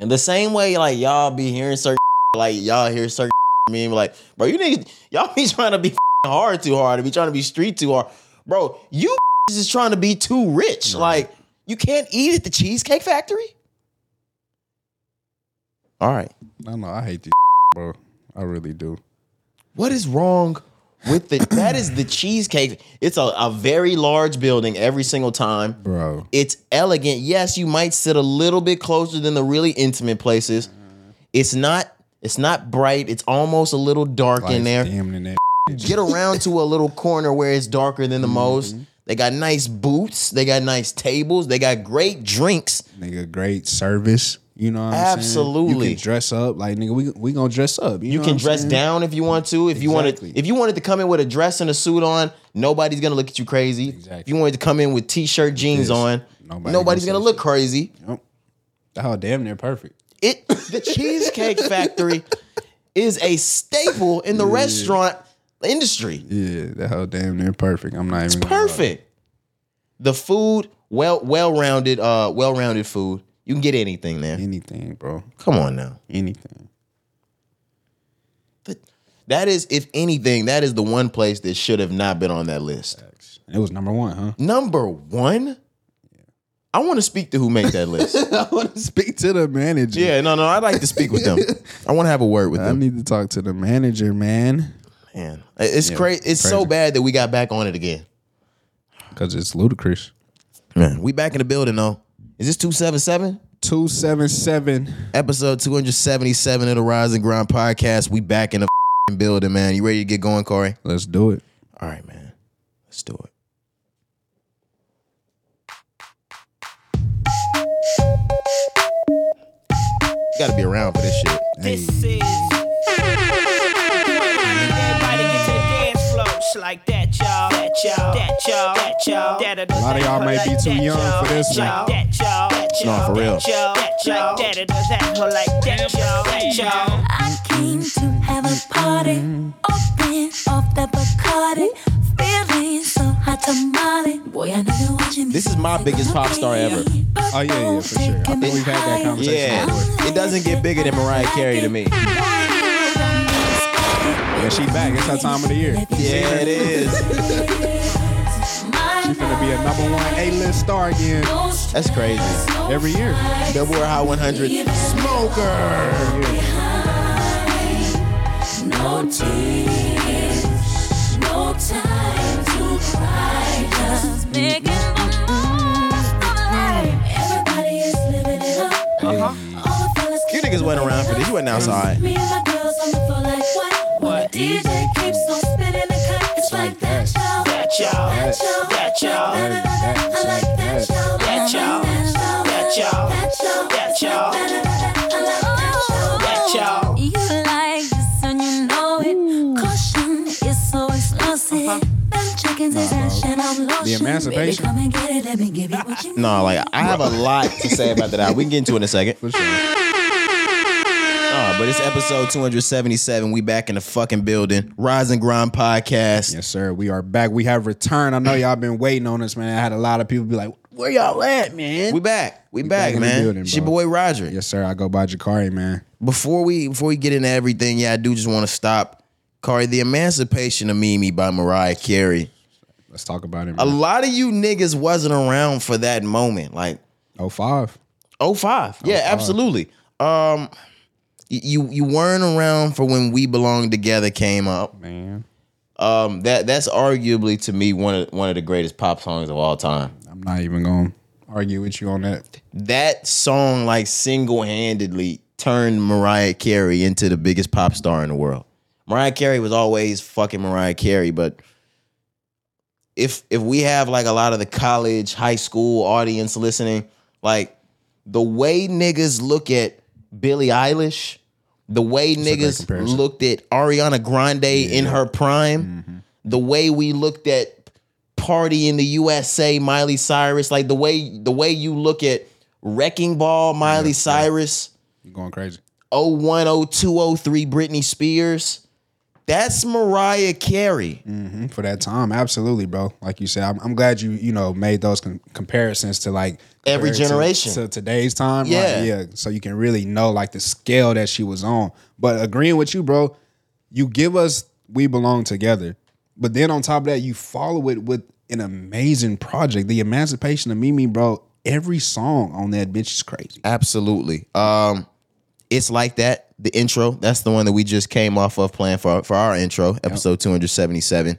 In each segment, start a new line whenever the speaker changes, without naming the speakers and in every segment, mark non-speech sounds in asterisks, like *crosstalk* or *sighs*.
And the same way, like y'all be hearing certain, *laughs* like y'all hear certain, *laughs* me and like, bro, you niggas, y'all be *laughs* trying to be hard too hard, to be trying to be street too hard, bro. You is trying to be too rich. Like you can't eat at the Cheesecake Factory. All right,
I know. I hate this, bro. I really do.
what is wrong with the? that is the cheesecake. It's a, a very large building every single time.
Bro.
It's elegant. Yes, you might sit a little bit closer than the really intimate places. It's not. It's not bright. It's almost a little dark in
Lights
there.
In that.
Get around to a little corner where it's darker than the mm-hmm. most. They got nice booths. They got nice tables. They got great drinks.
Nigga, great service. You know what I'm saying?
Absolutely.
You can dress up. Like, nigga, we, we gonna dress up. You,
You can dress
saying?
down if you want to. If you wanted, if you wanted to come in with a dress and a suit on, nobody's gonna look at you crazy.
Exactly.
If you wanted to come in with t-shirt jeans on,
nobody
nobody's
gonna
look crazy.
Oh, damn near perfect.
It the Cheesecake *laughs* Factory is a staple in the restaurant industry.
Yeah, that hell damn near perfect. I'm not even gonna lie.
Perfect. The food, well, well-rounded, uh, well-rounded food. You can get anything there.
Anything, bro.
Come on now.
Anything.
But that is, if anything, that is the one place that should have not been on that list.
It was number one, huh?
Number one. I want to speak to who made that list. *laughs*
I want to speak to the manager.
yeah, no, no. I'd like to speak with them. *laughs* I want to have a word with
I
them.
I need to talk to the manager, man.
Man, it's
Yeah,
crazy. It's so bad that we got back on it again.
Cause it's ludicrous.
Man, we back in the building though. Is this two seven seven?
277.
Episode two hundred seventy seven of the Rise and Grind podcast. We back in the building, man. You ready to get going, Corey?
Let's do it.
All right, man. Let's do it. You Got to be around for this shit.
This is. Everybody get to the dance floor. Like that, y'all. That, y'all. That, y'all. That, y'all. That,
A lot of y'all might be too young for this one.
Y'all. That.
No, for real.
That, y'all. That, y'all. That, it does that, or like that, y'all. That, y'all.
I came to have a party, open off the Bacardi, feeling so hot tamale. Boy, I know you're watching me.
This is my biggest pop star ever.
Oh, yeah, yeah, for sure. I think we've had that conversation
Yeah,
before.
it doesn't get bigger than Mariah Carey to me.
Yeah, she back. It's her time of the year.
Yeah, it is.
She's gonna be a number one A-list star again
That's crazy.
every year.
Billboard Hot 100 smoker.
No tears, no time to cry, just making the most of life. Everybody is living it up. Uh-huh. All the fellas
You niggas went around for this. You wasn't outside.
Me and my girls on the floor like what? What? DJ keeps on spinning the cut. It's like that, y'all.
That, y'all. That, y'all.
I like that, y'all.
That, y'all. That, y'all. That, y'all. That, y'all.
You like this and you know it. Caution is so explosive. Them chickens is ashing on lotion.
The emancipation.
Baby, come and get it. Let me give you what you
No, like I have a lot to say about that. We can get into it in a second.
For sure.
Oh, but it's episode 277. We back in the fucking building. Rise and Grind podcast.
Yes, sir. We are back. We have returned. I know y'all been waiting on us, man. I had a lot of people be like, "Where y'all at, man?"
We back. We,
back in the
man.
building,
it's your
bro.
boy Roger.
yes, sir. I go by Jakari, man.
Before we before we get into everything, yeah, I do just want to stop. Corey, the Emancipation of Mimi by Mariah Carey.
Let's talk about it.
A
Man.
lot of you niggas wasn't around for that moment. Like
Oh five.
05. Yeah, absolutely. Um you you weren't around for when We Belong Together came up.
Man,
Um that that's arguably to me one of one of the greatest pop songs of all time.
I'm not even gonna argue with you on that.
That song like single-handedly turned Mariah Carey into the biggest pop star in the world. Mariah Carey was always fucking Mariah Carey, but if if we have like a lot of the college, high school audience listening, like the way niggas look at Billie Eilish, the way
great
niggas looked at Ariana Grande in her prime, mm-hmm. the way we looked at Party in the USA, Miley Cyrus, like the way the way you look at Wrecking Ball, Miley Cyrus,
You're going crazy.
01, 02, 03, Britney Spears. That's Mariah Carey.
Mhm, for that time. Absolutely, bro. Like you said, I'm, I'm glad you you know made those com- comparisons to like
Every
it to-
generation.
to, today's time. Like,
Yeah.
yeah. So you can really know like the scale that she was on. But agreeing with you, bro, you give us "We Belong Together," but then on top of that, you follow it with an amazing project, "The Emancipation of Mimi," bro. Every song on that bitch is crazy.
Absolutely. Um, it's like that. The intro. That's the one that we just came off of playing for for our intro, episode two hundred seventy seven.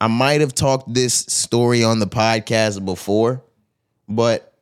I might have talked this story on the podcast before, but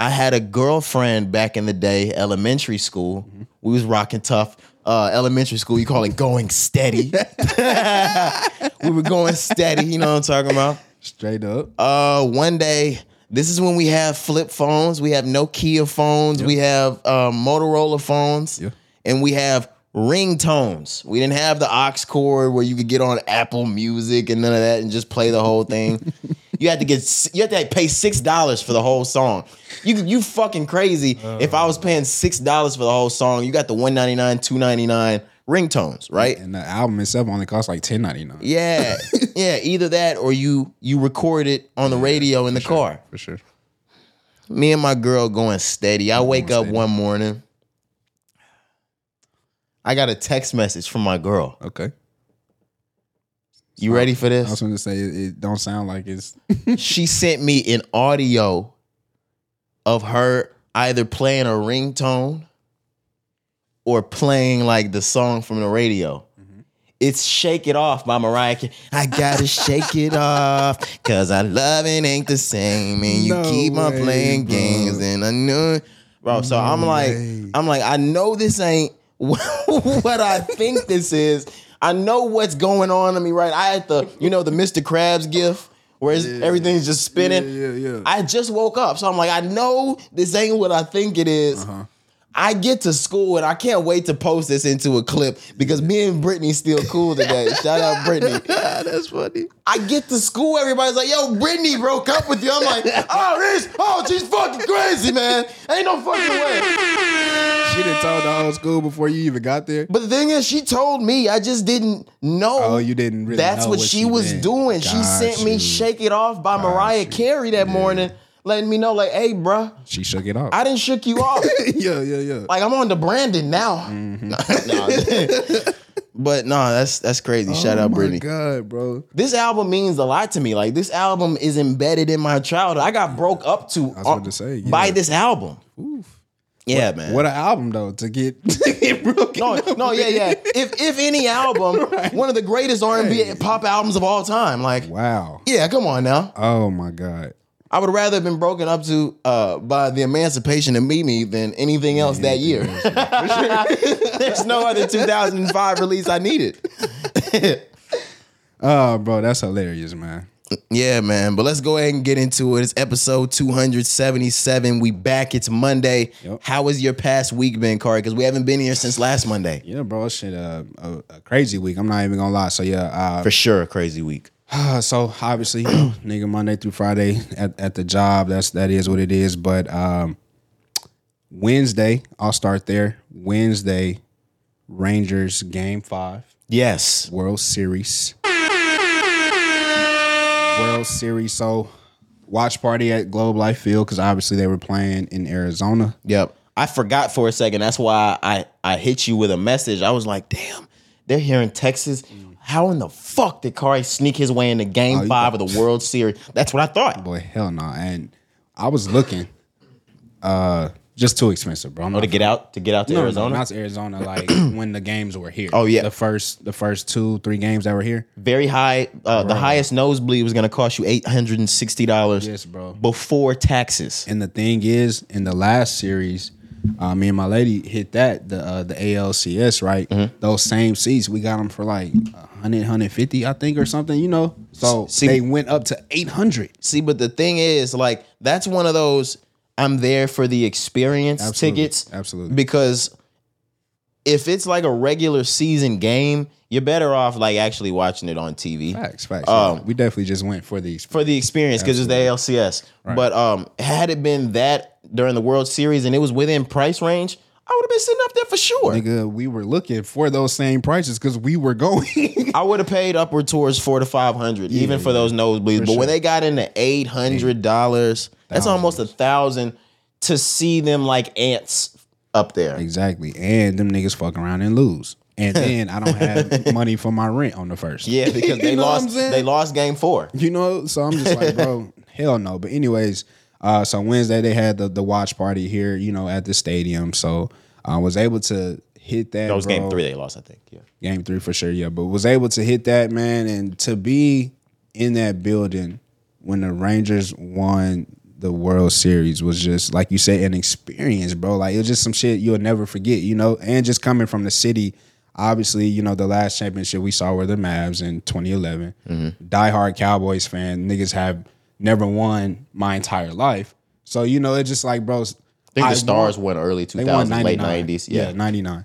I had a girlfriend back in the day, elementary school. We was rocking tough. Uh, elementary school, you call it going steady. *laughs* we were going steady. You know what I'm talking about.
Straight up.
Uh, one day, this is when we have flip phones, we have Nokia phones, we have uh, Motorola phones,
Yeah.
And we have ringtones. We didn't have the aux cord where you could get on Apple Music and none of that and just play the whole thing. *laughs* you had to get you had to pay six dollars for the whole song. You you fucking crazy. if I was paying six dollars for the whole song, you got the one ninety nine, two ninety nine ringtones, right?
And the album itself only costs like ten ninety nine.
Yeah, *laughs* yeah. Either that or you you record it on the radio in the car.
for sure.
Me and my girl going steady. I wake up
steady.
one morning. I got a text message from my girl.
Okay.
You ready for this?
I was going to say it, it don't sound like it's *laughs*
she sent me an audio of her either playing a ringtone or playing like the song from the radio. Mm-hmm. It's Shake It Off by Mariah Carey. I gotta *laughs* shake it off because I love it ain't the same. And you
No
keep on playing
bro.
games and I know Bro, so I'm like,
way.
I'm like, I know this ain't *laughs* what I think this is. I know what's going on to me, right? I had the, you know, the Mr. Krabs gift where it's, everything's just spinning.
Yeah, yeah, yeah.
I just woke up, so I'm like, I know this ain't what I think it is.
Uh-huh.
I get to school and I can't wait to post this into a clip because me and Brittany still cool today. *laughs* Shout out Brittany. *laughs*
That's funny.
I get to school, everybody's like, yo, Brittany broke up with you. I'm like, oh, this, oh, she's fucking crazy, man. Ain't no fucking way.
She didn't told the whole school before you even got there.
But the thing is, she told me, I just didn't know.
Oh, you didn't really
That's
know
what,
what
she
she
was
meant.
doing. she
Got
sent me. Shake It Off by Mariah
you.
Carey that morning, letting me know, like, hey, bruh,
She shook it off.
I didn't shook you off. *laughs*
yeah, yeah, yeah.
Like I'm on to Brandon now.
Mm-hmm. *laughs*
But no, that's that's crazy. Shout
oh
out
my
Brittany.
God, bro.
This album means a lot to me. Like this album is embedded in my childhood. I got broke up to
was about to say,
by this album. Oof. Yeah, man.
What an album though to get, *laughs* to get broken.
no,
up
no, yeah, yeah. If if any album, one of the greatest R and B pop albums of all time. Like,
Wow.
yeah, come on now.
Oh my God.
I would rather have been broken up to uh, by the Emancipation of Mimi than anything else that year. *laughs* There's no other 2005 release I needed. *laughs*
Oh, bro, that's hilarious, man.
Yeah, man. But let's go ahead and get into it. It's episode 277. We back. It's Monday.
Yep.
How has your past week been, Corey? Because we haven't been here since last Monday.
Yeah, bro, shit, uh, a, a crazy week. I'm not even gonna lie. So yeah,
For sure, a crazy week.
Uh, *sighs* so obviously, you know, *clears throat* nigga, Monday through Friday at, at the job. That's that is what it is. But um, Wednesday, I'll start there. Wednesday, Rangers game five,
Yes.
World Series. World Series. So watch party at Globe Life Field because obviously they were playing in Arizona.
Yep. I forgot for a second. That's why I, I hit you with a message. I was like, damn, they're here in Texas. How in the fuck did Corey sneak his way into game
Oh,
five of the World Series? That's what I thought.
Boy, hell no. And I was looking, uh, just too expensive, bro. I'm
Oh, to get out to get out to
no,
Arizona.
No, not to Arizona. *clears throat* Like when the games were here.
Oh, yeah.
the first the first two three games that were here.
Very high. Uh, the highest nosebleed was going to cost you eight hundred and sixty dollars.
Yes, bro.
Before taxes.
And the thing is, in the last series, uh, me and my lady hit that the uh, the ALCS right.
Mm-hmm.
Those same seats we got them for like 100, 150, I think, or something. You know, so
See-
they went up to eight hundred.
See, but the thing is, like, that's one of those. I'm there for the experience
Absolutely.
tickets.
Absolutely.
Because if it's like a regular season game, you're better off like actually watching it on TV.
Facts, facts.
Um,
yeah. We definitely just went for these.
for the experience because it's the ALCS. But um, had it been that during the World Series and it was within price range, I would have been sitting up there for sure.
Nigga, we were looking for those same prices because we were going. *laughs*
I would have paid upward towards four to five hundred, even for those nosebleeds.
For
but when they got into eight hundred dollars, that's almost a thousand to see them like ants up there.
exactly. And them niggas fuck around and lose. And *laughs* then I don't have money for my rent on the first.
Yeah, because *laughs* they
You know what I'm
lost. They lost game four.
You know, so I'm just like, bro, *laughs* hell no. But anyways, uh, so Wednesday they had the the watch party here, you know, at the stadium. So I was able to hit that.
That was game three. They lost, I think. Yeah.
Game three for sure, yeah. But was able to hit that man and to be in that building when the Rangers won the World Series was just like you said, an experience, bro. Like it was just some shit you'll never forget, you know. And just coming from the city, obviously, you know, the last championship we saw were the Mavs in 2011.
Mm-hmm.
Diehard Cowboys fan, niggas have never won my entire life. So you know, it's just like, bro.
I think the Stars won early
They
2000s, late nineties. Yeah.
99.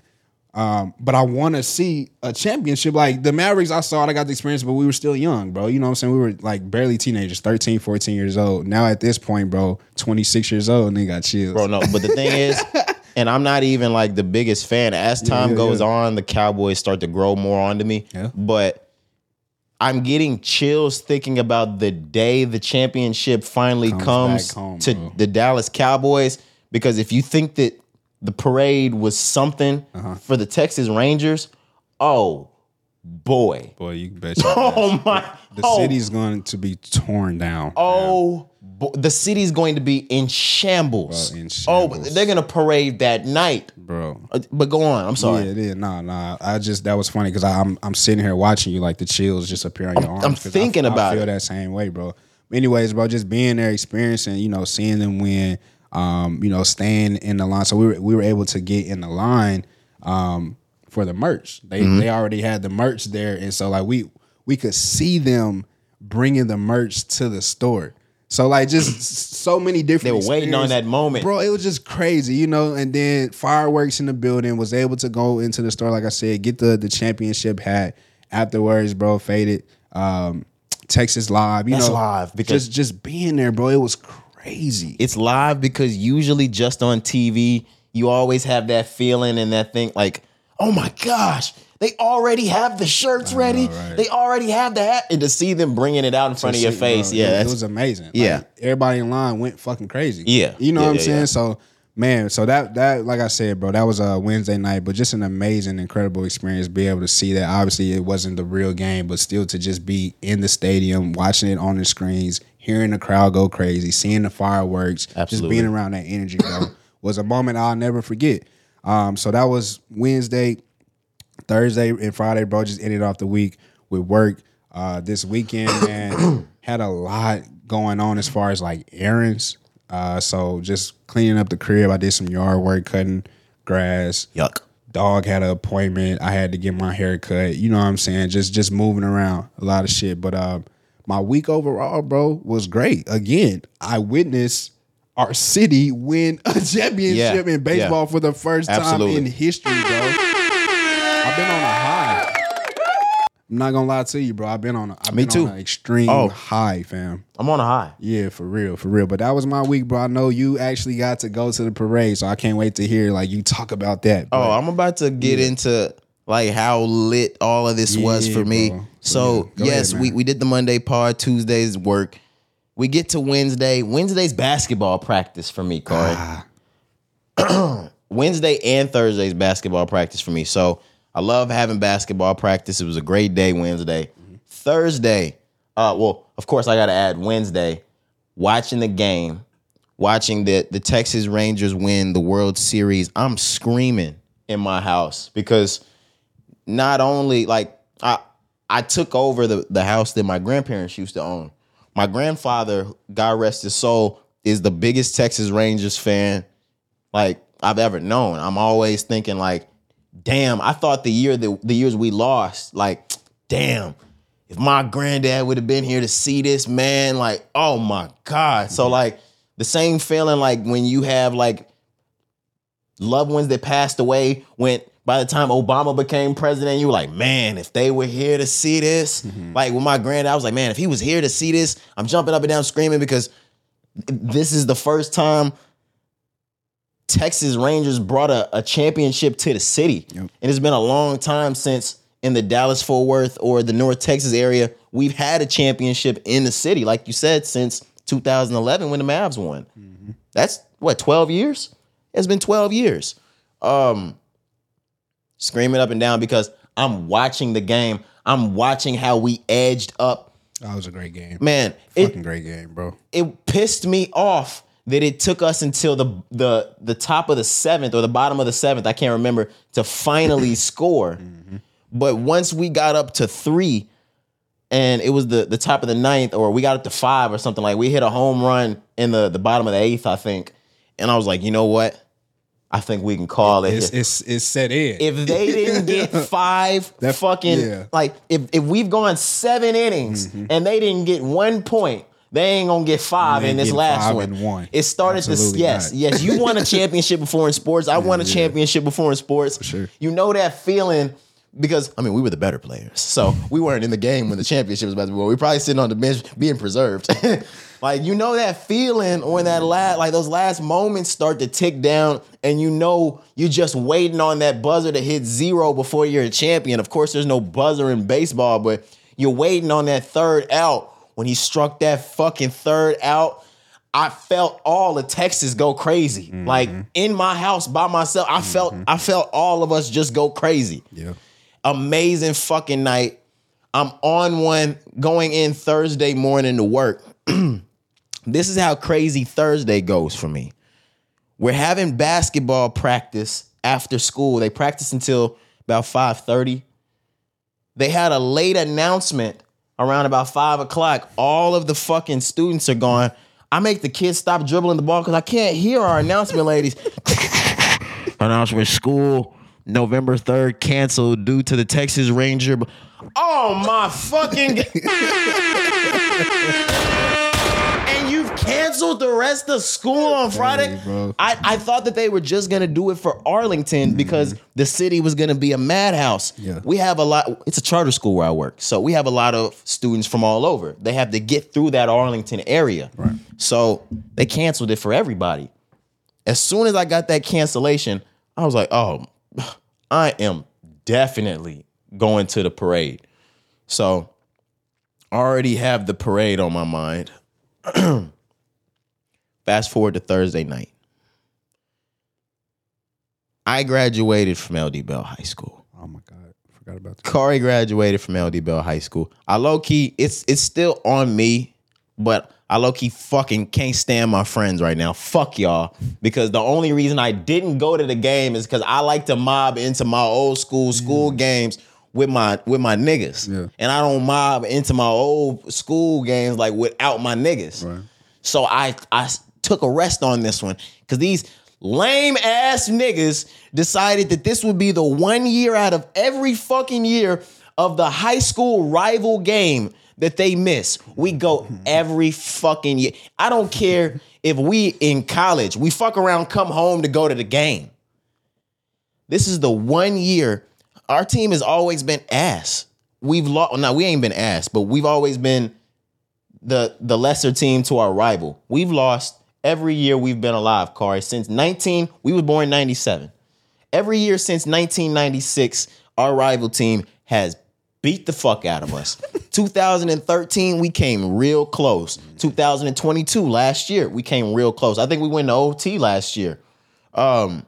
Um, but I want to see a championship. Like the Mavericks, I saw it, I got the experience, but we were still young, bro. You know what I'm saying? We were like barely teenagers, 13, 14 years old. Now at this point, bro, 26 years old, and they got chills.
bro. No, but the thing is, *laughs* and I'm not even like the biggest fan. As time
yeah,
goes
yeah.
on, the Cowboys start to grow more onto me.
Yeah.
But I'm getting chills thinking about the day the championship finally
Comes
comes,
home,
to
bro.
the Dallas Cowboys. Because if you think that the parade was something
Uh-huh.
for the Texas Rangers, oh boy.
Boy, you bet you. *laughs*
Oh my
the
oh,
city's going to be torn down.
Oh, bo- the city's going to be in shambles.
Bro, in
Oh, they're gonna parade that night.
bro.
Uh, But go on. I'm sorry.
Yeah, it is. Nah, nah. I just that was funny because I'm I'm sitting here watching you like the chills just appear on your arms.
I'm thinking
I,
about
I feel
it.
that same way, bro. Anyways, bro, just being there, experiencing, you know, seeing them win, um, you know, staying in the line. So we were we were able to get in the line um for the merch. They
Mm-hmm.
they already had the merch there, and so like we we could see them bringing the merch to the store. So like just *clears throat* so many different.
They were waiting on that moment.
bro. It was just crazy, you know. And then fireworks in the building. Was able to go into the store, like I said, get the the championship hat. Afterwards, bro, faded. Um, Texas live, you
That's
know,
live because-
just just being there, bro. It was crazy.
It's live because usually just on TV, you always have that feeling and that thing like, oh my gosh, they already have the shirts ready.
right.
They already have the hat. And to see them bringing it out in front of your
shit,
face,
bro,
yeah,
it, it was amazing. Like,
Yeah.
everybody in line went fucking crazy.
Yeah.
you know
Yeah,
what I'm
yeah,
saying.
yeah.
So, man, so that that like I said, bro, that was a Wednesday night, but just an amazing, incredible experience. Be able to see that. Obviously, it wasn't the real game, but still to just be in the stadium, watching it on the screens, hearing the crowd go crazy, seeing the fireworks,
Absolutely.
just being around that energy, bro, was a moment I'll never forget. Um, so that was Wednesday. Thursday and Friday, bro, just ended off the week with work. Uh, this weekend, *coughs* man, had a lot going on as far as like errands. Uh, so just cleaning up the crib. I did some yard work, cutting grass.
yuck.
Dog had an appointment. I had to get my hair cut. You know what I'm saying? Just just moving around a lot of shit. But uh, my week overall, bro, was great. Again, I witnessed our city win a *laughs* championship
Yeah,
in baseball
yeah.
for the first time in history, bro. I've been on a high. I'm not gonna lie to you, bro. I've been on a I've
Me
been
too.
on an extreme
Oh.
high, fam.
I'm on a high.
Yeah, for real, for real. But that was my week, bro. I know you actually got to go to the parade, so I can't wait to hear like you talk about that.
Oh, I'm about to get into like how lit all of this was
Yeah,
for me.
bro.
So
Yeah. Go
yes,
ahead,
we
man.
we did the Monday pod, Tuesday's work. We get to Wednesday. Wednesday's basketball practice for me, Corey.
Ah. *clears throat*
Wednesday and Thursday's basketball practice for me. So I love having basketball practice. It was a great day Wednesday. Thursday, uh, well, of course I gotta add Wednesday, watching the game, watching the the Texas Rangers win the World Series. I'm screaming in my house because not only like I I took over the the house that my grandparents used to own. My grandfather, God rest his soul, is the biggest Texas Rangers fan like I've ever known. I'm always thinking like, damn, I thought the year that the years we lost, like, damn, if my granddad would have been here to see this, man, like, oh my God. So like the same feeling like when you have like loved ones that passed away when by the time Obama became president, you were like, man, if they were here to see this, mm-hmm. like with my granddad, I was like, man, if he was here to see this, I'm jumping up and down screaming because this is the first time Texas Rangers brought a, a championship to the city.
Yep.
And it's been a long time since in the Dallas Fort Worth or the North Texas area, we've had a championship in the city, like you said, since 2011 when the Mavs won. That's what, 12 years? It's been 12 years. Um, screaming up and down because I'm watching the game. I'm watching how we edged up.
That was a great game.
Man,
Fucking
it
great game, bro.
it pissed me off that it took us until the the the top of the seventh or the bottom of the seventh, I can't remember, to finally *laughs* score. But once we got up to three, and it was the the top of the ninth, or we got up to five or something like we hit a home run in the the bottom of the eighth, I think. And I was like, you know what? I think we can call it.
It's it's it's set in.
if they didn't get *laughs* five
That-
fucking
yeah. Mm-hmm.
like if if we've gone seven innings and they didn't get one point, they ain't gonna get five in this last one.
one.
It started this yes,
not.
yes. You won a *laughs* championship before in sports. I won a championship before in sports.
sure.
You know that feeling because I mean we were the better players. So *laughs* we weren't in the game when the championship was about to be won. We were probably sitting on the bench being preserved. *laughs* like you know that feeling when that last like those last moments start to tick down and you know you're just waiting on that buzzer to hit zero before you're a champion. Of course, there's no buzzer in baseball, but you're waiting on that third out. When he struck that fucking third out, I felt all of Texas go crazy. Mm-hmm. Like in my house by myself, I felt mm-hmm. I felt all of us just go crazy
yeah.
amazing fucking night. I'm on one going in Thursday morning to work. *clears throat* this is how crazy Thursday goes for me. We're having basketball practice after school. They practice until about 5:30. They had a late announcement around about five o'clock. All of the fucking students are gone. I make the kids stop dribbling the ball because I can't hear our announcement ladies. *laughs* announcement school November 3rd canceled due to the Texas Ranger. Oh my fucking *laughs* canceled the rest of school on Friday?
bro.
I, I thought that they were just gonna do it for Arlington mm-hmm. because the city was gonna be a madhouse.
Yeah.
We have a lot, it's a charter school where I work. So we have a lot of students from all over. They have to get through that Arlington area.
Right.
So they canceled it for everybody as soon as I got that cancellation, I was like, oh, *sighs* I am definitely going to the parade. So I already have the parade on my mind. *clears throat* Fast forward to Thursday night. I graduated from LD Bell High School.
Oh my god, I forgot about that.
Corey graduated from LD Bell High School. I low key, it's it's still on me, but I low key fucking can't stand my friends right now. Fuck y'all. Because the only reason I didn't go to the game is because I like to mob into my old school school games with my with my niggas.
Yeah.
And I don't mob into my old school games like without my niggas.
Right.
So I I took a rest on this one because these lame ass niggas decided that this would be the one year out of every fucking year of the high school rival game that they miss. We go every fucking year. I don't care if we in college, we fuck around, come home to go to the game. This is the one year our team has always been ass. We've lost. No, we ain't been ass, but we've always been the the lesser team to our rival. We've lost every year we've been alive, Kari. Since 19, we were born in 97. Every year since 1996, our rival team has beat the fuck out of us. *laughs* 2013, we came real close. 2022, last year, we came real close. I think we went to OT last year. Um,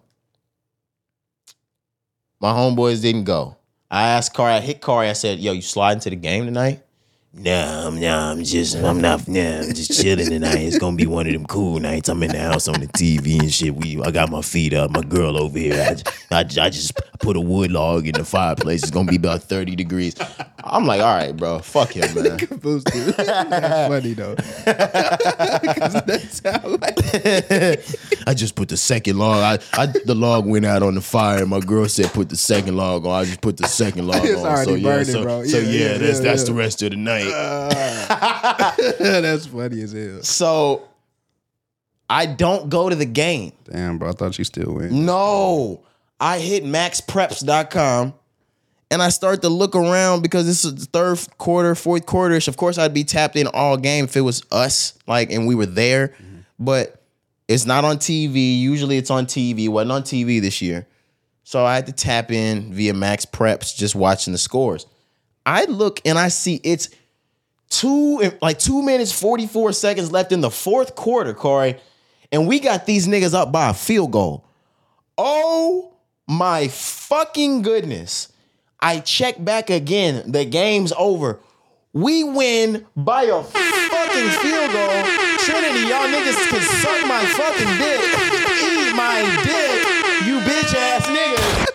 my homeboys didn't go. I asked Kari, I hit Kari, I said, yo, you slide into the game tonight? Nah, I'm, nah, I'm just, I'm not, nah, I'm just chilling tonight. It's gonna be one of them cool nights. I'm in the house on the TV and shit. We, I got my feet up. My girl over here. I, just- I, I just put a wood log in the fireplace. It's gonna be about 30 degrees. I'm like, all right, bro, fuck him, man. *laughs*
That's funny though. *laughs* that's how like *laughs*
I just put the second log. I, I, the log went out on the fire. My girl said put the second log on. I just put the second log
It's
on. so yeah,
burning,
so,
bro.
so
Yeah,
yeah,
yeah,
that's
yeah,
that's the rest of the night. *laughs*
that's funny as hell.
so I don't go to the game.
Damn, bro, I thought you still win.
No, I hit maxpreps.com and I start to look around because this is the third quarter, fourth quarter. Of course, I'd be tapped in all game if it was us, like, and we were there. But It's not on TV. Usually it's on TV. Wasn't on TV this year. So I had to tap in via Max Preps, just watching the scores. I look and I see it's two like two minutes 44 seconds left in the fourth quarter, Corey. And we got these niggas up by a field goal. Oh my fucking goodness. I check back again. The game's over. We win by a fucking field goal. Trinity, y'all niggas can suck my fucking dick. Eat my dick, you bitch ass niggas.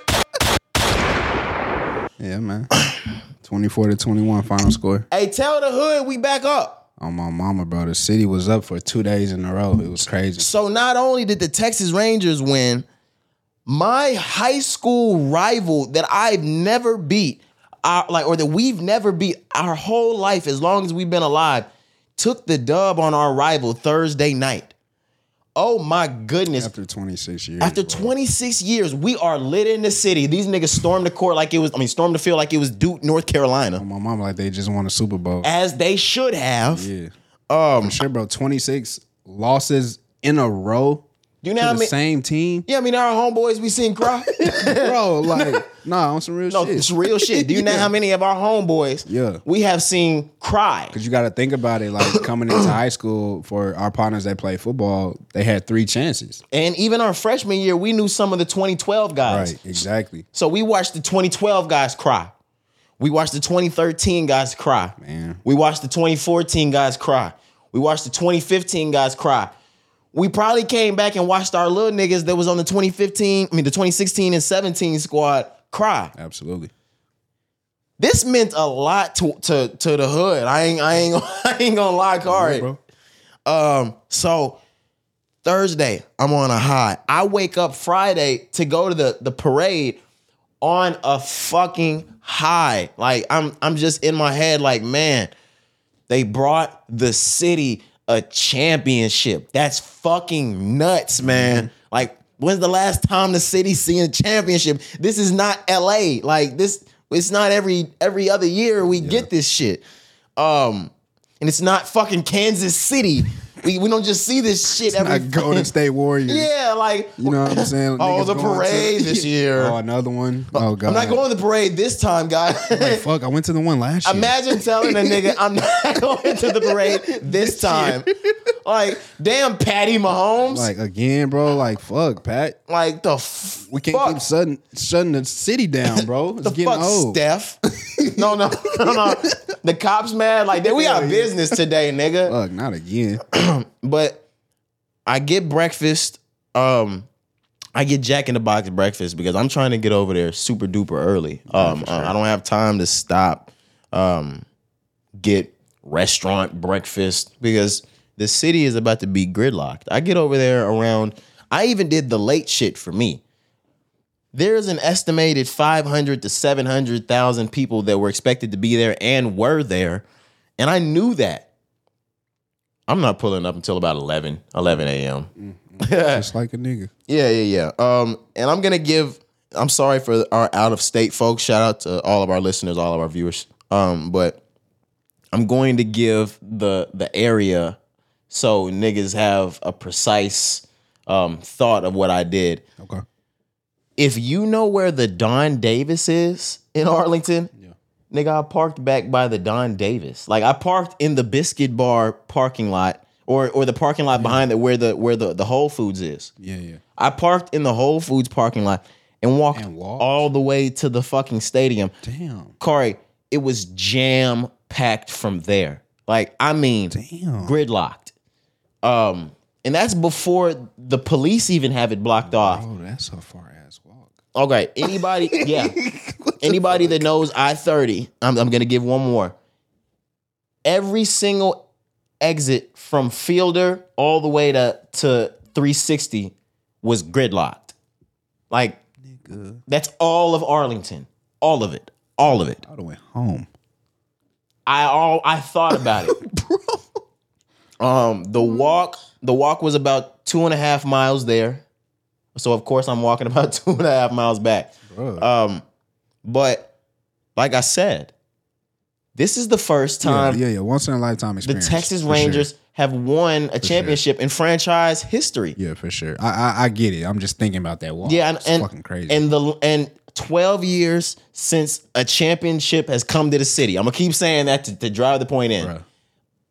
Yeah, man. *coughs* *coughs* *coughs* 24 to 21 final score.
Hey, tell the hood we back up.
On my mama, bro. The city was up for two days in a row. It was crazy.
So not only did the Texas Rangers win, my high school rival that I've never beat, our, like or that we've never beat our whole life as long as we've been alive, took the dub on our rival Thursday night. Oh my goodness.
After 26 years.
After
bro.
26 years, we are lit in the city. These niggas stormed the court like it was, I mean, stormed the field like it was Duke, North Carolina,
On my mom, like they just won a Super Bowl.
as they should have.
Yeah.
Um,
For sure, bro. 26 losses in a row
you know how
the
many?
same team.
Yeah, I mean, our homeboys we seen cry. *laughs*
bro, like, *laughs* nah, on some real
No,
shit.
it's real shit. Do you know *laughs* how many of our homeboys
Yeah.
we have seen cry?
Because you got to think about it, like *coughs* coming into high school for our partners that play football, they had three chances.
And even our freshman year, we knew some of the 2012 guys.
Right, exactly.
So we watched the 2012 guys cry. We watched the 2013 guys cry.
Man.
We watched the 2014 guys cry. We watched the 2015 guys cry. We probably came back and watched our little niggas that was on the 2015, I mean the 2016 and 17 squad cry.
Absolutely.
This meant a lot to to, to the hood. I ain't I ain't *laughs* I ain't gonna lie,
bro.
Um, so Thursday, I'm on a high. I wake up Friday to go to the the parade on a fucking high. Like I'm I'm just in my head like, man, they brought the city a championship. That's fucking nuts, man. Like when's the last time the city seen a championship? This is not LA. Like this it's not every every other year we get this shit. Um and it's not fucking Kansas City. We, we don't just see this shit every
Not Golden State Warriors.
Yeah, like
You know what I'm saying? *laughs*
Oh,
Niggas
the
going to-
parade this *laughs* year.
Oh, another one. Uh, oh god.
I'm not going to the parade this time, guys. *laughs*
Like, fuck, I went to the one last year.
Imagine telling a nigga I'm not going to the parade this time. Like, damn, Patty Mahomes. Like,
again, bro. Like fuck, Pat.
Like the f-
We can't
fuck,
keep shutting, shutting the city down, bro. It's
the
getting
fuck,
old.
Steph. no, no, no, no. The cops mad. Like, we got business today, nigga.
Fuck, not again. *clears throat* *clears throat*
but I get breakfast. Um, I get Jack in the Box breakfast because I'm trying to get over there super duper early. Um, uh, I don't have time to stop. Um, get restaurant breakfast because the city is about to be gridlocked. I get over there around. I even did the late shit for me. There's an estimated 500 to 700,000 people that were expected to be there and were there. And I knew that. I'm not pulling up until about 11, 11 a.m. *laughs*
Just like a nigga.
Yeah, yeah, yeah. Um, and I'm gonna give. I'm sorry for our out of state folks. Shout out to all of our listeners, all of our viewers. Um, but I'm going to give the the area so niggas have a precise um thought of what I did.
Okay.
If you know where the Don Davis is in Arlington, nigga, I parked back by the Don Davis. Like I parked in the Biscuit Bar parking lot, or or the parking lot behind it where the where the the Whole Foods is.
Yeah, yeah.
I parked in the Whole Foods parking lot and walked,
And walked?
all the way to the fucking stadium.
Damn.
Corey, it was jam packed from there. Like, I mean,
Damn.
gridlocked. Um, and that's before the police even have it blocked off.
Oh, that's so far.
Okay, anybody, *laughs* yeah, anybody that knows I thirty, I'm, I'm gonna give one more. Every single exit from Fielder all the way to to 360 was gridlocked. Like that's all of Arlington, all of it, all of it.
I went home.
I all I thought about it, *laughs* Bro. Um, the walk, the walk was about two and a half miles there, so of course I'm walking *laughs* about two and a half miles back. Um, but like I said, This is the first time
yeah, yeah. Once in a lifetime experience. the.
Texas
for sure.
Rangers have won a championship in franchise history.
Yeah, for sure. I, I I get it. I'm just thinking about that walk.
Yeah, and,
it's
and
fucking crazy.
And the and 12 years since a championship has come to the city. I'm gonna keep saying that to, to drive the point in.
Bruh.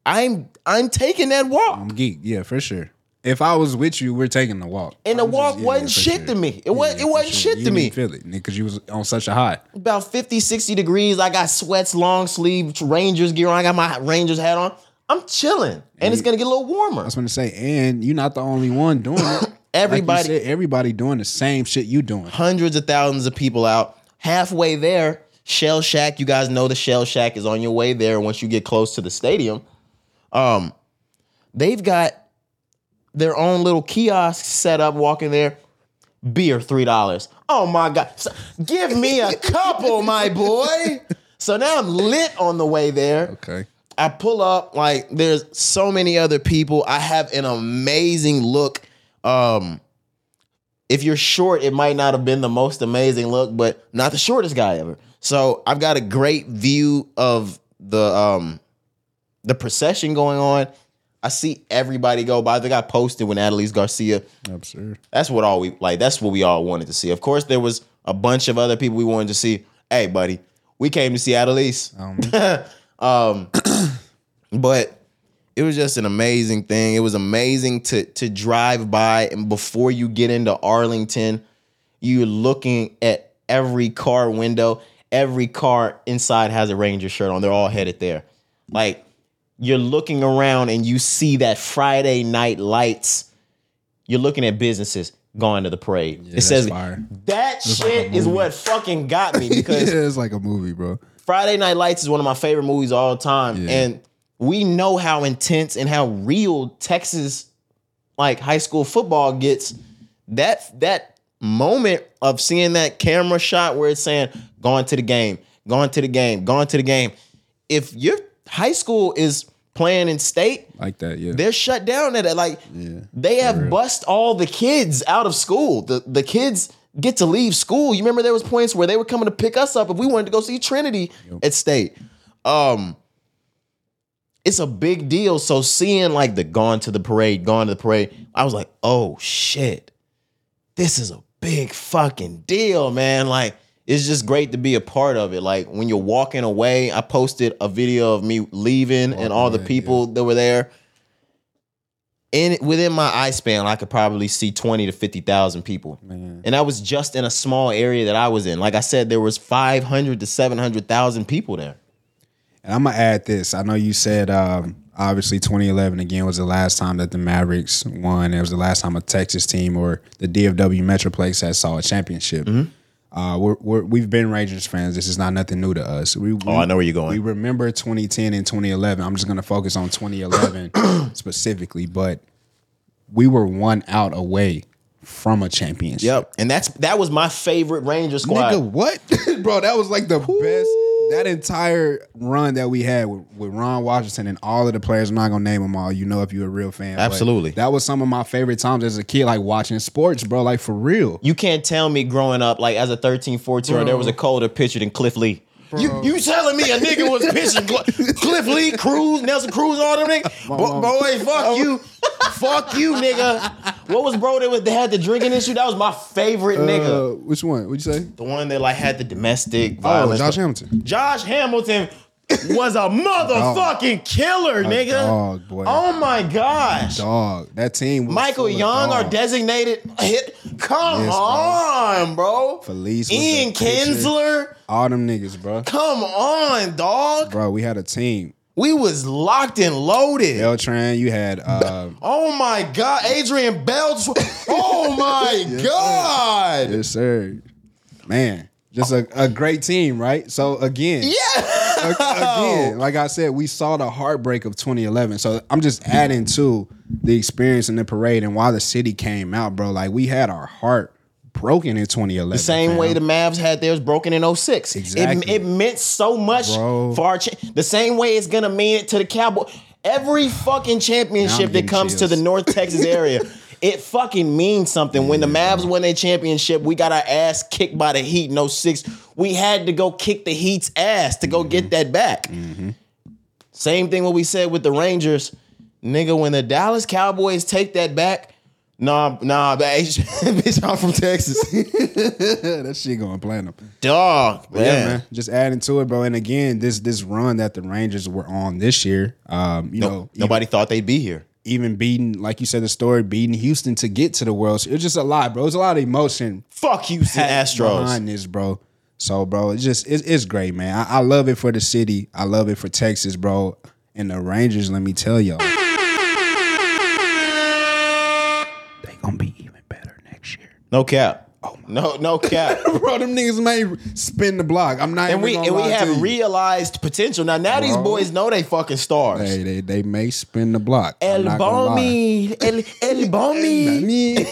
I'm I'm taking that walk.
I'm geek. Yeah, for sure. If I was with you, we're taking the walk.
And the
I'm
walk
yeah,
wasn't shit
sure.
to me. It wasn't- it wasn't shit
You
to me.
didn't feel it because you was on such a high.
About 50, 60 degrees. I got sweats, long sleeve Rangers gear on. I got my Rangers hat on. I'm chilling. And it's gonna get a little warmer.
I was to say, and you're not the only one doing it. *coughs* Like
Everybody-
said, everybody doing the same shit you doing.
hundreds of thousands of people out. Halfway there, Shell Shack. You guys know the Shell Shack is on your way there. Once you get close to the stadium, um, they've got their own little kiosk set up. Walking there, beer three dollars. Oh my god! So- give me a couple, my boy. So now I'm lit on the way there.
Okay.
I pull up, like there's so many other people. I have an amazing look. Um, if you're short, it might not have been the most amazing look, but not the shortest guy ever. So I've got a great view of the um the procession going on. I see everybody go by. They got posted when Adolis García.
Absurd.
That's what all we like. That's what we all wanted to see. Of course, there was a bunch of other people we wanted to see. Hey, buddy, we came to see Annalise. um, *laughs* *clears throat* but it was just an amazing thing. It was amazing to to drive by and before you get into Arlington, you're looking at every car window. Every car inside has a Ranger shirt on. They're all headed there. Like you're looking around and you see that Friday night lights. You're looking at businesses going to the parade. it says
fire.
that shit is what fucking got me *laughs* because
yeah, it's like a movie, bro.
Friday Night Lights is one of my favorite movies of all time.
Yeah.
And we know how intense and how real Texas like high school football gets. That that moment of seeing that camera shot where it's saying, going to the game, going to the game, going to the game. If your high school is playing in state,
Like that, yeah.
they're shut down at it. Like
Yeah,
they have bust all the kids out of school. The the kids get to leave school. You remember there was points where they were coming to pick us up if we wanted to go see Trinity at state. Um it's a big deal. So seeing like the gone to the parade, gone to the parade, I was like, oh shit. This is a big fucking deal, man. Like it's just great to be a part of it. Like when you're walking away, I posted a video of me leaving and all the
away,
people that were there in within my eye span, I could probably see twenty to fifty thousand people,
Man.
and that was just in a small area that I was in. Like I said, there was five hundred to seven hundred thousand people there.
And I'm gonna add this. I know you said um, obviously 2011 again was the last time that the Mavericks won. It was the last time a Texas team or the DFW Metroplex had saw a championship.
Mm-hmm.
Uh, we're, we're, we've been Rangers fans. This is not nothing new to us. We,
Oh, I know where you're going.
We remember 2010 and 2011. I'm just gonna focus on 2011 *clears throat* specifically, but we were one out away from a championship.
Yep, and that's that was my favorite Ranger squad.
Nigga, what? *laughs* Bro, that was like the best. That entire run that we had with, with Ron Washington and all of the players, I'm not gonna name them all. You know if you're a real fan. but
Absolutely.
That was some of my favorite times as a kid, like watching sports, bro. Like for real.
You can't tell me growing up, like as a 13, 14 year there was a colder pitcher than Cliff Lee. You, you telling me a nigga was pitching Cl- Cliff Lee, Cruz, Nelson Cruz, all them niggas? Bo- boy, fuck you. *laughs* fuck you, nigga. What was bro that was, they had the drinking issue? That was my favorite nigga.
Uh, which one? What'd you say?
The one that like had the domestic
Oh,
violence.
Josh Hamilton.
Josh Hamilton was a motherfucking killer, nigga.
dog, boy.
Oh my gosh.
Dog. That team. Was
Michael Young, our designated hit. Come
Yes,
on, bro.
Feliz was
Ian
pitcher.
Kinsler.
All them niggas, bro.
Come on, dog.
Bro, we had a team.
We was locked and loaded.
Beltre, you had uh,
Oh my God, Adrian Beltre. *laughs* Oh my God.
yes, sir. Man, just a, a great team, right? So again,
Yeah.
again, like I said, we saw the heartbreak of 2011. So I'm just adding to the experience in the parade and why the city came out, bro. Like we had our heart broken in 2011.
The same
fam.
way the Mavs had theirs broken in 06.
Exactly.
It, it meant so much
Bro.
for our cha- the same way it's gonna mean it to the Cowboys. Every fucking championship that comes to the North Texas *laughs* area it fucking means something. When the Mavs won their championship, we got our ass kicked by the Heat. No six. We had to go kick the Heat's ass to go get that back. Same thing what we said with the Rangers, nigga. When the Dallas Cowboys take that back, nah, nah, *laughs* bitch, I'm from Texas, *laughs*
that shit going platinum.
dog, man.
yeah, man. Just adding to it, bro. And again, this this run that the Rangers were on this year, um, you
No-
know,
nobody thought they'd be here.
Even beating, like you said, the story, beating Houston to get to the World Series. It's just a lot, bro. It's a lot of emotion
Fuck Houston *laughs* Astros.
behind this, bro. So, bro, it's just it's, it's great, man. I, I love it for the city. I love it for Texas, bro. And the Rangers, let me tell y'all, they gonna be even better next year.
No cap. Oh no, no cap. *laughs*
bro, them niggas may spin the block. I'm not
and
even
we and we have realized potential. Now, now these boys know they fucking stars.
Hey, they they may spin the block.
El. Bomi, El El *laughs* Bomi.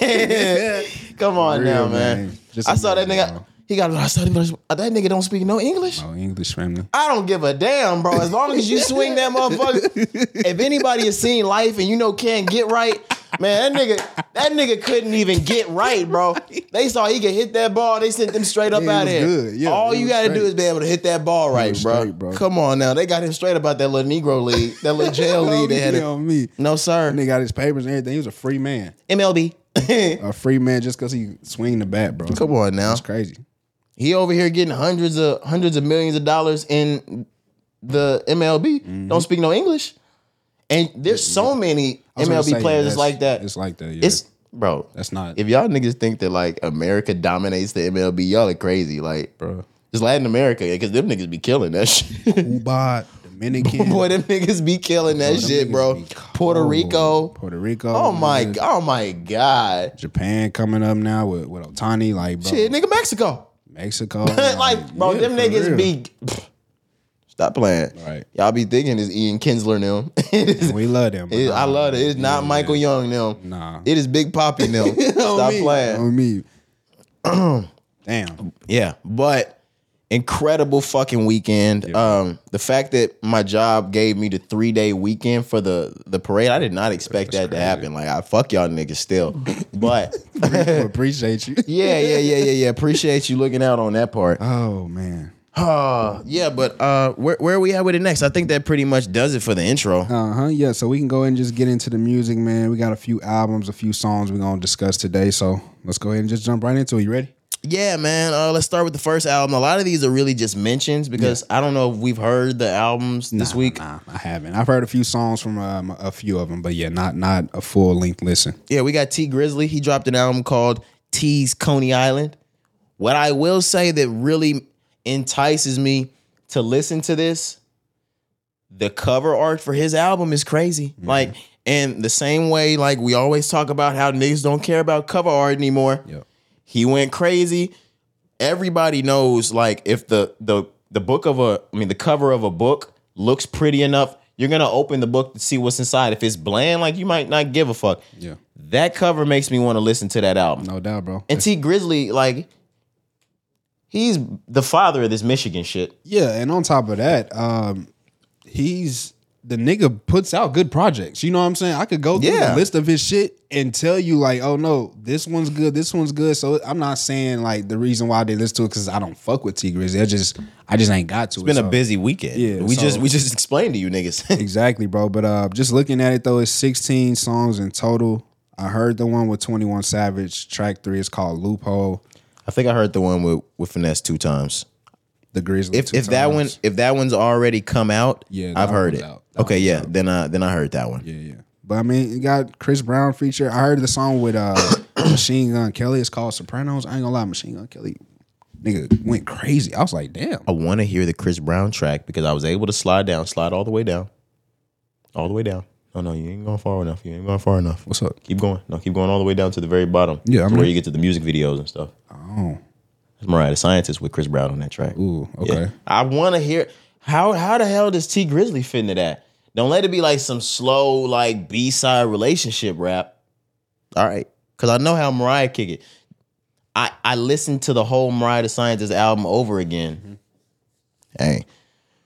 *laughs* Come on
Real,
now, man.
man. Just
I saw that nigga.
bro.
He got. a lot I saw that that nigga don't speak no English.
No English family.
I don't give a damn, bro. As long as you swing that motherfucker. if anybody has seen life and you know can't get right, man, that nigga, that nigga couldn't even get right, bro. They saw he could hit that ball. They sent them straight up
Yeah,
out
he
here.
Yeah,
All you got to do is be able to hit that ball right, bro.
straight, bro.
Come on now, they got him straight about that little Negro league, that little jail *laughs* league they had. It.
on me.
No sir,
And they got his papers and everything. He was a free man.
MLB.
A free man just because he swing the bat, bro.
Come on now.
it's crazy.
He over here getting hundreds of hundreds of millions of dollars in the MLB.
Mm-hmm.
Don't speak no English. And there's so many
I was gonna
MLB
say,
players that's like that.
It's like that. Yeah.
It's bro.
that's not,
If y'all niggas think that like America dominates the MLB, y'all are crazy. Like,
bro.
just Latin America, because them niggas be killing that *laughs* shit.
Cuba, Dominican. *laughs*
Boy, them niggas be killing that
Bro,
shit, bro. Puerto. Rico.
Puerto Rico.
Oh my,
niggas.
oh my god.
Japan coming up now with, with Ohtani. Like, bro.
Shit, nigga, Mexico.
Mexico. *laughs*
like, bro,
yeah,
them niggas
real.
be. Stop playing.
Right.
Y'all be thinking it's Ian Kinsler is- *laughs*
We love them.
it- I love it. It's not
yeah.
Michael Young them.
Nah.
It is Big Papi them. *laughs* Stop
me.
playing.
On me. *clears throat* Damn.
Yeah, but incredible fucking weekend. Um, the fact that my job gave me the three day weekend for the the parade, I did not expect that to happen. Like, I fuck y'all niggas still, but *laughs*
Appreciate you.
yeah, yeah, yeah, yeah, yeah. Appreciate you looking out on that part.
Oh man.
Uh, *sighs* yeah, but uh, where where are we at with it next? I think that pretty much does it for the intro.
Uh huh. Yeah. So we can go ahead and just get into the music, man. We got a few albums, a few songs we're gonna discuss today. So let's go ahead and just jump right into it. You ready?
Yeah, man. Uh, let's start with the first album. A lot of these are really just mentions because I don't know if we've heard the albums this
Nah,
week.
Nah, I haven't. I've heard a few songs from um, a few of them, but yeah, not not a full length listen.
Yeah, we got Tee Grizzley. He dropped an album called Tee's Coney Island. What I will say that really entices me to listen to this, the cover art for his album is crazy. Mm-hmm. Like, and the same way, like we always talk about how niggas don't care about cover art anymore.
Yep.
He went crazy. Everybody knows, like, if the the the book of a, I mean, the cover of a book looks pretty enough, you're gonna open the book to see what's inside. If it's bland, like you might not give a fuck.
Yeah.
That cover makes me want to listen to that album.
No doubt, bro.
And Tee Grizzley, like, he's the father of this Michigan shit.
Yeah, and on top of that, um, he's the nigga puts out good projects. You know what I'm saying? I could go through
Yeah.
the list of his shit and tell you like, oh no, this one's good, this one's good. So I'm not saying like the reason why they listen to it because I don't fuck with Tee Grizzley. I just I just ain't got to.
It's been a busy weekend.
Yeah,
we
so-
just we just explained to you niggas. *laughs*
Exactly, bro. But uh just looking at it though, it's 16 songs in total. I heard the one with 21 Savage. Track three is called Loophole.
I think I heard the one with with Finesse2tymes.
The Grizzly.
If
two
if that one if that one's already come out,
Yeah,
I've heard it. Okay, yeah,
out.
then I then I heard that one.
Yeah, yeah. But I mean, you got Chris Brown feature. I heard the song with uh *coughs* Machine Gun Kelly. It's called Sopranos. I ain't gonna lie, Machine Gun Kelly, nigga went crazy. I was like, damn.
I want to hear the Chris Brown track because I was able to slide down, slide all the way down, all the way down. No, no, you ain't going far enough. You ain't going far enough.
What's up?
Keep going. No, keep going all the way down to the very bottom.
Yeah, I'm
where you get to the music videos and stuff.
Oh,
It's Mariah the Scientist with Chris Brown on that track.
ooh, okay.
Yeah. I want to hear how how the hell does Tee Grizzley fit into that? Don't let it be like some slow like B side relationship rap. All right, because I know how Mariah kick it. I I listened to the whole Mariah the Scientist album over again. Hey,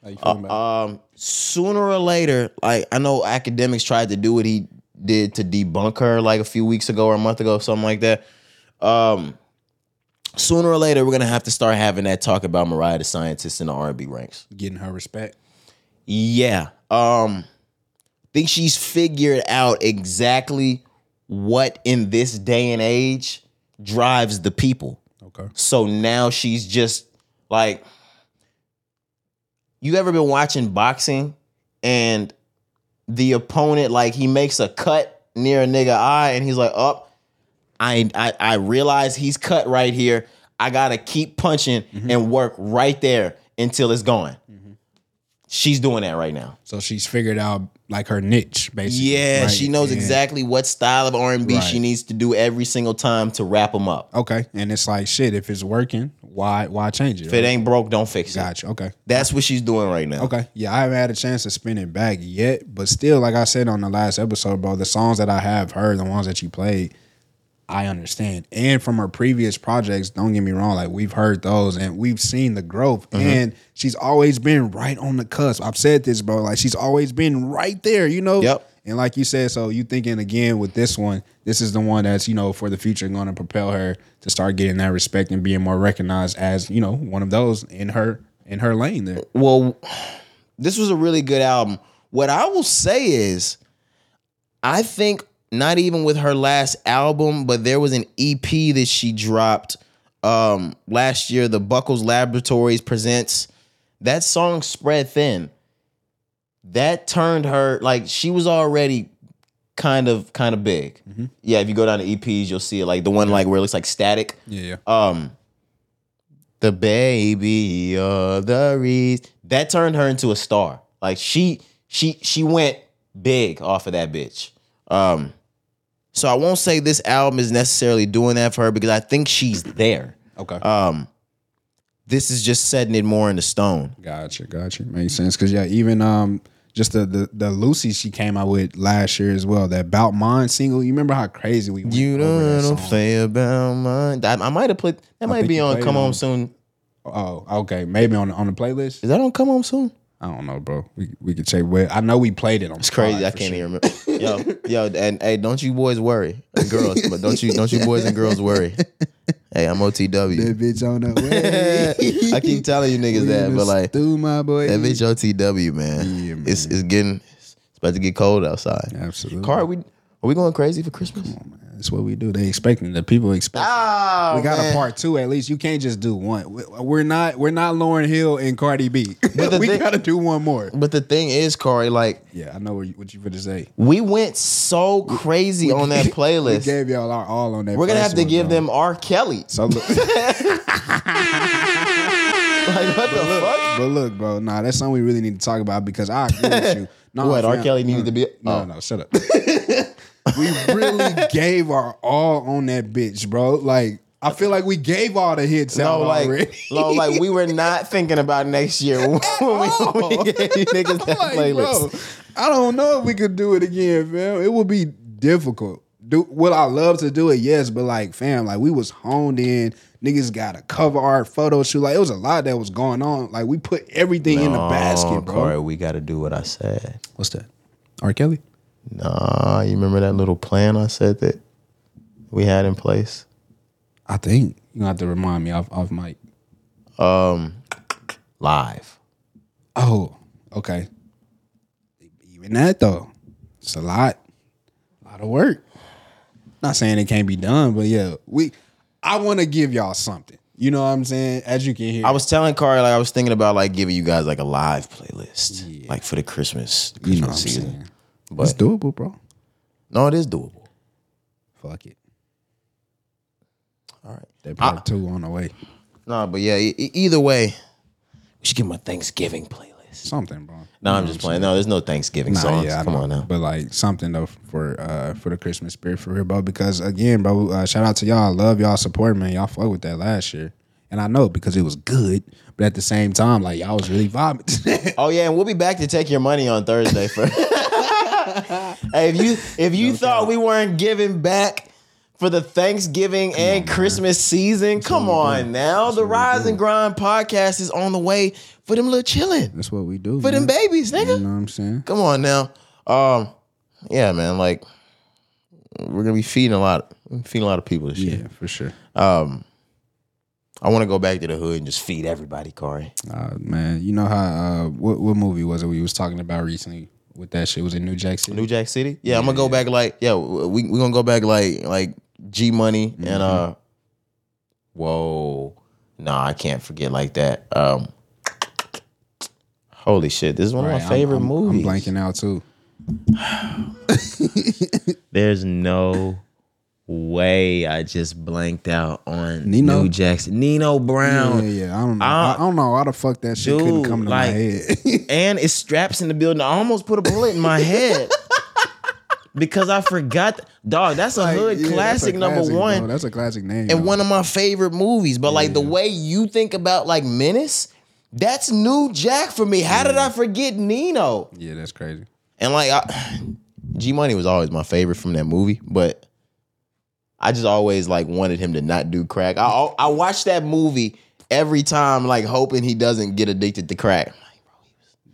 How you feeling about
um, sooner or later, like I know Akademiks tried to do what he did to debunk her like a few weeks ago or a month ago, something like that. Um, sooner or later, we're gonna have to start having that talk about Mariah the scientist in the R and B ranks.
Getting her respect.
Yeah. Um think she's figured out exactly what in this day and age drives the people.
Okay.
So now she's just like you ever been watching boxing and the opponent like he makes a cut near a nigga eye and he's like, "Up, I I I realize he's cut right here. I got to keep punching mm-hmm. and work right there until it's gone." Mm-hmm. She's doing that right now.
So she's figured out like her niche, basically.
Yeah,
right?
she knows
And-
exactly what style of R&B she needs to do every single time to wrap them up.
Okay. And it's like shit, if it's working, why why change it?
If it ain't broke, don't fix it.
Gotcha. Okay.
That's what she's doing right now.
Okay. Yeah, I haven't had a chance to spin it back yet, but still, like I said on the last episode, bro, the songs that I have heard, the ones that you played, I understand. And from her previous projects, don't get me wrong, like we've heard those and we've seen the growth.
Mm-hmm.
And she's always been right on the cusp. I've said this, bro. Like she's always been right there, you know?
Yep.
And like you said, so you thinking again with this one, this is the one that's, you know, for the future going to propel her to start getting that respect and being more recognized as, you know, one of those in her in her lane there.
Well, this was a really good album. What I will say is, I think not even with her last album, but there was an EP that she dropped um last year, the Buckles Laboratories presents. That song spread thin. That turned her like she was already kind of kind of big. Yeah, if you go down to EPs, you'll see it like the one like where it looks like static.
Yeah.
Um, the baby of the reeds that turned her into a star. Like she she she went big off of that bitch. Um, so I won't say this album is necessarily doing that for her because I think she's there.
Okay.
Um, this is just setting it more into stone.
Gotcha, gotcha. Makes sense. Cause yeah, even um just the, the the Lucy she came out with last year as well. That Bout Mine single. You remember how crazy we
You don't
that
know
song?
play about mine. I, I might have put that might be on Come
it
Home
on-
Soon.
Oh, okay. Maybe on on the playlist.
Is that on Come Home Soon?
I don't know, bro. We we could check. Well, I know we played it on.
It's crazy. I can't even remember. Yo, *laughs* yo, and hey, don't you boys worry, and girls, but don't you don't you boys and girls worry. Hey, I'm OTW.
That bitch on the way. *laughs*
I keep telling you niggas that, but like
do my boy.
that bitch OTW, man.
Yeah, man.
It's it's getting it's about to get cold outside.
Absolutely.
Car, are we are we going crazy for Christmas?
That's what we do. They expecting the people expect.
Ah,
we got
man.
a part two at least. You can't just do one. We- We're not. We're not Lauryn Hill and Cardi B. *laughs*
the
we
thing-
got to do one more.
But the thing is, Corey, like
Yeah, I know what you, what you finna say.
we went so crazy on that playlist.
We gave y'all our all on that.
We're gonna have to give them R. Kelly.
So look, *laughs* *laughs*
Like what the fuck?
but look, bro. Nah, that's something we really need to talk about because I agree with you. No,
What, R.
fam,
Kelly needed
no,
to be-
No,
oh.
no, shut up. We really *laughs* gave our all on that bitch, bro. Like I feel like we gave all the hits out
No, like,
already.
no, like we were not thinking about next year *laughs* when we, when we gave you niggas that *laughs*
Like,
playlist.
bro, I don't know if we could do it again, fam. It would be difficult. Do would I love to do it? Yes, but like, fam, like we was honed in. Niggas got a cover art photo shoot. Like it was a lot that was going on. Like we put everything in the basket, bro.
Corey, we got to do what I said.
What's that? R. Kelly?
Nah, you remember that little plan I said that we had in place?
I think you gonna have to remind me off off mic.
Um, live.
Oh, okay. Even that though, it's a lot, a lot of work. Not saying it can't be done, but yeah, we. I want to give y'all something. You know what I'm saying? As you can hear,
I was telling Corey like I was thinking about like giving you guys like a live playlist, like for the Christmas Christmas
you know what I'm
season.
saying.
But
It's doable, bro.
no, it is doable.
Fuck it.
All right.
They part two on the way.
No, but yeah, e- either way, we should give him a Thanksgiving playlist.
Something, bro.
No, I'm just playing. No, there's no Thanksgiving
Nah,
songs.
yeah, I
Come
know.
on now.
But like something though for uh for the Christmas spirit for real, bro. Because again, bro, uh, shout out to y'all. I love y'all support, man. Y'all fuck with that last year, and I know because it was good. But at the same time, like y'all was really vibing. *laughs*
Oh yeah, and we'll be back to take your money on Thursday for. *laughs* hey, if you if you thought we weren't giving back for the Thanksgiving and Christmas season, come on now. The Rise and Grind podcast is on the way for them little chilling
That's what we do
for them babies, nigga.
You know what I'm saying?
Come on now. Um, yeah, man. Like we're gonna be feeding a lot, feeding a lot of people this year.
Yeah, for sure.
Um, I want to go back to the hood and just feed everybody, Corey.
Uh, man, you know how uh, what what movie was it we was talking about recently with that shit? Was in New Jack City?
New Jack City. Yeah, I'm gonna go back like yeah, we we gonna go back like like G Money and uh, whoa, nah, I can't forget like that. Um, holy shit, this is one
Right,
of my
I'm-
favorite
I'm,
movies.
I'm blanking out too. *sighs*
There's no way I just blanked out on
Nino?
New Jackson, Nino Brown.
Yeah, yeah. I don't know.
I-
I, don't know why the fuck that shit couldn't come to
like-
my head. *laughs*
and it's straps in the building. I almost put a bullet in my head *laughs* because I forgot. Dog, that's a
Like,
hood
yeah, that's a
classic number one.
bro. That's a classic name.
and
though.
one of my favorite movies. But like the way you think about like Menace, that's New Jack for me. How did I forget Nino?
yeah, that's crazy.
And like I, G Money was always my favorite from that movie, but I just always like wanted him to not do crack. I I watch that movie every time, like hoping he doesn't get addicted to crack.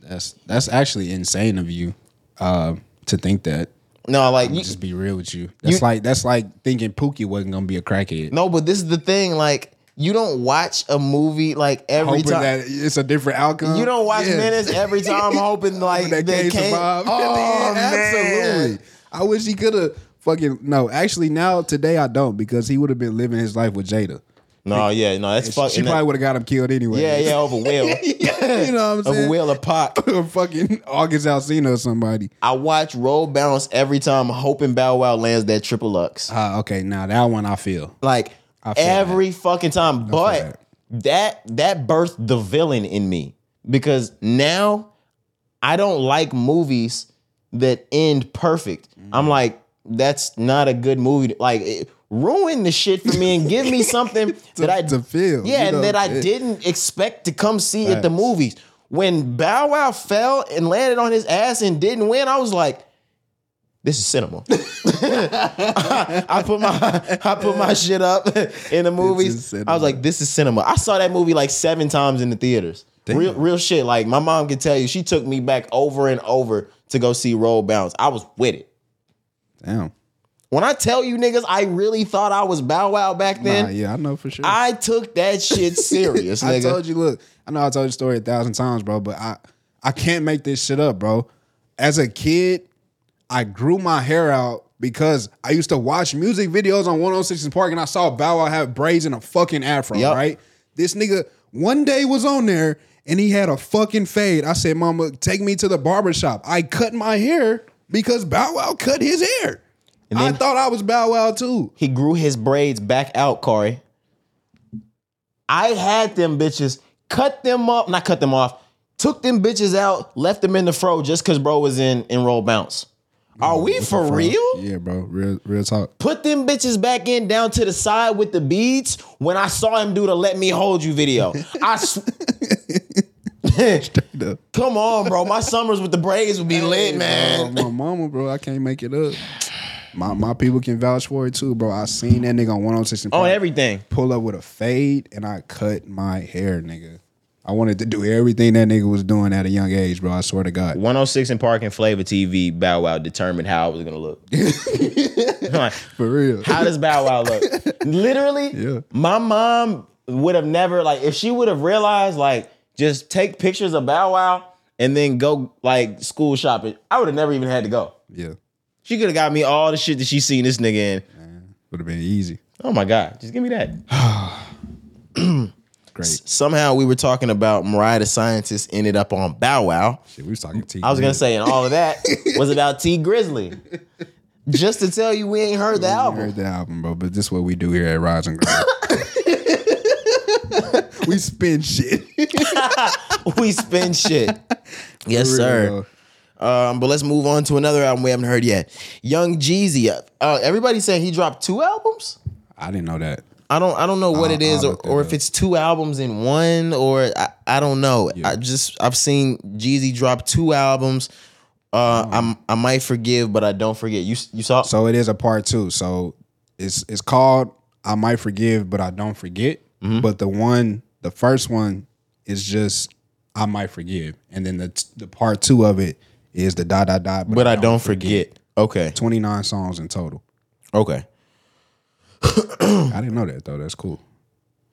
That's that's actually insane of you uh, to think that.
No, like you,
Just be real with you. That's
You-
like that's like thinking Pookie wasn't gonna be a crackhead.
no, but this is the thing. Like you don't watch a movie like every
Hoping
time.
that it's a different outcome.
You don't watch
Yeah.
Menace every time *laughs* hoping like
that
they
survived.
Oh *laughs* man,
absolutely. I wish he could have fucking no. Actually, now today I don't because he would have been living his life with Jada.
No, yeah, no, that's fucking.
She probably would have got him killed anyway.
yeah, yeah, over *laughs* Will, yeah,
you know what I'm saying? over?
Will of Pac. *laughs*
or fucking August Alsina or somebody.
I watch Roll Bounce every time, hoping Bow Wow lands that triple lux.
Ah, okay, now that one I feel.
Like
I feel
every fucking time. But that that birthed the villain in me because now I don't like movies that end perfect. I'm like, that's not a good movie. Like it, ruin the shit for me and give me *laughs* something *laughs* that I
to feel,
Yeah,
you
and
know,
that I
it-
didn't expect to come see at the movies. When Bow Wow fell and landed on his ass and didn't win, I was like, this is cinema. *laughs* I put my I put my shit up in the movies. I was like, this is cinema. I saw that movie like seven times in the theaters. Real real shit. Like my mom can tell you, she took me back over and over to go see Roll Bounce. I was with it.
Damn.
When I tell you niggas, I really thought I was Bow Wow back then.
Nah, yeah, I know for sure.
I took that shit *laughs* serious,
I
nigga.
told you, look, I know I told you the story a thousand times, bro, but I I can't make this shit up, bro. As a kid, I grew my hair out because I used to watch music videos on 106 in Park and I saw Bow Wow have braids and a fucking afro,
Yup.
right? This nigga one day was on there and he had a fucking fade. I said, Mama, take me to the barber shop. I cut my hair because Bow Wow cut his hair. I
then-
thought I was Bow Wow too.
he grew his braids back out, Corey. I had them bitches, cut them up, not cut them off, took them bitches out, left them in the fro just because bro was in in roll bounce. Are we for real?
Yeah, bro. Real real talk.
Put them bitches back in down to the side with the beads when I saw him do the let me hold you video. I I s- *laughs* *laughs* Come on, bro. My summers with the braids would be lit, man.
Bro, my mama, bro, I can't make it up. My my people can vouch for it too, bro. I seen that nigga on 106 and
On
Park
everything.
pull up with a fade and I cut my hair, nigga. I wanted to do everything that nigga was doing at a young age, bro. I swear to God.
106 in Park and Flavor TV, Bow Wow determined how I was gonna look. *laughs* Like,
For real.
How does Bow Wow look? *laughs* Literally,
Yeah.
my mom would have never like if she would have realized like just take pictures of Bow Wow and then go like school shopping. I would have never even had to go.
Yeah.
She could have got me all the shit that she seen this nigga in.
Would have been easy.
Oh my god, just give me that. *sighs*
Great.
Somehow we were talking about Mariah the Scientist ended up on Bow Wow.
Shit, we was talking T.
I was gonna say, and all of that was *laughs* about Tee Grizzley. Just to tell you, we ain't heard the
I
album.
heard the album, bro, but this is what we do here at Rise and. *laughs* *laughs* we spin shit. *laughs*
we spin shit. Yes,
For
sir.
real.
Um, but let's move on to another album we haven't heard yet. Young Jeezy. Uh, everybody's saying he dropped two albums.
I didn't know that.
I don't. I don't know what
I'll-
it is, or, or if it's two albums in one, or I, I don't know.
Yeah.
I just I've seen Jeezy drop two albums. Uh, I'm I might forgive, but I don't forget. You you saw?
So it is a part two. So it's it's called I might forgive, but I don't forget.
Mm-hmm.
But the one, the first one is just I might forgive, and then the the part two of it is the dot dot dot.
but I don't forget. Okay.
Twenty nine songs in total.
Okay.
I didn't know that though. That's cool.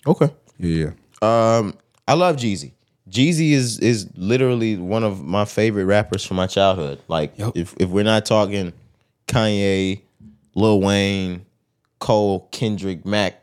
Okay.
Yeah, yeah.
Um, I love Jeezy. Jeezy is is literally one of my favorite rappers from my childhood. Like
Yup.
if if we're not talking Kanye, Lil Wayne, Cole, Kendrick, Mac,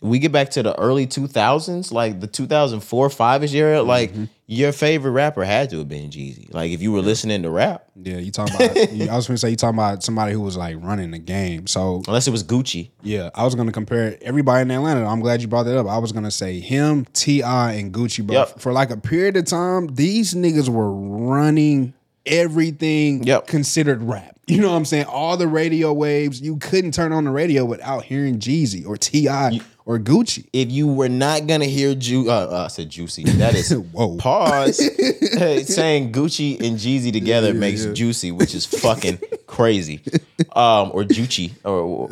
we get back to the early 2000s, like the 2004 5 ish era, mm-hmm. like your favorite rapper had to have been Jeezy. Like if you were listening to rap,
Yeah, you talking about? *laughs* you- I was gonna say you talking about somebody who was like running the game. So
unless it was Gucci.
yeah, I was gonna compare everybody in Atlanta. I'm glad you brought that up. I was gonna say him, T.I., and Gucci, bro.
Yep.
For like a period of time, these niggas were running everything
Yep.
considered rap. You know what I'm saying? All the radio waves. You couldn't turn on the radio without hearing Jeezy or T.I. or Gucci.
if you were not gonna hear Ju, uh, uh, I said juicy. That is *laughs*
Whoa.
pause. *laughs* saying Gucci and Jeezy together makes juicy, which is fucking crazy. Um, or Juicy, or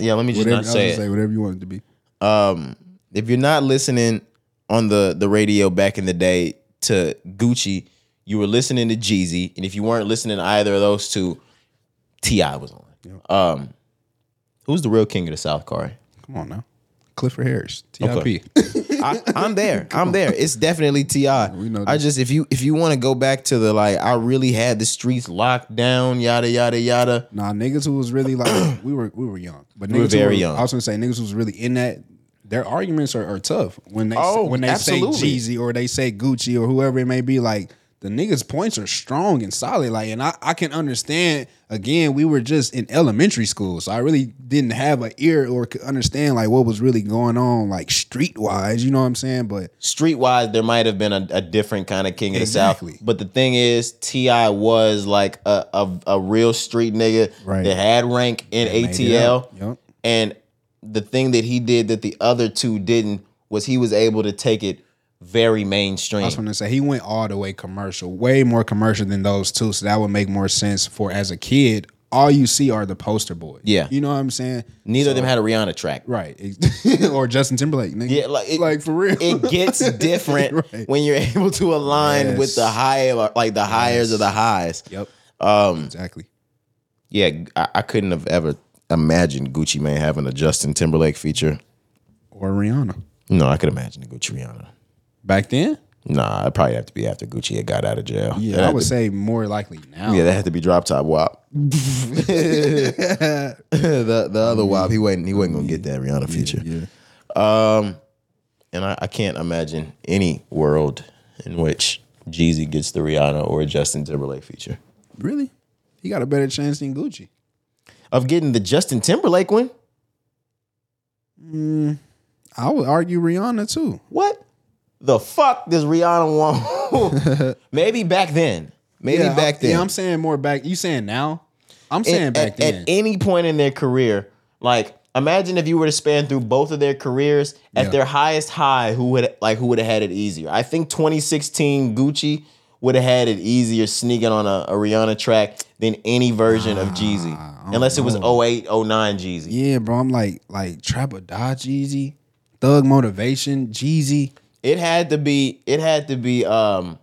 yeah. Let me just
Uh, Whatever-
not say it.
Say whatever you want it to be.
Um, if you're not listening on the the radio back in the day to Gucci, you were listening to Jeezy, and if you weren't listening to either of those two, T.I. was on. Um, who's the real king of the South, Corey?
Come on now. Clifford Harris, TIP.
Okay. I, I'm there. *laughs* I'm there. It's definitely Ti.
know
I just if you if you want to go back to the like I really had the streets locked down, yada yada yada.
Nah, niggas who was really like *clears throat* we were we were young, but niggas
were
who
very young.
I was gonna say niggas who was really in that. Their arguments are, are tough when they
Oh,
when they
absolutely.
say Jeezy or they say Gucci or whoever it may be. Like the niggas' points are strong and solid. Like, and I, I can understand. Again, we were just in elementary school, so I really didn't have an ear or could understand like what was really going on, like street wise. You know what I'm saying? But
Streetwise, there might have been a, a different kind of king of the South. But the thing is, T.I. was like a, a a real street nigga
Right.
that had rank in ATL.
Yup.
And the thing that he did that the other two didn't was he was able to take it very mainstream.
I was gonna say he went all the way commercial, way more commercial than those two. So that would make more sense for as a kid. All you see are the poster boys.
Yeah.
you know what I'm saying.
Neither of them had a Rihanna track.
Right, *laughs* or Justin Timberlake. Nigga.
Yeah, like it,
like for real.
it gets *laughs* different
Right.
when you're able to align
Yes.
with the high, like the highs of the highs.
yep,
Um,
exactly.
yeah, I, I couldn't have ever imagined Gucci Mane having a Justin Timberlake feature.
Or Rihanna.
No, I could imagine a Gucci Rihanna.
Back then,
Nah, it'd probably have to be after Gucci had got out of jail. That'd
yeah, I would
to-
say more likely now.
Yeah, that had to be Drop Top Wop. *laughs* *laughs* the the other WAP, he wasn't he wasn't gonna get that Rihanna feature.
yeah.
Um, and I, I can't imagine any world in which Jeezy gets the Rihanna or Justin Timberlake feature.
Really, he got a better chance than Gucci.
Of getting the Justin Timberlake one?
I would argue Rihanna too.
What the fuck does Rihanna want? *laughs* Maybe back then. Maybe
yeah,
back
I-
then.
Yeah, I'm saying more back. You saying now? I'm saying
at,
back
at-
then.
at any point in their career, like imagine if you were to span through both of their careers at
Yeah.
their highest high, who would like who would have had it easier? I think 2016 Gucci would have had it easier sneaking on a, a Rihanna track than any version of Jeezy, ah, unless it was 08, 09 Jeezy.
yeah, bro. I'm like like Trap or Die Jeezy, Thug Motivation, Jeezy.
It had to be. It had to be. Um,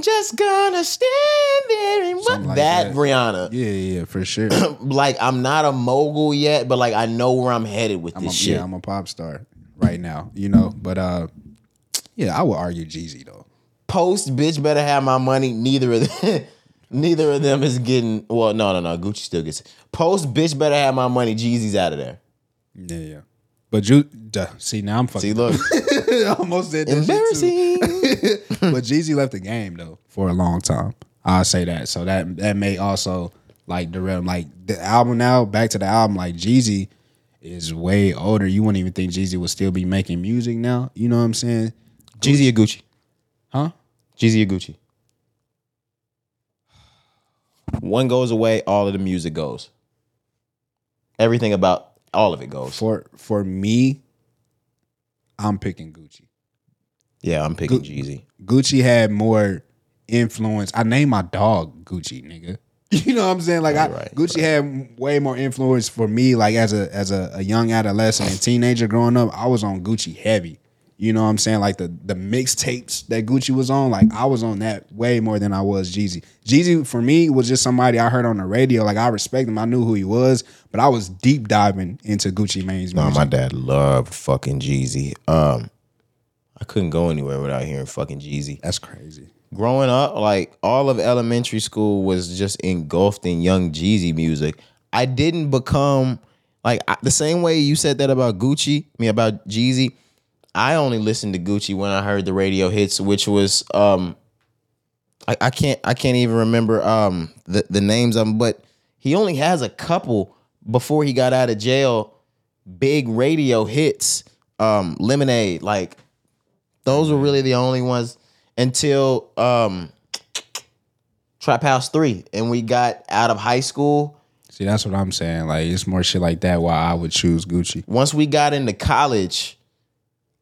just gonna stand there and what
like
that,
that.
Rihanna.
Yeah, yeah, for *clears throat* sure.
Like I'm not a mogul yet, but like I know where I'm headed with
I'm
this
a,
shit.
Yeah, I'm a pop star right now, you know. But uh, yeah, I would argue Jeezy though.
Post bitch better have my money. Neither of them. *laughs* Neither of them is getting. Well, no, no, no. Gucci still gets it. Post bitch better have my money. Jeezy's out of there.
Yeah, yeah. But you duh, see now I'm fucking
See, look, *laughs*
I almost said that
embarrassing. *laughs*
but Jeezy left the game though for a long time. I'll say that. So that that may also like derail him. Like the album now, back to the album, like Jeezy is way older. You wouldn't even think Jeezy would still be making music now. You know what I'm saying?
Jeezy or Gucci?
Huh?
Jeezy or Gucci? One goes away, all of the music goes. Everything about all of it goes.
For for me, I'm picking Gucci.
Yeah, I'm picking
Gu-
Jeezy.
Gucci had more influence. I named my dog Gucci, nigga. *laughs* You know what I'm saying? Like I,
Right, right,
Gucci had way more influence for me. Like as a as a, a young adolescent and teenager growing up, I was on Gucci heavy. You know what I'm saying? Like the the mixtapes that Gucci was on, like I was on that way more than I was Jeezy. Jeezy for me was just somebody I heard on the radio. Like I respect him, I knew who he was, but I was deep diving into Gucci Mane's
No,
music.
my dad loved fucking Jeezy. Um, I couldn't go anywhere without hearing fucking Jeezy.
That's crazy.
Growing up, like all of elementary school was just engulfed in young Jeezy music. I didn't become like I, the same way you said that about Gucci, I mean about Jeezy. I only listened to Gucci when I heard the radio hits, which was um, I, I can't I can't even remember um the the names of them, but he only has a couple before he got out of jail. Big radio hits, um, Lemonade, like those were really the only ones until um Trap House 3 and we got out of high school.
See, that's what I'm saying. Like it's more shit like that why I would choose Gucci.
Once we got into college,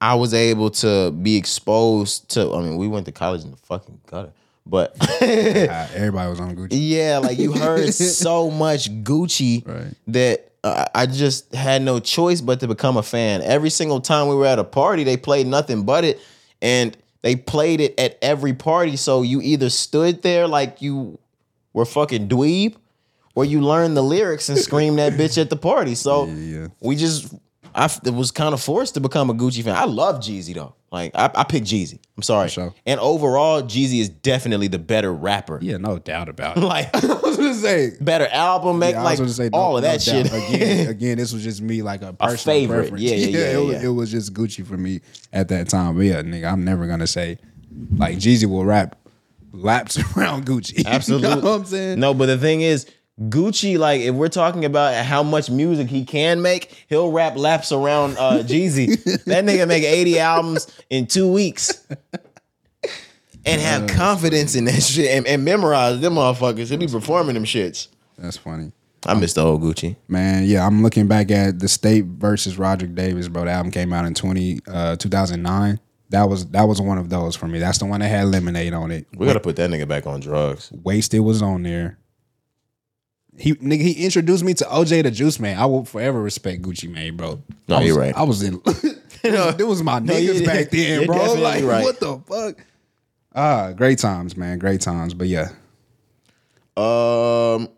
I was able to be exposed to I mean, we went to college in the fucking gutter. But *laughs*
Uh, everybody was on Gucci.
yeah, like you heard *laughs* so much Gucci
Right.
that uh, I just had no choice but to become a fan. Every single time we were at a party, they played nothing but it, and they played it at every party. So you either stood there like you were fucking dweeb, or you learned the lyrics and screamed that bitch at the party. So
yeah.
we just, I f- was kind of forced to become a Gucci fan. I love Jeezy though. Like I, I picked Jeezy. I'm sorry.
sure.
And overall, Jeezy is definitely the better rapper.
Yeah, no doubt about it. *laughs*
Like
I was gonna say
better album, make
Yeah, I
like
was gonna say no-
all of
no
that
doubt.
shit.
again, *laughs* again, this was just me like a personal
favorite.
preference.
Yeah, yeah, *laughs* yeah,
it, was,
yeah.
it was just Gucci for me at that time. But yeah, nigga, I'm never gonna say like Jeezy will rap laps around Gucci.
Absolutely.
you know what I'm saying?
No, but the thing is, Gucci, like, if we're talking about how much music he can make, he'll wrap laps around uh, *laughs* Jeezy. that nigga make 80 albums in two weeks. And have confidence in that shit and, and memorize them motherfuckers. He'll be performing them shits.
That's funny.
I miss the old Gucci.
Man, yeah, I'm looking back at the State versus Roderick Davis, bro. The album came out in 20, uh, 2009. That was that was one of those for me. That's the one that had Lemonade on it.
We gotta put that nigga back on drugs.
Wasted was on there. He nigga, he introduced me to OJ da Juiceman. I will forever respect Gucci Mane, bro.
No,
was,
you're right.
I was in. *laughs* it was my
No,
niggas back then, *laughs* bro. Like
right.
what the fuck? Ah, great times, man. Great times. But yeah,
Um,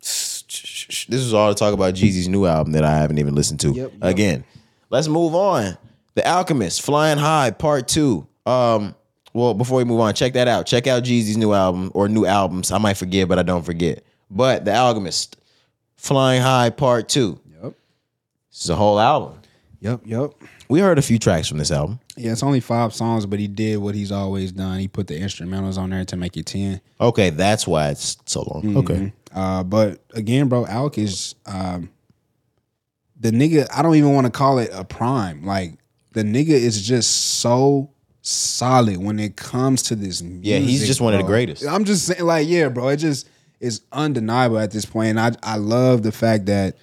this is all to talk about Jeezy's new album that I haven't even listened to.
Yep, yep.
Again, let's move on. The Alchemist, Flying High, Part Two. Um, well, before we move on, check that out. Check out Jeezy's new album or new albums. I might forget, but I don't forget. But The Alchemist, Flying High, Part Two.
Yep.
This is a whole album.
yep, yep.
We heard a few tracks from this album.
Yeah, it's only five songs, but he did what he's always done. He put the instrumentals on there to make it ten.
Okay, that's why it's so long. Okay.
Uh, but again, bro, Alk is um, the nigga. I don't even want to call it a prime. Like the nigga is just so solid when it comes to this music.
Yeah, he's just one of the greatest.
I'm just saying, like, yeah, bro. It just is undeniable at this point. And I I love the fact that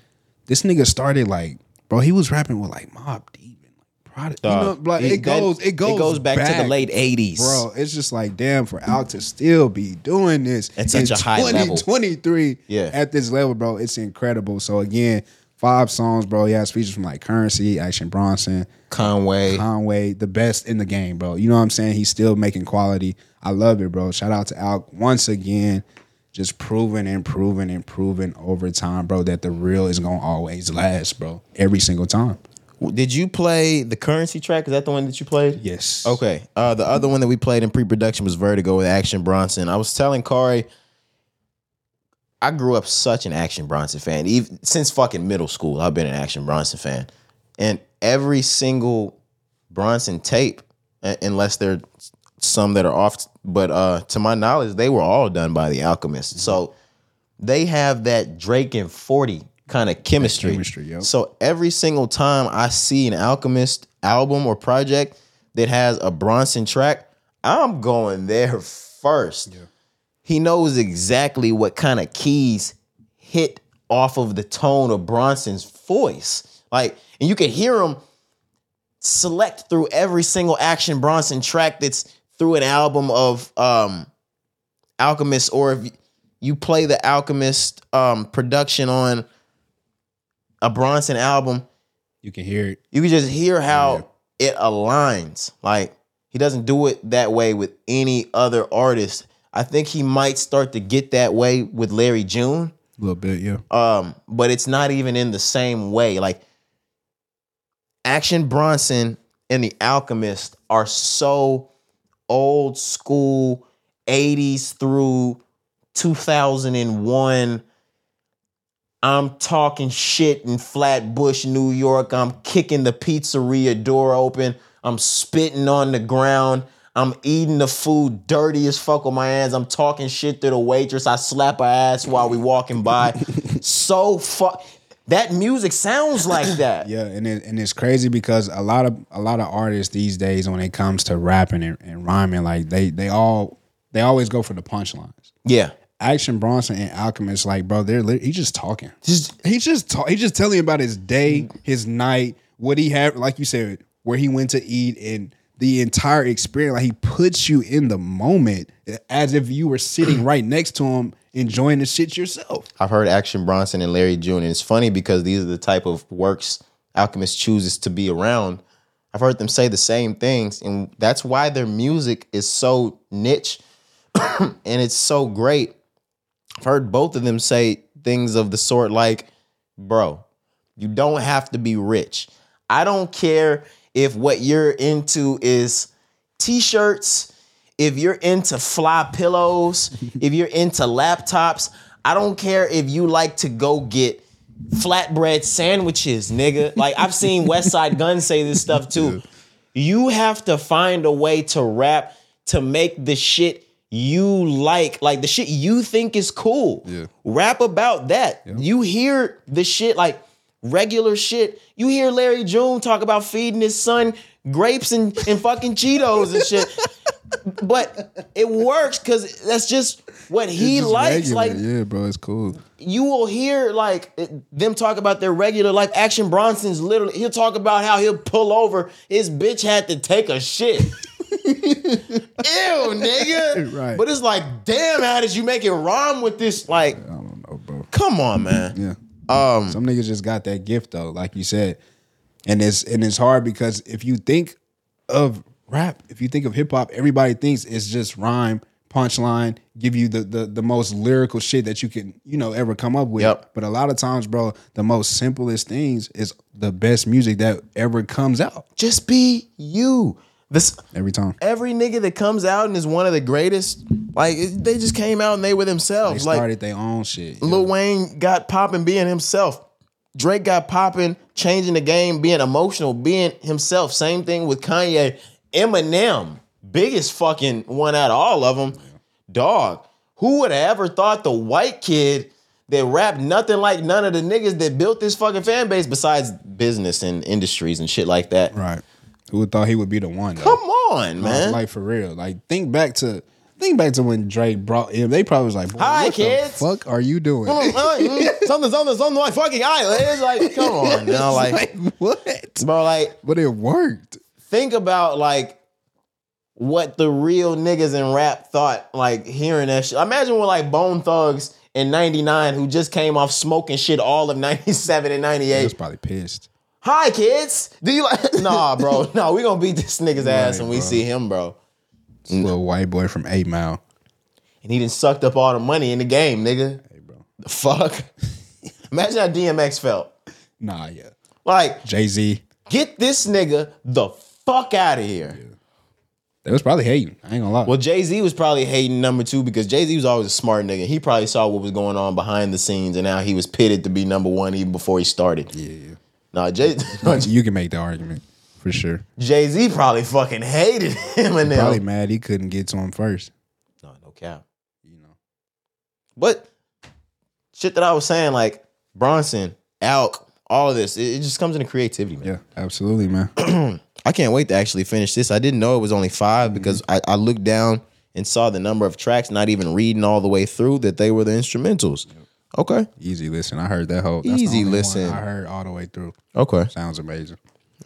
this nigga started like, bro. He was rapping with like Mobb Deep and like Product. You know, like it
that- it
goes, it goes,
back, to the late 80s.
bro. It's just like damn for Alk to still be doing this
At such
in
a high level.
2023
Yeah.
at this level, bro. It's incredible. So again, five songs, bro. He has features from like Curren$y, Action Bronson,
Conway.
Conway, the best in the game, bro. You know what I'm saying? He's still making quality. I love it, bro. Shout out to Alk once again. Just proving and proving and proving over time, bro, that the real is gonna always last, bro. Every single time.
Did you play the Curren$y track? Is that the one that you played?
Yes.
Okay. Uh, the other one that we played in pre-production was Vertigo with Action Bronson. I was telling Corey, I grew up such an Action Bronson fan. Even since fucking middle school, I've been an Action Bronson fan, and every single Bronson tape, unless there some that are off, but uh, to my knowledge, they were all done by the Alchemist. So they have that Drake and Forty kind of chemistry.
chemistry, yep.
So every single time I see an Alchemist album or project that has a Bronson track, I'm going there first. He knows exactly what kind of keys hit off of the tone of Bronson's voice. Like, and you can hear him select through every single Action Bronson track that's through an album of um Alchemist, or if you play the Alchemist um production on a Bronson album,
You can hear it.
you can just hear how it aligns. Like he doesn't do it that way with any other artist. I think he might start to get that way with Larry June.
A little bit, yeah.
Um, but it's not even in the same way. Like Action Bronson and the Alchemist are so old school 80s through 2001 I'm talking shit in Flatbush, New York. I'm kicking the pizzeria door open. I'm spitting on the ground. I'm eating the food dirty as fuck with my hands. I'm talking shit to the waitress. I slap her ass while we walking by. *laughs* so fuck. That music sounds like *coughs* that.
Yeah, and it, and it's crazy because a lot of a lot of artists these days, when it comes to rapping and, and rhyming, like they they all they always go for the punchlines.
Yeah.
Action Bronson and Alchemist, like bro, they're lit- he's just talking. Just he's just talk, he's just telling you about his day, his night, what he had, like you said, where he went to eat, and the entire experience. Like he puts you in the moment as if you were sitting *coughs* right next to him, enjoying the shit yourself.
I've heard Action Bronson and Larry June, and it's funny because these are the type of works Alchemist chooses to be around. I've heard them say the same things, and that's why their music is so niche *coughs* and it's so great. I've heard both of them say things of the sort like, bro, you don't have to be rich. I don't care if what you're into is t-shirts, if you're into fly pillows, *laughs* if you're into laptops. I don't care if you like to go get flatbread sandwiches, nigga. Like I've seen West *laughs* Side Gun say this stuff too. You have to find a way to rap to make the shit you like, like the shit you think is cool.
Yeah.
Rap about that. You hear the shit like regular shit. You hear Larry June talk about feeding his son grapes and, and fucking Cheetos and shit. *laughs* But it works because that's just what he
just
likes.
regular.
Like
yeah, bro, it's cool.
you will hear like them talk about their regular life. Action Bronson's literally he'll talk about how he'll pull over. His bitch had to take a shit. *laughs* Ew, nigga.
Right.
But it's like, damn, how did you make it rhyme with this? Like,
I don't know, bro.
come on, man.
Yeah.
Um,
Some niggas just got that gift though, like you said. And it's and it's hard because if you think of rap, if you think of hip hop, everybody thinks it's just rhyme, punchline, give you the, the the most lyrical shit that you can, you know, ever come up with.
Yep.
But a lot of times, bro, the most simplest things is the best music that ever comes out.
just be you. This
Every time.
every nigga that comes out and is one of the greatest, like it- they just came out and they were
They
themselves. like
started their own shit.
Lil Wayne got popping being himself. Drake got popping, changing the game, being emotional, being himself. Same thing with Kanye. Eminem, biggest fucking one out of all of them. Dog, who would have ever thought the white kid that rapped nothing like none of the niggas that built this fucking fan base besides business and industries and shit like that?
Right. Who would thought he would be the one though?
Come on, man.
Like for real. Like think back to think back to when Drake brought him. They probably was like, "Boy,
Hi,
what
kids."
the fuck are you doing? *laughs*
something, something, something like fucking island. It's like, come on, *laughs* now, like,
like what?
bro, like,
But it worked.
Think about like what the real niggas in rap thought, like hearing that shit. Imagine when like Bone Thugs in 99 who just came off smoking shit all of 97 and 98.
He was
98.
probably pissed.
Hi kids. Do you like *laughs* nah bro. *laughs* No, we gonna beat this nigga's ass
Right,
when we
bro.
see him, bro.
This little white boy from Eight Mile.
And he done sucked up all the money in the game, nigga.
Hey, bro.
The fuck? *laughs* Imagine how DMX felt.
Nah, yeah.
Like,
Jay Z.
get this nigga the fuck out of here.
They was probably hating. I ain't gonna lie.
Well, Jay Z was probably hating number two because Jay Z was always a smart nigga. He probably saw what was going on behind the scenes, and now he was pitted to be number one even before he started.
yeah,
No, Jay
yeah. you can make the argument for sure.
Jay Z probably fucking hated him and.
Probably mad he couldn't get to him first.
No, no cap.
You know.
But shit that I was saying, like Bronson, Alk, all of this, it, it just comes into creativity, man.
Yeah, absolutely, man. *clears throat*
I can't wait to actually finish this. I didn't know it was only five because I, I looked down and saw the number of tracks, not even reading all the way through that they were the instrumentals. Okay.
Easy listen. I heard that whole
Easy listen.
I heard all the way through.
Okay.
Sounds amazing.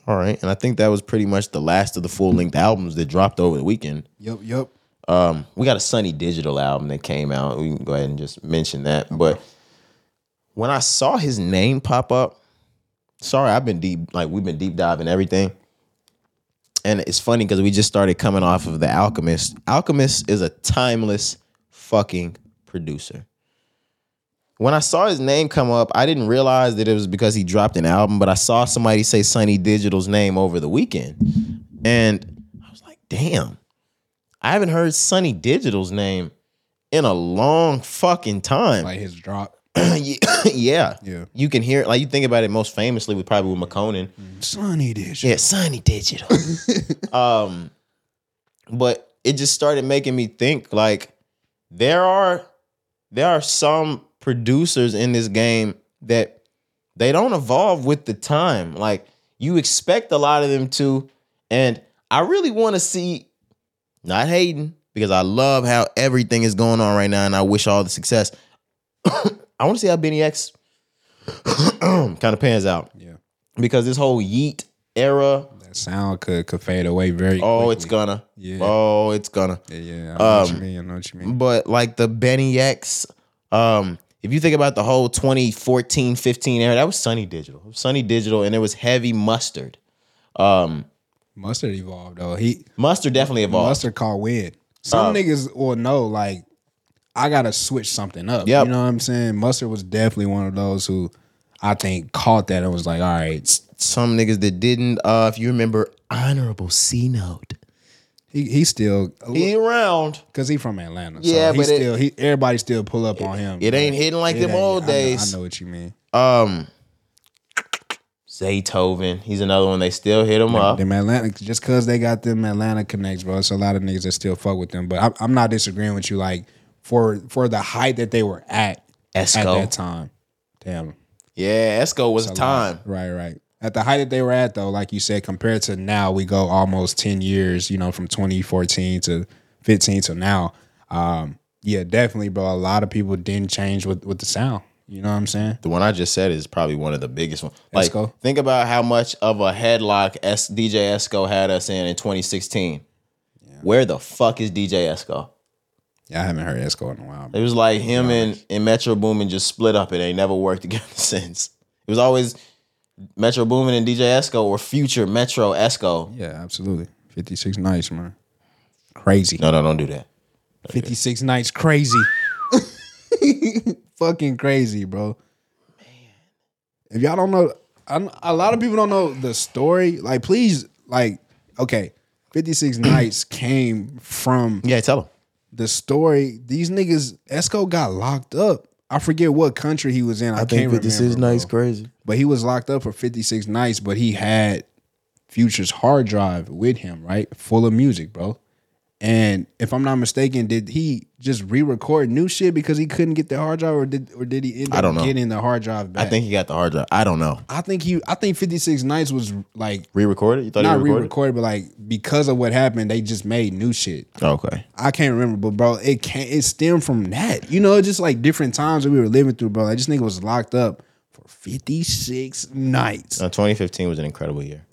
All right. And I think that was pretty much the last of the full length albums that dropped over the weekend.
Yep, yep.
Um, we got a Sonny Digital album that came out. We can go ahead and just mention that. But when I saw his name pop up, sorry, I've been deep, like we've been deep diving everything. And it's funny because we just started coming off of the Alchemist. Alchemist is a timeless fucking producer. When I saw his name come up, I didn't realize that it was because he dropped an album, but I saw somebody say Sonny Digital's name over the weekend. And I was like, damn, I haven't heard Sonny Digital's name in a long fucking time.
Like his drop. *coughs*
yeah. yeah. You can hear it. Like you think about it most famously with probably with Makonnen.
Sonny Dish.
Yeah, Sonny Digital. *laughs* um, but it just started making me think like there are there are some producers in this game that they don't evolve with the time. Like you expect a lot of them to, and I really want to see not hating because I love how everything is going on right now, and I wish all the success. *coughs* I want to see how Benny X *clears throat* kind of pans out
Yeah.
because this whole Yeet era
That sound could could fade away very
Oh, it's gonna.
Yeah.
Oh, it's gonna.
Yeah, yeah. I know what you
Um,
mean. I know what you mean.
But like the Benny X, um, if you think about the whole 2014, 15 era, that was Sonny Digital. It was Sonny Digital, and it was heavy mustard. Um,
Mustard evolved though. He
mustard definitely evolved.
Mustard caught wind. Some
Uh,
niggas will know like I gotta switch something up.
Yep.
You know what I'm saying? Mustard was definitely one of those who I think caught that and was like, all right,
Some niggas that didn't. Uh, if you remember, honorable C note.
he he still
He around.
because he from Atlanta.
Yeah,
so he
but it-
still he everybody still pull up on him.
It ain't hitting like
it
them old
I know-
days.
I know what you mean.
Um, Zaytoven. He's another one. They still hit him up.
Them Atlanta, just cause they got them Atlanta connects, bro. It's a lot of niggas that still fuck with them. But I'm, I'm not disagreeing with you. Like for for the height that they were at at that time, damn,
Yeah, Esco was
a
time.
lot. Right, right. At the height that they were at, though, like you said, compared to now, we go almost ten years. You know, from 2014 to 15 to now. Um, yeah, definitely, bro. A lot of people didn't change with with the sound. You know what I'm saying?
The one I just said is probably one of the biggest ones. Like,
Esco?
think about how much of a headlock S- DJ Esco had us in in 2016. Where the fuck is DJ Esco?
Yeah, I haven't heard Esco in a while.
It was like him and, and Metro Boomin just split up and they never worked *laughs* together since. It was always Metro Boomin and DJ Esco or future Metro Esco.
Yeah, absolutely. 56 nights, man. Crazy.
No, no, don't do that.
56 nights crazy. *laughs* Fucking crazy, bro. Man. If y'all don't know, a lot of people don't know the story. Like, please, like, okay, 56 nights came from
Yeah, tell him.
The story. These niggas, Esco got locked up. I forget what country he was in. I, can't remember. bro.
crazy.
But he was locked up for 56 nights, but he had Future's hard drive with him, right? Full of music, bro. And if I'm not mistaken, did he just re-record new shit because he couldn't get the hard drive, or did or did he end
I don't know.
getting the hard drive back?
I think he got the hard drive. I don't know.
I think he I think 56 nights was like
Re-recorded? You thought
not
he re-recorded?
re-recorded, but like because of what happened, they just made new shit.
Okay.
I can't remember, but bro, it can't it stemmed from that. You know, just like different times that we were living through, bro. Like this nigga was locked up for 56 nights.
Uh, 2015 was an incredible year.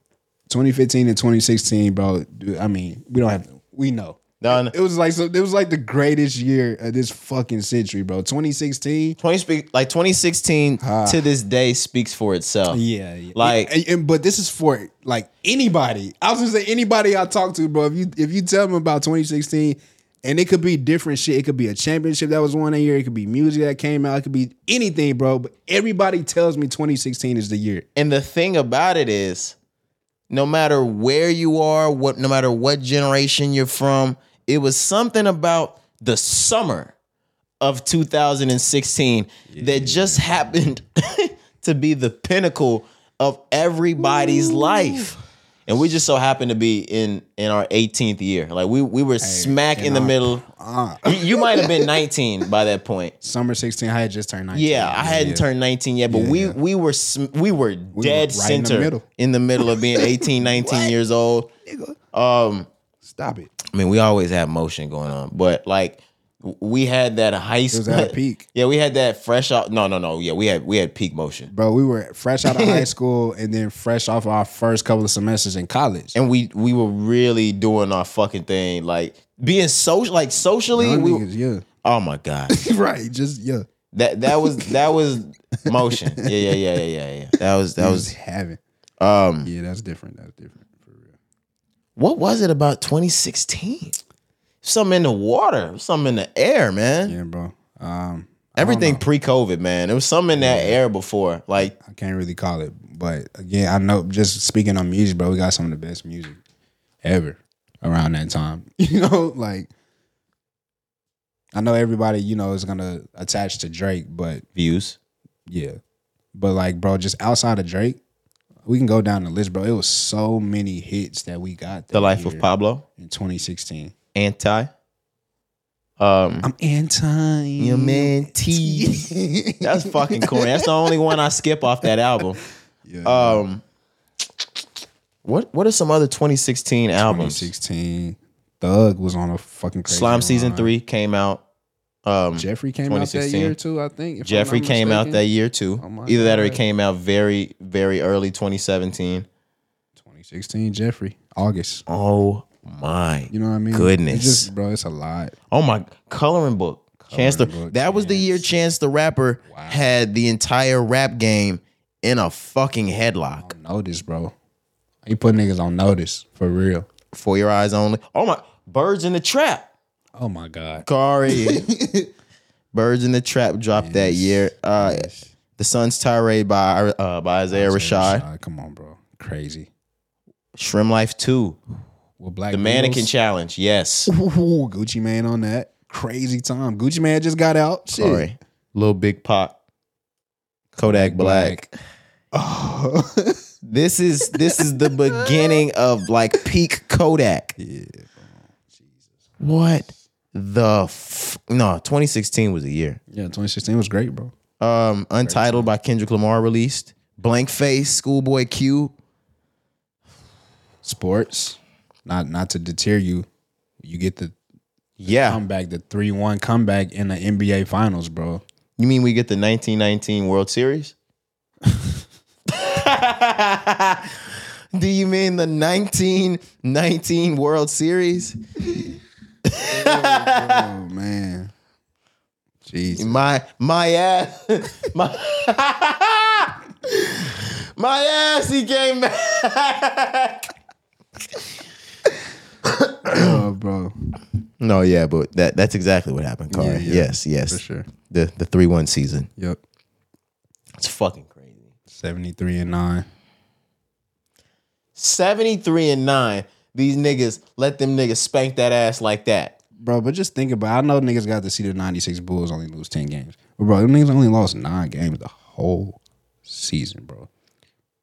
2015 and 2016, bro. Dude, I mean, we don't have we know.
No, no.
It was like so it was like the greatest year of this fucking century, bro. 2016.
20 speak like 2016 to this day speaks for itself.
Yeah, yeah.
Like-
And- and- but this is for like anybody. I was gonna say anybody I talk to, bro. If you if you tell them about 2016, and it could be different shit. It could be a championship that was won that year. It could be music that came out. It could be anything, bro. But everybody tells me 2016 is the year.
And the thing about it is, no matter where you are, what no matter what generation you're from, it was something about the summer of 2016 that just happened *laughs* to be the pinnacle of everybody's life. And we just so happened to be in in our 18th year. Like we we were smack in the
our-
middle.
Ah.
You, you might have been 19 by that point.
Summer 16, I had just turned 19.
Yeah, I hadn't
yeah.
turned 19 yet, but
Yeah,
we
yeah.
we were sm- we were dead
right in the
center
middle.
in the middle of being 18, 19 *laughs* years old. Um,
Stop it.
I mean, we always had motion going on, but like we had that high school.
It was at a *laughs* peak.
Yeah, we had that fresh out. No, no, no. Yeah, we had we had peak motion,
Bro, we were fresh out of high *laughs* school and then fresh off our first couple of semesters in college.
and we we were really doing our fucking thing, like being social, like socially. We,
niggas,
oh my god,
yeah. *laughs* right. Just yeah.
that that was that was motion. Yeah, yeah, yeah, yeah, yeah, yeah. That was that was
was having.
um.
Yeah, that's different. That's different.
What was it about 2016? Something in the water, something in the air, man.
Yeah, bro. Um,
Everything pre-COVID, man. There was something in that air before. Like
I can't really call it, but again, I know. Just speaking on music, bro, we got some of the best music ever around that time. *laughs* You know, like I know everybody, you know, is gonna attach to Drake, but
views.
yeah, but like, bro, just outside of Drake, we can go down the list, bro. It was so many hits that we got.
The
that
Life of Pablo,
in 2016.
Anti. Um,
I'm anti
your man *laughs* T. That's fucking corny. That's the only one I skip off that album. *laughs*
Yeah,
Um, what what are some other 2016 albums?
2016. Thug was on a fucking
Slime season
run.
three came out. Um,
Jeffery came out that year too, I think. Jeffery
came out that year too.
Oh
Either that or it came out very very early 2017.
2016 Jeffery August.
Oh my
You know what I mean?
Goodness.
It's just, bro, it's a lot.
Oh my coloring book. Chance the
Book,
that was the year Chance the Rapper had the entire rap game in a fucking headlock.
Notice, bro. He put niggas on notice for real.
For your eyes only. Oh my Birds in the Trap.
Oh my god.
Cari. *laughs* Birds in the Trap dropped that year. Uh The Sun's Tirade by uh, by Isaiah Rashad.
Come on, bro. Crazy.
Shrimp Life 2.
With Black
The Mannequin Challenge. Yes.
Ooh, Gucci Mane on that. Crazy time. Gucci Mane just got out. Shit.
Sorry. Little Big Pop. Kodak Black.
Oh. *laughs*
This is this is the beginning of like peak Kodak.
yeah.
What the f- no? 2016 was a year.
Yeah, 2016 was great, bro.
Um, Untitled by Kendrick Lamar released. Blank Face, Schoolboy Q.
Sports. Not not to deter you. You get the
Yeah,
comeback, the 3-1 comeback in the NBA finals, bro.
you mean we get the 1919 World Series? *laughs* *laughs* Do you mean the 1919 World Series?
Oh man. Jesus.
My my ass, *laughs* my my ass. He came back.
Oh, bro.
No, yeah, but that that's exactly what happened, Carl.
Yeah, yeah,
yes, yes.
For sure.
The the three one season.
Yep.
It's fucking crazy.
73 and 9.
Seventy three and nine. These niggas let them niggas spank that ass like that.
Bro, but just think about it. I know niggas got to see the 96 Bulls only lose 10 games. But bro, them niggas only lost nine games the whole season, bro.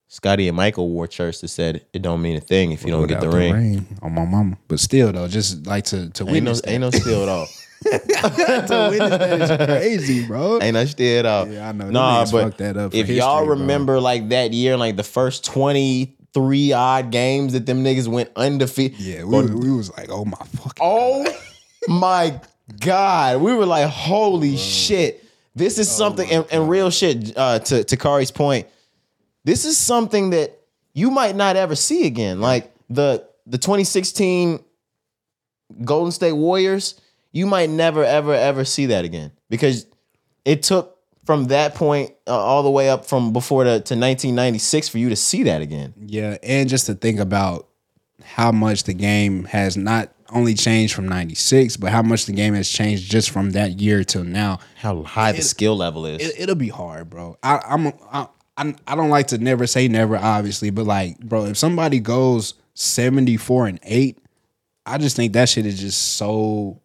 Scottie and Michael wore shirts that said it don't mean a thing if you don't get
Without
the ring.
on my mama. But still though, just like to to
Ain't no
witness
ain't no steal at all. *laughs*
to witness that is crazy, bro.
Ain't no steal at all.
Yeah, I know.
Nah,
niggas
but
fucked that up for
if y'all
history, bro.
remember like that year, like the first twenty three odd games that them niggas went undefeated.
Yeah, we, we was like, oh my fucking
Oh my God. We were like, holy shit. This is something, and, and real shit, uh, to, to Cari's point, this is something that you might not ever see again. Like the the 2016 Golden State Warriors, you might never, ever, ever see that again. Because it took from that point uh, all the way up from before the, to 1996 for you to see that again.
Yeah, and just to think about how much the game has not only changed from 96, but how much the game has changed just from that year till now.
How high the skill level is.
It, it'll be hard, bro. I, I'm I, I I don't like to never say never, obviously, but like, bro, if somebody goes 74 and 8, I just think that shit is just so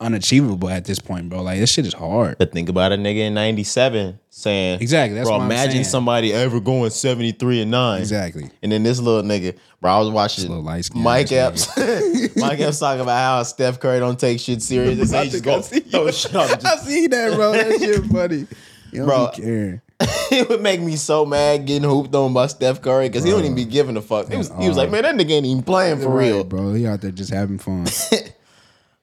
unachievable at this point, bro. Like this shit is hard.
But think about a nigga in 97 saying,
Exactly, that's
bro,
what I'm
imagine somebody ever going 73 and 9.
Exactly.
And then this little nigga, bro, I was watching Mike Epps. *laughs* Mike Epps talking about how Steph Curry don't take shit serious. *laughs* This ain't just go throw shit. *laughs*
I see that, bro. That shit funny. You don't
Bro.
be caring.
it would make me so mad getting hooped on by Steph Curry because he don't even be giving a fuck. Was, he was like, man, that nigga ain't even playing for real.
Bro. He out there just having fun.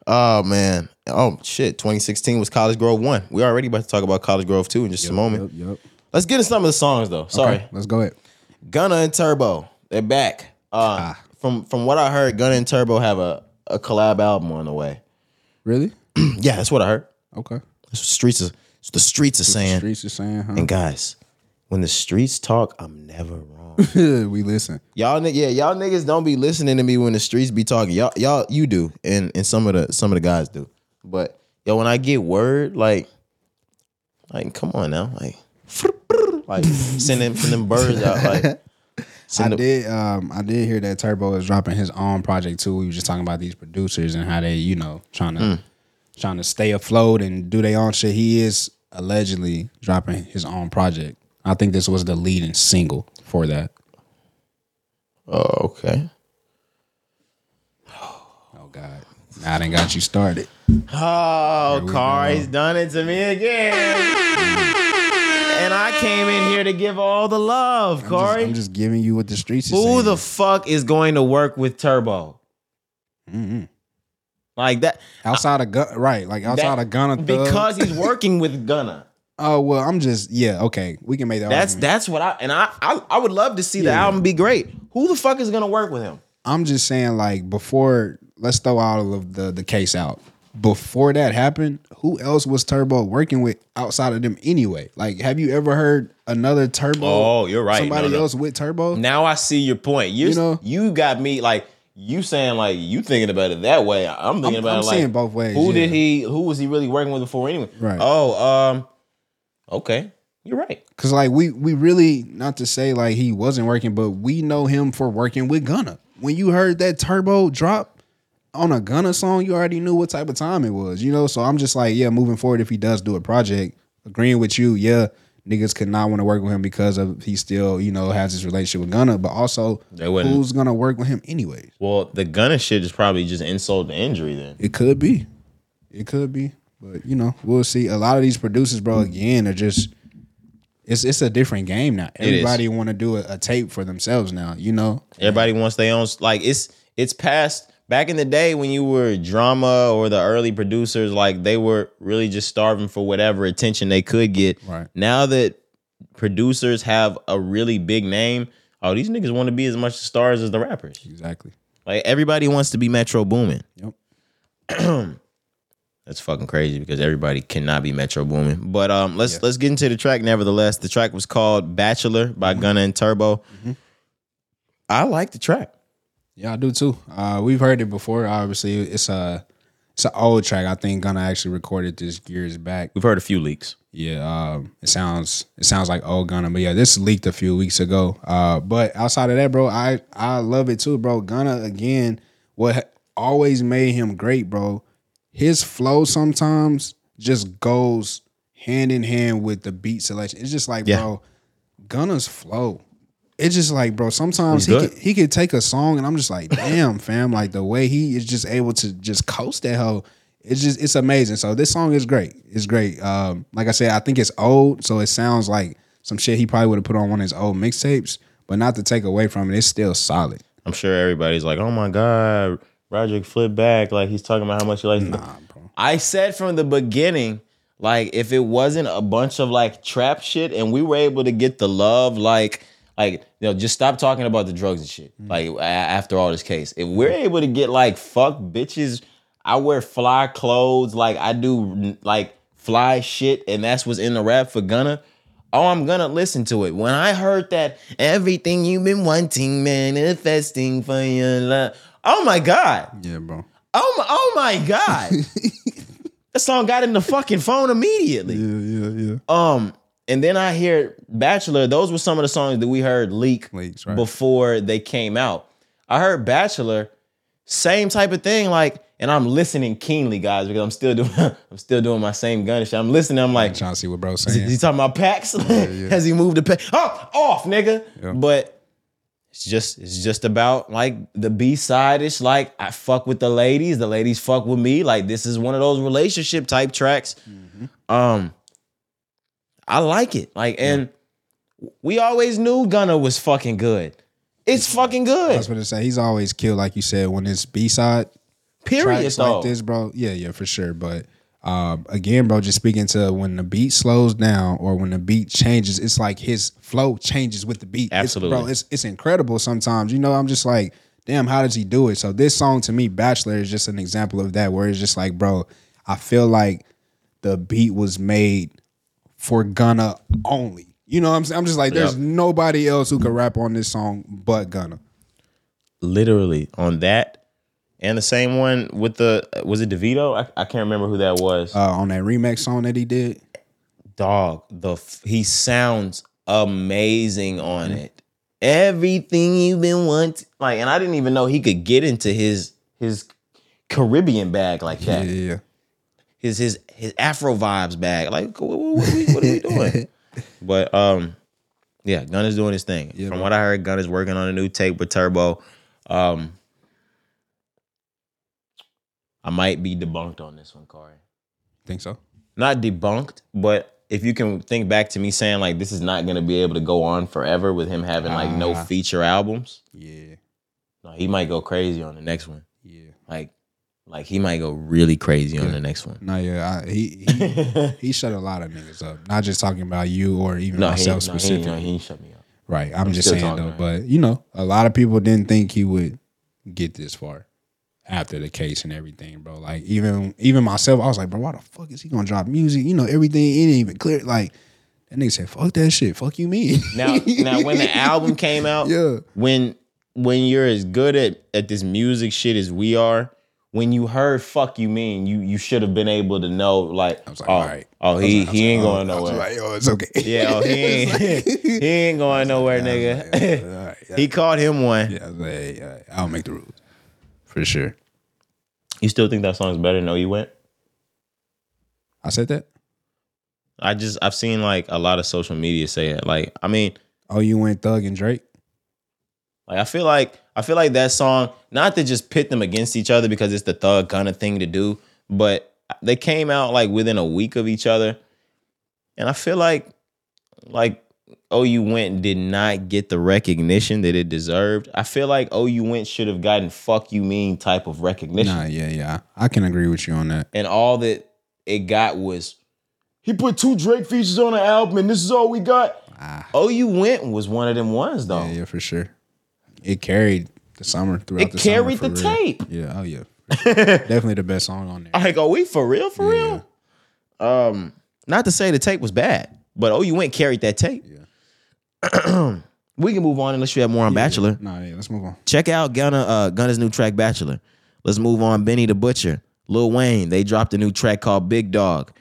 Oh man. Oh shit. 2016 was ColleGrove one. We already about to talk about ColleGrove two in just a moment.
Yep, yep.
Let's get into some of the songs though. Sorry.
Okay, let's go ahead.
Gunna and Turbo, they're back. Uh, From from what I heard, Gunna and Turbo have a, a collab album on the way.
Really? *clears throat*
Yeah, that's what I heard.
Okay.
That's what streets is the streets are saying.
Streets is saying, huh?
And guys, when the streets talk, I'm never wrong. *laughs*
we listen.
y'all, yeah, y'all niggas don't be listening to me when the streets be talking. Y'all, y'all, you do, and and some of the some of the guys do. But yo, when I get word, like, like, come on now, like, *laughs* like send them send them birds out, like. *laughs*
I
them,
did. Um, I did hear that Turbo is dropping his own project too. We were just talking about these producers and how they, you know, trying to
Hmm.
trying to stay afloat and do their own shit. He is allegedly dropping his own project. I think this was the leading single for that.
oh, okay.
Oh God, now I done got you started.
Oh,
we
Cari's done it to me again. And I came in here to give all the love,
I'm just, I'm just giving you what the streets. Is
Who
saying.
the fuck is going to work with Turbo?
Mm-mm.
Like that.
outside of gun, right? Like outside
that-
of Gunna, Thug.
Because he's working with Gunna.
Oh well, I'm just yeah okay. We can make that.
That's
argument.
that's what I and I I, I would love to see the
Yeah.
album be great. Who the fuck is gonna work with him?
I'm just saying, like, before let's throw all of the the case out. Before that happened, who else was Turbo working with outside of them anyway? Like, have you ever heard another Turbo?
Oh, you're right.
Somebody
No,
else with Turbo?
Now I see your point. You're,
You know?
you got me like you saying like you thinking about it that way. I'm thinking
I'm-
about
I'm
it like
seeing both ways,
Who
yeah.
did he? Who was he really working with before anyway?
Right.
Oh, um, okay, you're right.
Because like we we really not to say like he wasn't working, but we know him for working with Gunna. When you heard that Turbo drop on a Gunna song, you already knew what type of time it was, you know. So I'm just like, yeah, moving forward, if he does do a project, agreeing with you, yeah, niggas could not want to work with him because of he still, you know, has his relationship with Gunna, but also who's gonna work with him anyways?
Well, the Gunna shit is probably just insult to injury. Then
It could be, it could be, but you know, we'll see. A lot of these producers, bro, mm. again, are just. It's, it's a different game now. Everybody want to do a, a tape for themselves now. You know,
everybody wants their own. Like it's it's past. Back in the day when you were drama or the early producers, like they were really just starving for whatever attention they could get.
Right.
Now that producers have a really big name, oh, these niggas want to be as much stars as the rappers.
exactly.
Like everybody wants to be Metro Boomin.
Yep. *clears throat*
That's fucking crazy because everybody cannot be Metro Boomin. But um, let's let's get into the track. Nevertheless, the track was called "Bachelor" by Gunna and Turbo. I like the track.
Yeah, I do too. Uh, we've heard it before. Obviously, it's a it's an old track. I think Gunna actually recorded this years back.
We've heard a few leaks.
Yeah, um, it sounds it sounds like old Gunna, but yeah, this leaked a few weeks ago. Uh, but outside of that, bro, I I love it too, bro. Gunna again, what ha- always made him great, bro. His flow sometimes just goes hand in hand with the beat selection. It's just like,
Yeah.
bro, Gunna's flow. It's just like, bro, sometimes he could, he could take a song and I'm just like, damn, fam, like the way he is just able to just coast that hoe. It's just it's amazing. So this song is great. It's great. Um, like I said, I think it's old, so it sounds like some shit he probably would have put on one of his old mixtapes. But not to take away from it, it's still solid.
I'm sure everybody's like, "Oh my god, Roderick flipped back!" Like he's talking about how much he likes.
Nah, bro.
I said from the beginning, like if it wasn't a bunch of like trap shit, and we were able to get the love, like like you know, just stop talking about the drugs and shit. Mm. Like a- after all this case, if we're able to get like fuck bitches, I wear fly clothes, like I do like fly shit, and that's what's in the rap for Gunna. Oh, I'm gonna listen to it. When I heard that everything you've been wanting, manifesting for your love. Oh my god.
Yeah, bro.
Oh my, oh my god. *laughs* that song got in the fucking phone immediately.
Yeah, yeah, yeah.
Um, and then I hear Bachelor. Those were some of the songs that we heard leak
Leaks, right.
before they came out. I heard Bachelor, same type of thing. Like, and I'm listening keenly, guys, because I'm still doing *laughs* I'm still doing my same gun shit. I'm listening. I'm like,
trying to see what bro's
is he,
saying.
he talking about packs? *laughs* Has he moved the pack? Oh, off, nigga.
Yeah.
But it's just it's just about like the B side. It's like I fuck with the ladies, the ladies fuck with me. Like this is one of those relationship type tracks.
Mm-hmm.
Um, I like it. Like, and we always knew Gunna was fucking good. It's fucking good.
I was to say he's always killed, like you said, when it's B side
Period.
tracks
Though.
like this, bro. Yeah, yeah, for sure. But um, again, bro, just speaking to when the beat slows down or when the beat changes, it's like his flow changes with the beat. It's-
Absolutely.
bro. It's it's incredible sometimes. You know, I'm just like, damn, how does he do it? So this song to me, Bachelor, is just an example of that, where it's just like, bro, I feel like the beat was made for Gunna only. You know what I'm saying? I'm just like, there's
Yep.
nobody else who could rap on this song but Gunna.
Literally on that, and the same one with the was it Devito? I, I can't remember who that was.
Uh, on that remix song that he did.
Dog, the f- he sounds amazing on it. Everything you've been wanting, like, and I didn't even know he could get into his his Caribbean bag like
Yeah,
that.
yeah, yeah.
his his his Afro vibes bag. Like, what, what, are, we, what are we doing? *laughs* but um, yeah, Gun is doing his thing.
Yeah,
From what I heard, Gun is working on a new tape with Turbo. Um, I might be debunked on this one, Corey.
Think so?
Not debunked, but if you can think back to me saying like this is not gonna be able to go on forever with him having like no
Ah.
feature albums.
Yeah,
No, he might go crazy on the next one.
yeah.
Like, like he might go really crazy on the next one.
No, yeah. I, he he, *laughs* he shut a lot of niggas up. Not just talking about you or even
No, he, no,
myself
he,
specifically.
no, he ain't shut me up.
Right. I'm, just
still
saying though. But you know, a lot of people didn't think he would get this far after the case and everything, bro. Like even even myself, I was like, bro, why the fuck is he gonna drop music? You know, everything it ain't even clear. Like that nigga said, fuck that shit. Fuck you mean?
Now, now when the album came out, *laughs*
Yeah.
when when you're as good at at this music shit as we are, when you heard "fuck you mean," you you should have been able to know like,
I was like,
oh,
all right.
oh, he
like-
he ain't
like,
going
oh, I was
nowhere.
like, yo, it's okay.
yeah, oh, he *laughs* ain't *laughs* he ain't going nowhere, nigga.
Right, yeah.
he caught him one.
Yeah, I was like, hey, all right, I'll make the rules for sure.
You still think that song's better than "Oh You Went"?
I said that.
I just I've seen like a lot of social media say it. Like, I mean,
Oh, you went Thug and Drake.
Like I feel like I feel like that song, not to just pit them against each other because it's the thug kind of thing to do, but they came out like within a week of each other. And I feel like like OU Went did not get the recognition that it deserved. I feel like OU Went should have gotten fuck you mean type of recognition.
Nah, yeah, yeah. I can agree with you on that.
And all that it got was he put two Drake features on the album and this is all we got.
Ah.
OU Went was one of them ones though.
Yeah, yeah, for sure. It carried the summer throughout
It
the summer,
carried the
real.
tape.
Yeah, oh yeah. *laughs* Definitely the best song on there.
Like, are we for real? For real? Um, not to say the tape was bad, but oh, you went carried that tape. We can move on unless you have more on Bachelor.
Nah, yeah, let's move on.
Check out Gunna uh, Gunna's new track Bachelor. Let's move on. Benny the Butcher, Lil Wayne. They dropped a new track called Big Dog.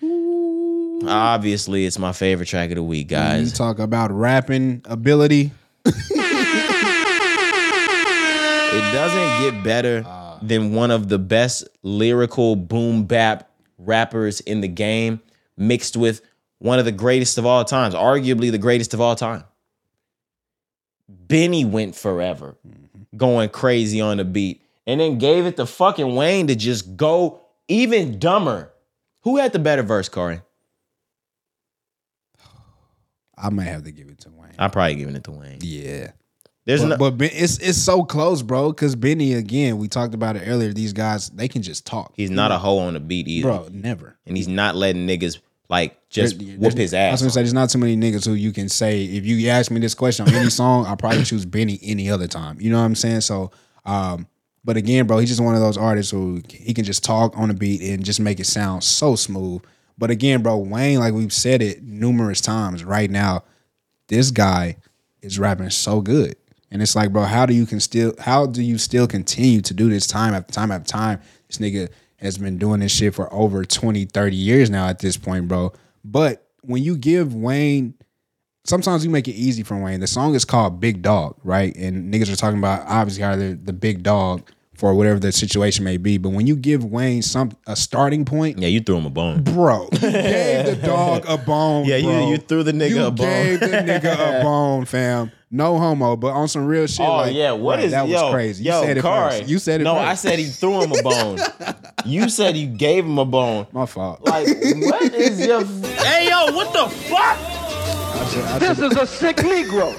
Obviously, it's my favorite track of the week, guys.
You talk about rapping ability.
It doesn't get better than one of the best lyrical boom bap rappers in the game, mixed with one of the greatest of all times, arguably the greatest of all time. Benny went forever, going crazy on the beat, and then gave it to fucking Wayne to just go even dumber. Who had the better verse, Corey?
I might have to give it to Wayne.
I'm probably giving it to Wayne.
yeah.
There's
But,
no,
but it's it's so close, bro. Because Benny, again, we talked about it earlier. These guys, they can just talk.
he's not a hoe on the beat either,
bro. Never.
and he's not letting niggas like just
There-
whoop his
I was
ass.
gonna
on.
say there's not too many niggas who you can say if you ask me this question on any song, I probably choose Benny any other time. You know what I'm saying? So, um, but again, bro, he's just one of those artists who he can just talk on the beat and just make it sound so smooth. But again, bro, Wayne, like we've said it numerous times, right now, this guy is rapping so good. And it's like, bro, how do you can still how do you still continue to do this time after time after time? This nigga has been doing this shit for over 20, 30 years now at this point, bro. But when you give Wayne sometimes you make it easy for Wayne. The song is called Big Dog, right? And niggas are talking about obviously how the big dog for whatever the situation may be. But when you give Wayne some a starting point,
Yeah, you threw him a bone.
bro, *laughs* you gave the dog a bone.
Yeah, you-
bro.
you threw the nigga
You
a bone.
Gave the *laughs* nigga a bone, fam. No homo, but on some real shit.
Oh
like,
yeah, what
right,
is
that
yo,
was crazy? You
yo,
said it
Cari,
first. You said it.
No,
first.
I said he threw him a bone. *laughs* you said you gave him a bone.
my fault.
Like, what is your? hey yo, what the fuck?
I should, I
This is a sick Negro.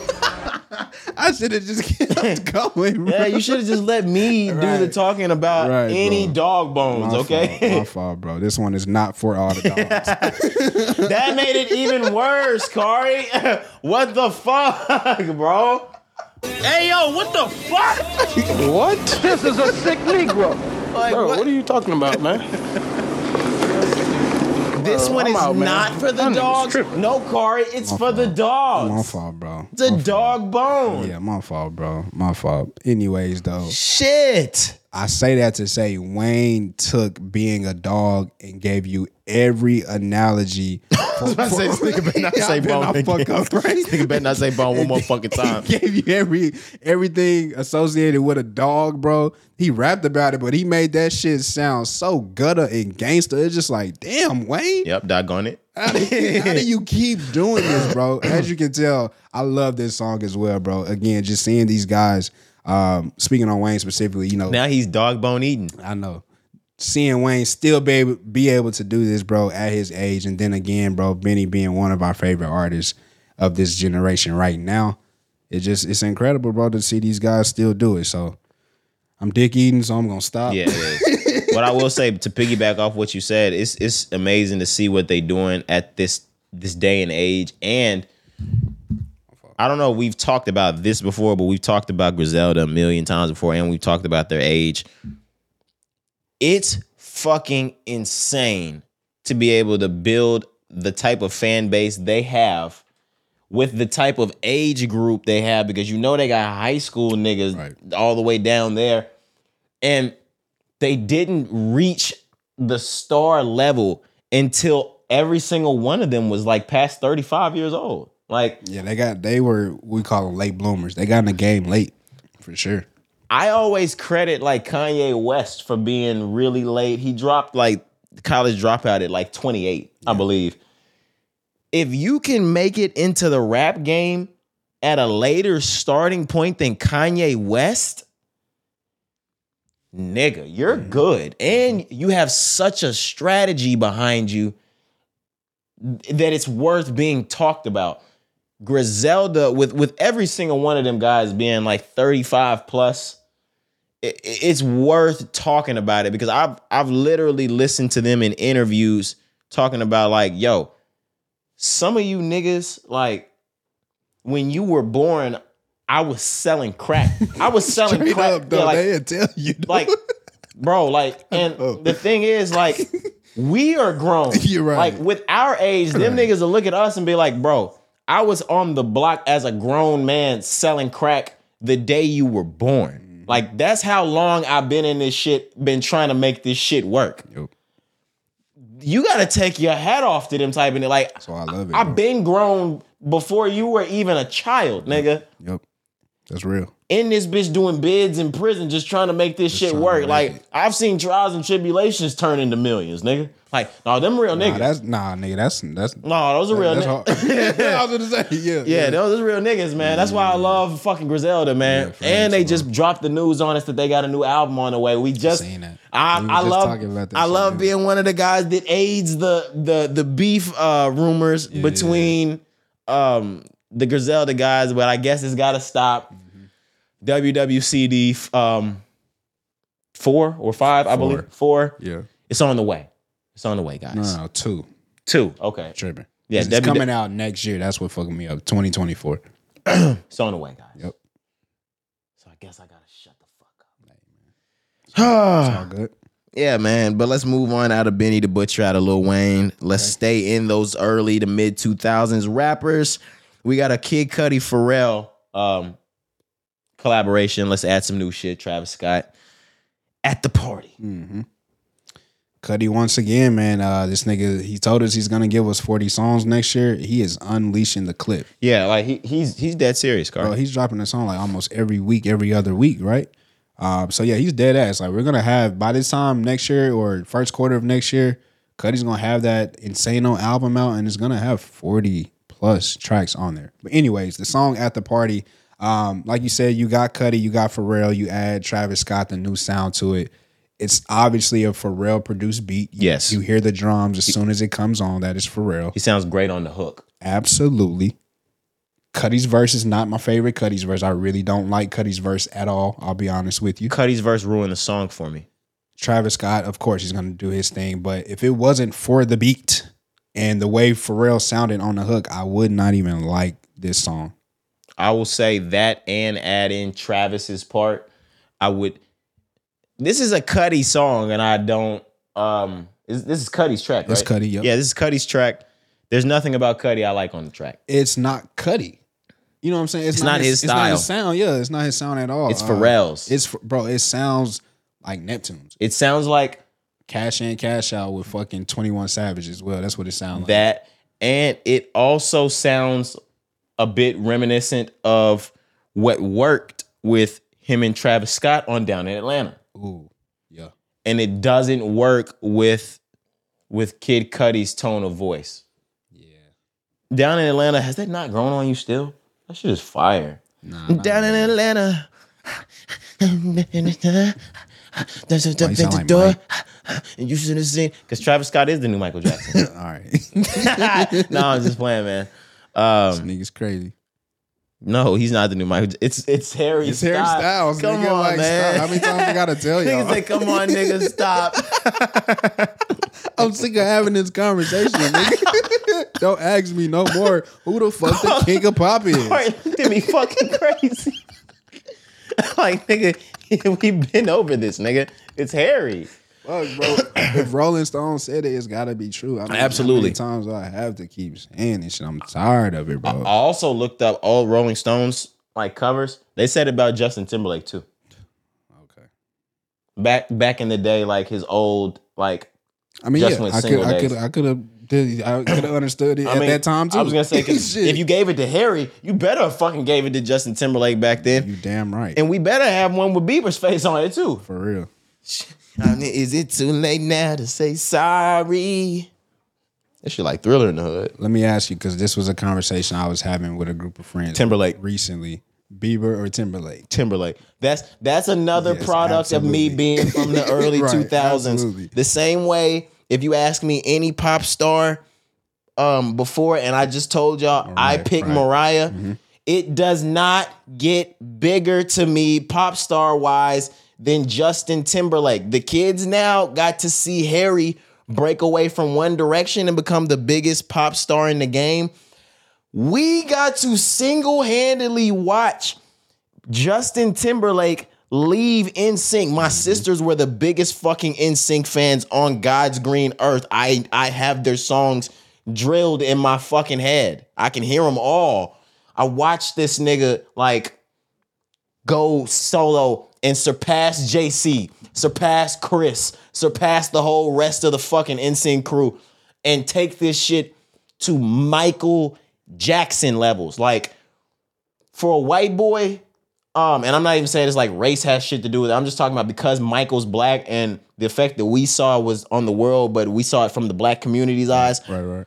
I should have just *laughs* kept going. Bro.
Yeah, you should have just let me do the talking about
Right,
any
bro.
dog bones.
My
okay,
fault, my fault, bro. This one is not for all the *laughs* dogs.
that made it even worse, Cari. *laughs* what the fuck, bro? Hey yo, what the fuck?
What? This is a sick Negro.
Like,
Bro,
what-
what are you talking about, man?
This one is
out, man.
not for the dogs. No, Corey, it's for the dogs.
My fault, bro.
It's a dog bone.
Yeah, my fault, bro. My fault. Anyways, though,
Shit.
I say that to say Wayne took being a dog and gave you every analogy. *laughs* For, *laughs*
I say, nigga better not say bone.
not
again.
up, *laughs* right?
Nigga better not say bone one more fucking time.
He gave you every everything associated with a dog, bro. He rapped about it, but he made that shit sound so gutter and gangster. It's just like, damn, Wayne.
Yep, doggone it.
How do, how do you keep doing this, bro? As you can tell, I love this song as well, bro. Again, just seeing these guys, um, speaking on Wayne specifically, you know,
Now he's dog bone eating.
I know. Seeing Wayne still be able, be able to do this, bro, at his age, and then again, bro, Benny being one of our favorite artists of this generation right now, it just it's incredible, bro, to see these guys still do it. So I'm dick eating, so I'm gonna stop.
Yeah, what *laughs* I will say to piggyback off what you said, it's it's amazing to see what they doing at this this day and age. And I don't know, we've talked about this before, but we've talked about Griselda a million times before, and we've talked about their age. It's fucking insane to be able to build the type of fan base they have with the type of age group they have because you know they got high school niggas
Right.
all the way down there and they didn't reach the star level until every single one of them was like past 35 years old like
Yeah, they got they were we call them late bloomers. They got in the game late, for sure.
I always credit like Kanye West for being really late. He dropped like college dropout at like 28, I believe. If you can make it into the rap game at a later starting point than Kanye West, nigga, you're good. And you have such a strategy behind you that it's worth being talked about. Griselda, with with every single one of them guys being like 35 plus, it- it's worth talking about it because I've I've literally listened to them in interviews talking about like, yo, some of you niggas, like, when you were born, I was selling crack. I was *laughs* selling
Straight
crack.
up, though,
Yeah, like,
they tell you, though.
like, bro, like, *laughs* and
Oh.
the thing is, like, we are grown. *laughs*
You're right.
Like, with our age, them niggas will look at us and be like, bro, I was on the block as a grown man selling crack the day you were born.
Mm-hmm.
Like, that's how long I've been in this shit, been trying to make this shit work.
Yup.
You gotta take your hat off to them type of like,
So I love it.
I've been grown before you were even a child, nigga
Yep. That's real.
in this bitch doing bids in prison just trying to make this shit work. Like
it.
I've seen trials and tribulations turn into millions, nigga. Like, no, them real
Nah,
niggas.
that's nah, nigga. That's that's
no, those are real
that's
niggas. *laughs*
I was gonna say, yeah, *laughs*
Yeah, those are real niggas, man. That's why I love fucking Griselda, man.
Yeah,
and they
bro.
just dropped the news on us that they got a new album on the way. We just,
seen that.
I,
We
I
just
love,
talking about that
I love
yeah.
being one of the guys that aids the the the beef uh rumors between um the Griselda guys, but I guess it's got to stop.
Mm-hmm.
WWCD um four or five, I believe four.
yeah.
It's on the way. It's on the way, guys.
No, no, two.
Two. Okay,
Tripping.
Yeah,
it's
W-
coming out next year. That's what fucking me up. 2024. *clears throat*
it's on the way, guys.
Yep.
So I guess I gotta shut the fuck up.
It's all good. *sighs*
Yeah, man. But let's move on out of Benny the Butcher, out of Lil Wayne. Let's stay in those early to mid 2000s rappers. We got a Kid Cudi Pharrell um, collaboration. Let's add some new shit. Travis Scott at the party.
Mm-hmm. Cudi once again, man. Uh, this nigga, he told us he's gonna give us 40 songs next year. He is unleashing the clip.
Yeah, like he, he's he's dead serious, Carl.
Bro, he's dropping a song like almost every week, every other week, right? Um, so yeah, he's dead ass. Like we're gonna have by this time next year or first quarter of next year, Cudi's gonna have that Insano album out and it's gonna have 40 plus tracks on there. But anyways, the song at the party, um, like you said, you got Cudi, you got Pharrell, you add Travis Scott, the new sound to it. It's obviously a Pharrell produced beat. You-
Yes.
You hear the drums as soon as it comes on, that is Pharrell.
he sounds great on the hook.
Absolutely. Cudi's verse is not my favorite Cudi's verse. I really don't like Cudi's verse at all. I'll be honest with you.
Cudi's verse ruined the song for me.
Travis Scott, of course, he's going to do his thing. But if it wasn't for the beat and the way Pharrell sounded on the hook, I would not even like this song.
I will say that and add in Travis's part. I would. This is a Cudi song, and I don't. Um, Is this is Cudi's track, right?
It's Cudi, yep.
Yeah, this is Cudi's track. There's nothing about Cudi I like on the track.
It's not Cudi. You know what I'm saying?
It's not his
It's not his
style.
sound. Yeah, it's not his sound at all.
It's
Uh,
Pharrell's.
It's bro. It sounds like Neptune's.
It sounds like
Cash in, cash out with fucking Twenty One Savage as well. That's what it sounds like.
that, and it also sounds a bit reminiscent of what worked with him and Travis Scott on Down in Atlanta.
Ooh, yeah.
and it doesn't work with with Kid Cudi's tone of voice.
Yeah.
Down in Atlanta, has that not grown on you still? That shit is fire.
Nah,
Down in Atlanta. A
Why like
door. And you should have seen because Travis Scott is the new Michael Jackson. *laughs*
All right. *laughs*
no, I'm just playing, man. Um,
Nigga's crazy.
No, he's not the new Michael. It's it's Harry.
It's Harry Styles.
Come
nigga.
on,
like,
man.
Stop. How many times I gotta tell *laughs* y'all?
say, "Come on, nigga, stop." *laughs*
I'm sick of having this conversation, nigga. *laughs* Don't ask me no more. Who the fuck the king of pop is?
Corey looked at me fucking crazy. like, nigga, we've been over this, nigga. It's Harry.
Fuck, bro. *coughs* If Rolling Stone said it, it's gotta be true. I mean,
Absolutely.
Times I have to keep saying this shit? I'm tired of it, bro.
I also looked up all Rolling Stones like covers. They said about Justin Timberlake too.
okay.
Back back in the day, like his old like.
I mean,
Just
yeah, I could, I could, I could have, I could have understood it
I
at
mean,
that time too.
I was gonna say *laughs* if you gave it to Harry, you better fucking gave it to Justin Timberlake back then,
you damn right,
and we better have one with Bieber's face on it too.
for real.
I mean, is it too late now to say sorry? That shit like Thriller in the hood.
Let me ask you, because this was a conversation I was having with a group of friends.
Timberlake.
recently, Bieber or Timberlake?
Timberlake. That's that's another
Yes,
product of me being from the *laughs* early
Right,
2000s.
absolutely.
The same way if you ask me any pop star um before and I just told y'all I
Right,
picked
right.
Mariah, it does not get bigger to me pop star wise than Justin Timberlake. The kids now got to see Harry break away from One Direction and become the biggest pop star in the game. We got to single-handedly watch Justin Timberlake leave NSYNC. My mm-hmm. sisters were the biggest fucking NSYNC fans on God's green earth. I I have their songs drilled in my fucking head. I can hear them all. I watched this nigga like go solo and surpass JC, surpass Chris, surpass the whole rest of the fucking NSYNC crew and take this shit to Michael Jackson levels. Like for a white boy, um, and I'm not even saying it's like race has shit to do with it. I'm just talking about because Michael's black and the effect that we saw was on the world, but we saw it from the black community's eyes.
Right, right.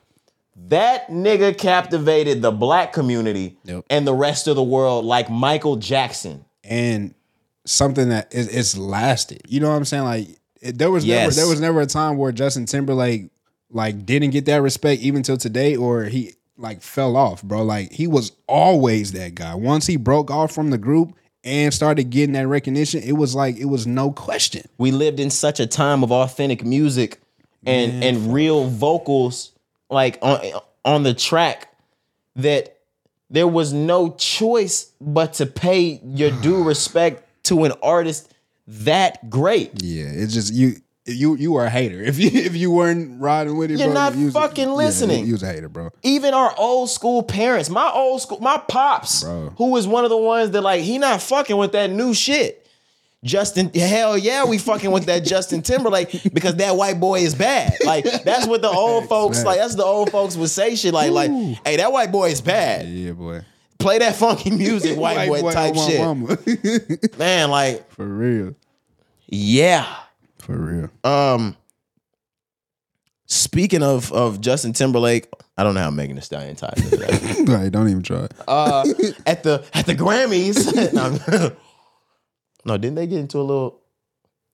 That nigga captivated the black community
Yep.
and the rest of the world like Michael Jackson.
And something that is it's lasted. You know what I'm saying? Like it, there was
Yes.
never there was never a time where Justin Timberlake like didn't get that respect even till today, or he like fell off, bro. Like he was always that guy. Once he broke off from the group and started getting that recognition, it was like it was no question.
we lived in such a time of authentic music and and real vocals like on on the track that there was no choice but to pay your due *sighs* respect to an artist that great.
Yeah, it's just you. You you are a hater if you if you weren't riding with it.
You're
bro,
not
you
fucking
yeah,
listening.
you was a hater, bro.
Even our old school parents, my old school, my pops,
Bro.
who was one of the ones that like he not fucking with that new shit. Justin, hell yeah, we fucking with that Justin Timberlake because that white boy is bad. Like that's what the *laughs* old folks like. That's the old folks would say shit like like, hey, that white boy is bad.
Yeah, boy.
Play that funky music, *laughs* white, boy, type shit. Man, like *laughs*
For real.
yeah.
For real.
Um, speaking of of Justin Timberlake, I don't know how Megan Thee Stallion ties into that.
Like, don't even try.
uh, at the at the Grammys. No, didn't they get into a little?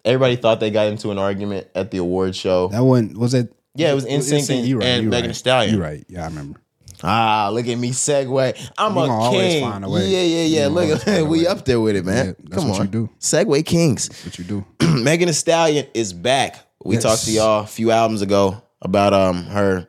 Everybody thought they got into an argument at the award show.
That one was it.
Yeah, it was NSYNC and-
You
and
you
Megan Thee Stallion.
You're right. Yeah, I remember.
Ah, look at me segue. I'm
You
a king.
find a.
Yeah, yeah, yeah.
gonna
Look at *laughs* we up there with it, man.
Yeah, that's
Come
what
on,
you do.
Segway Kings.
What you do? *clears throat*
Megan Thee Stallion is back. We
Yes.
talked to y'all a few albums ago about um her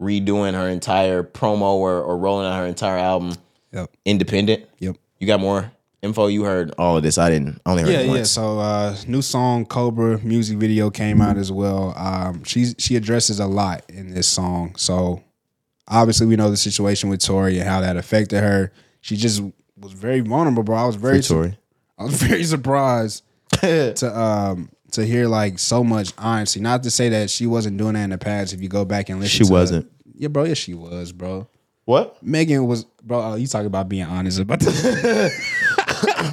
redoing her entire promo or, or rolling out her entire album
Yep.
independent.
Yep.
You got more info you heard all of this. I didn't. I only heard
Yeah,
it
yeah. So uh new song Cobra music video came out as well. Um she's she addresses a lot in this song. So obviously we know the situation with Tory and how that affected her. She just was very vulnerable, bro. I was very
Free Tory. *laughs*
I was very surprised *laughs* to um to hear like so much honesty. Not to say that she wasn't doing that in the past. If you go back and listen,
She wasn't.
Yeah, bro. Yeah, she was, bro.
What?
Megan was, bro. Oh, you talking about being honest about this? *laughs*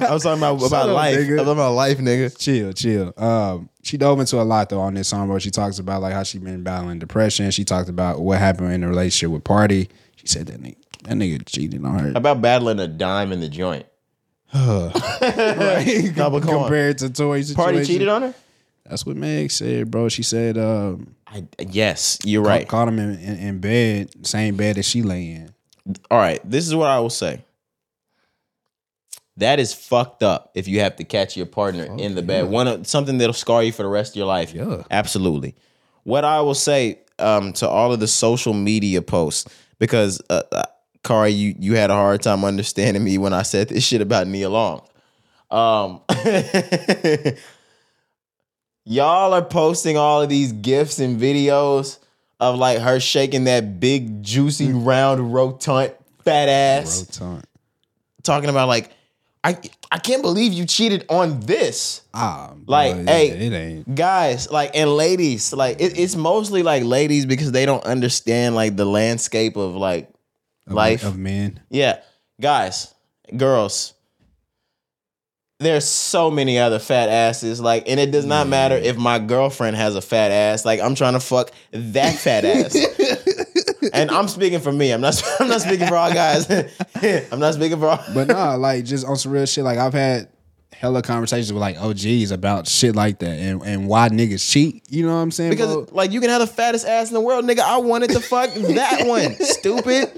I was talking about
Shut
about
up,
life. I
nigga.
was talking about life, nigga.
chill, chill. Um, she dove into a lot though on this song, bro. She talks about like how she been battling depression. She talked about what happened in the relationship with Pardi. She said that nigga, that nigga cheated on her.
About battling a dime in the joint. *sighs*
right? *laughs*
No, but come on.
Compared to Tory's situation.
Pardi cheated on her.
That's what Meg said, bro. She said, um,
I, yes, you're
right.
right.
caught him in, in, in bed, same bed that she lay in.
All right, this is what I will say. That is fucked up if you have to catch your partner in the bed. One of something that'll scar you for the rest of your life.
Yeah.
Absolutely. What I will say um, to all of the social media posts, because uh, uh, Cari, you you had a hard time understanding me when I said this shit about Nia Long. Um, *laughs* y'all are posting all of these gifs and videos of like her shaking that big, juicy, round, rotund, fat ass,
Rotund.
talking about like, I I can't believe you cheated on this.
Ah,
Like,
bro,
hey,
it ain't.
guys, like, and ladies, like, it, it's mostly like ladies because they don't understand like the landscape of like
Of,
life.
of men.
Yeah, guys, girls. There's so many other fat asses, like, and it does not matter if my girlfriend has a fat ass. Like, I'm trying to fuck that fat ass, *laughs* and I'm speaking for me. I'm not. *laughs* I'm not speaking for all guys. *laughs* I'm not speaking for all.
But nah, like just on some real shit. Like I've had hella conversations with like OGs about shit like that and, and why niggas cheat. You know what I'm saying?
Because
bro?
like you can have the fattest ass in the world, nigga. I wanted to fuck that one. *laughs* Stupid.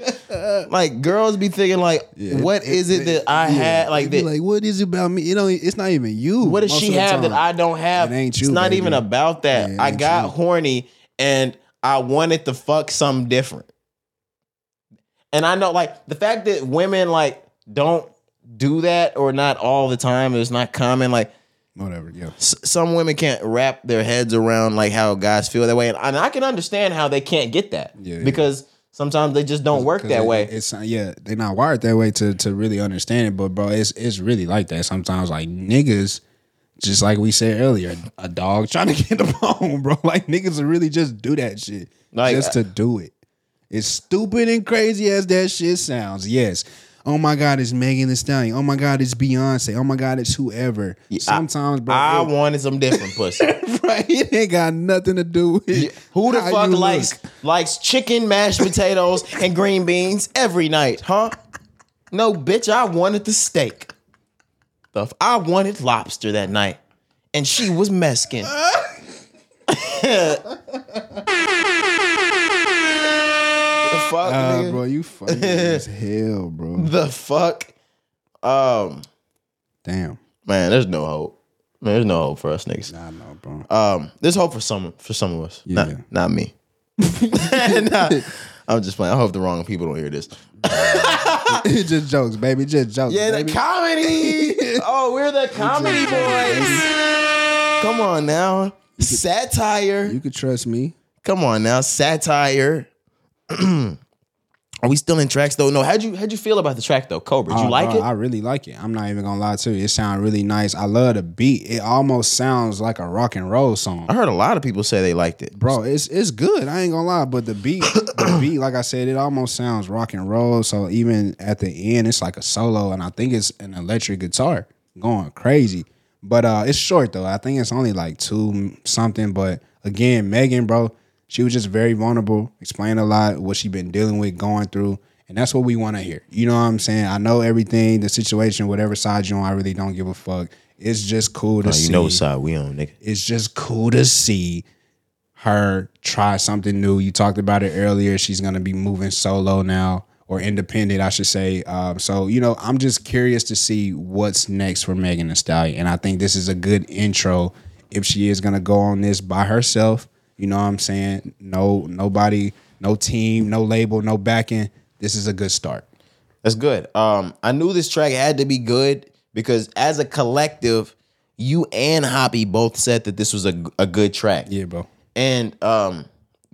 Like girls be thinking like, what is it that I had? Like that.
like, what is it about me? You know, it's not even you.
what does she have that. I don't have?
It ain't you.
it's not
baby.
even about that.
Yeah,
I got
you.
horny and I wanted to fuck something different. And I know like the fact that women like don't do that or not all the time is not common. Like
Whatever, yeah.
s- some women can't wrap their heads around like how guys feel that way, and, and I can understand how they can't get that
Yeah, yeah.
because sometimes they just don't work that
it-
way.
It's yeah, they're not wired that way to to really understand it. But bro, it's it's really like that. Sometimes like niggas, just like we said earlier, a dog trying to *laughs* get the bone, bro. Like niggas will really just do that shit.
Like,
just to do it. It's stupid and crazy as that shit sounds. Yes. Oh my God, it's Megan Thee Stallion. Oh my God, it's Beyonce. Oh my God, it's whoever. Sometimes, bro,
I
it-
wanted some different pussy. *laughs*
right, it ain't got nothing to do with it.
Who the fuck
you
likes
look.
likes chicken, mashed potatoes, and green beans every night, huh? No, bitch, I wanted the steak. The f- I wanted lobster that night, and she was Mexican. the fuck, nigga?
bro, you funny as *laughs* hell, bro.
The fuck? Um,
Damn.
man, there's no hope. Man, there's no hope for us niggas.
I know, bro.
Um, there's hope for some for some of us.
Yeah.
Not not me. *laughs* *laughs* Nah, I'm just playing. I hope the wrong people don't hear this.
it's just jokes, baby. Just jokes.
Yeah, the comedy. Oh, we're the comedy boys. Come on now. Satire.
you could trust me.
Come on now. Satire. *clears throat* Are we still in tracks though? No, how'd you how'd you feel about the track though, Cobra? Did you
Oh,
like it?
I really like it. I'm not even gonna lie to you. It sounds really nice. I love the beat. It almost sounds like a rock and roll song.
I heard a lot of people say they liked it.
Bro, it's it's good. I ain't gonna lie, but the beat, the *coughs* beat, like I said, it almost sounds rock and roll. So even at the end, it's like a solo, and I think it's an electric guitar going crazy. But uh it's short though. I think it's only like two something. But again, Megan, bro, she was just very vulnerable, explained a lot what she been dealing with, going through. And that's what we want to hear. You know what I'm saying? I know everything, the situation, whatever side you on, I really don't give a fuck. It's just cool to
Oh,
see
you know what side we on, nigga.
it's just cool to see her try something new. You talked about it earlier. She's gonna be moving solo now or independent, I should say. Um, so you know, I'm just curious to see what's next for Megan Thee Stallion, and I think this is a good intro if she is gonna go on this by herself. You know what I'm saying? No, nobody, no team, no label, no backing. This is a good start.
That's good. Um, I knew this track had to be good because as a collective, you and Hoppy both said that this was a, a good track.
Yeah, bro.
And um,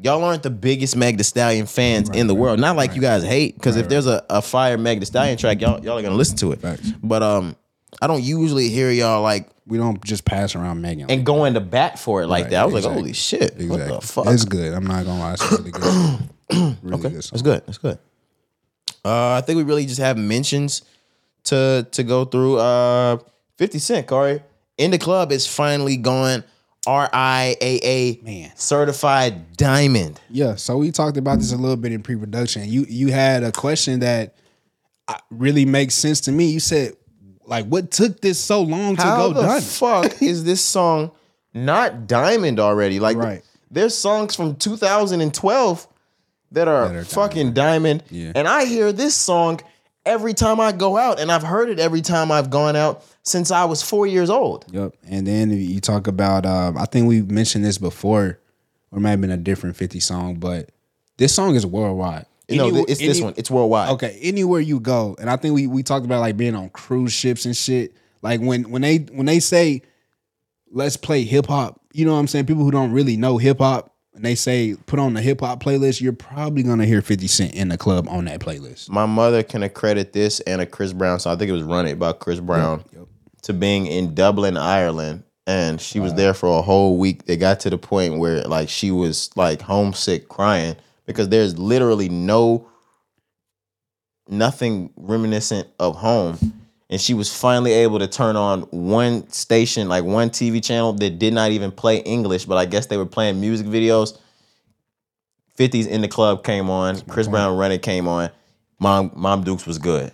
y'all aren't the biggest Meg Stallion fans in the world. Not like you guys hate, because if there's a, a fire Meg Thee Stallion track, y'all y'all are gonna listen to it.
Facts.
But um, I don't usually hear y'all like
We don't just pass around Megan.
and going to bat for it like
Right,
that. I was
exactly.
like, holy shit, what the fuck?
It's good. I'm not gonna lie. It's really good. *clears throat* really good.
That's good. That's good. Uh, I think we really just have mentions to to go through. Uh, Fifty Cent, Corey, in the club is finally gone. RIAA
Man.
certified diamond.
Yeah, so we talked about this a little bit in pre-production. You you had a question that uh, really makes sense to me. You said, like, what took this so long to go?
How the
done?
fuck *laughs* is this song not diamond already? Like,
Right.
there's songs from 2012 that are,
That are
fucking diamond,
Yeah.
and I hear this song every time I go out, and I've heard it every time I've gone out since I was four years old.
Yep. And then you talk about, um, I think we mentioned this before, or it might have been a different 50 song, but this song is worldwide.
No, it's this
any-
one. It's worldwide.
Okay, anywhere you go, and I think we we talked about like being on cruise ships and shit. Like when when they when they say let's play hip hop, you know what I'm saying? People who don't really know hip hop and they say put on the hip hop playlist, you're probably gonna hear 50 Cent in the club on that playlist.
My mother can accredit this and a Chris Brown song. I think it was Run It by Chris Brown to being in Dublin, Ireland. And she was there for a whole week. They got to the point where like she was like homesick crying because there's literally no nothing reminiscent of home. And she was finally able to turn on one station, like one TV channel that did not even play English, but I guess they were playing music videos. 50s in the club came on. Chris Brown Run It came on. Mom Mom Dukes was good.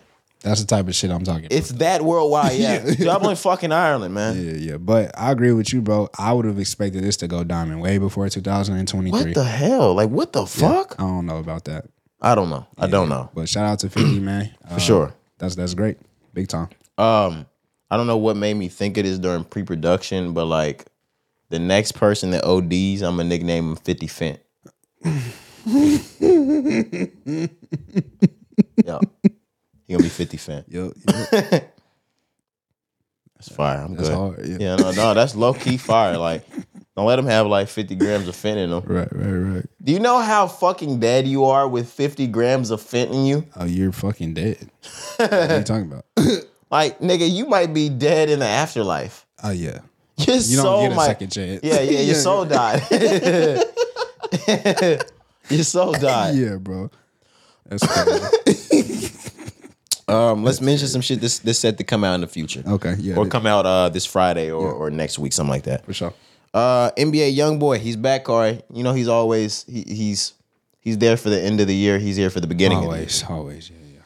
That's the type of shit I'm talking about.
It's that worldwide, *laughs* yeah. Dublin, fucking Ireland, man.
Yeah, yeah. But I agree with you, bro. I would have expected this to go diamond way before 2023.
What the hell? Like, what the fuck?
I don't know about that.
I don't know. I don't know
But shout out to 50, *clears throat* man. Uh,
for sure.
That's that's great. Big time.
Um, I don't know what made me think of this during pre-production, but like the next person that ODs, I'm gonna nickname him 50 Fent. *laughs* yeah. He gonna be 50 Fent.
Yo, *laughs*
That's fire. I'm
that's
good.
hard. Yeah.
Yeah, no, no, that's low key fire. Like, don't let him have like 50 grams of fent in him.
Right, right, right.
Do you know how fucking dead you are with 50 grams of fent in you?
Oh, you're fucking dead. *laughs* what are you talking about? *laughs*
Like, nigga, you might be dead in the afterlife.
Oh yeah.
Your
You don't get a
might,
second chance.
Yeah, yeah, your soul died. your soul died.
Yeah, bro. That's crazy.
Um, let's mention some shit this this set to come out in the future.
okay, yeah.
Or come out uh this Friday or, or next week, something like that.
for sure.
Uh, NBA YoungBoy, he's back, Corey. You know he's always he, he's he's there for the end of the year. He's here for the beginning. Of the year.
Always, always, yeah, yeah.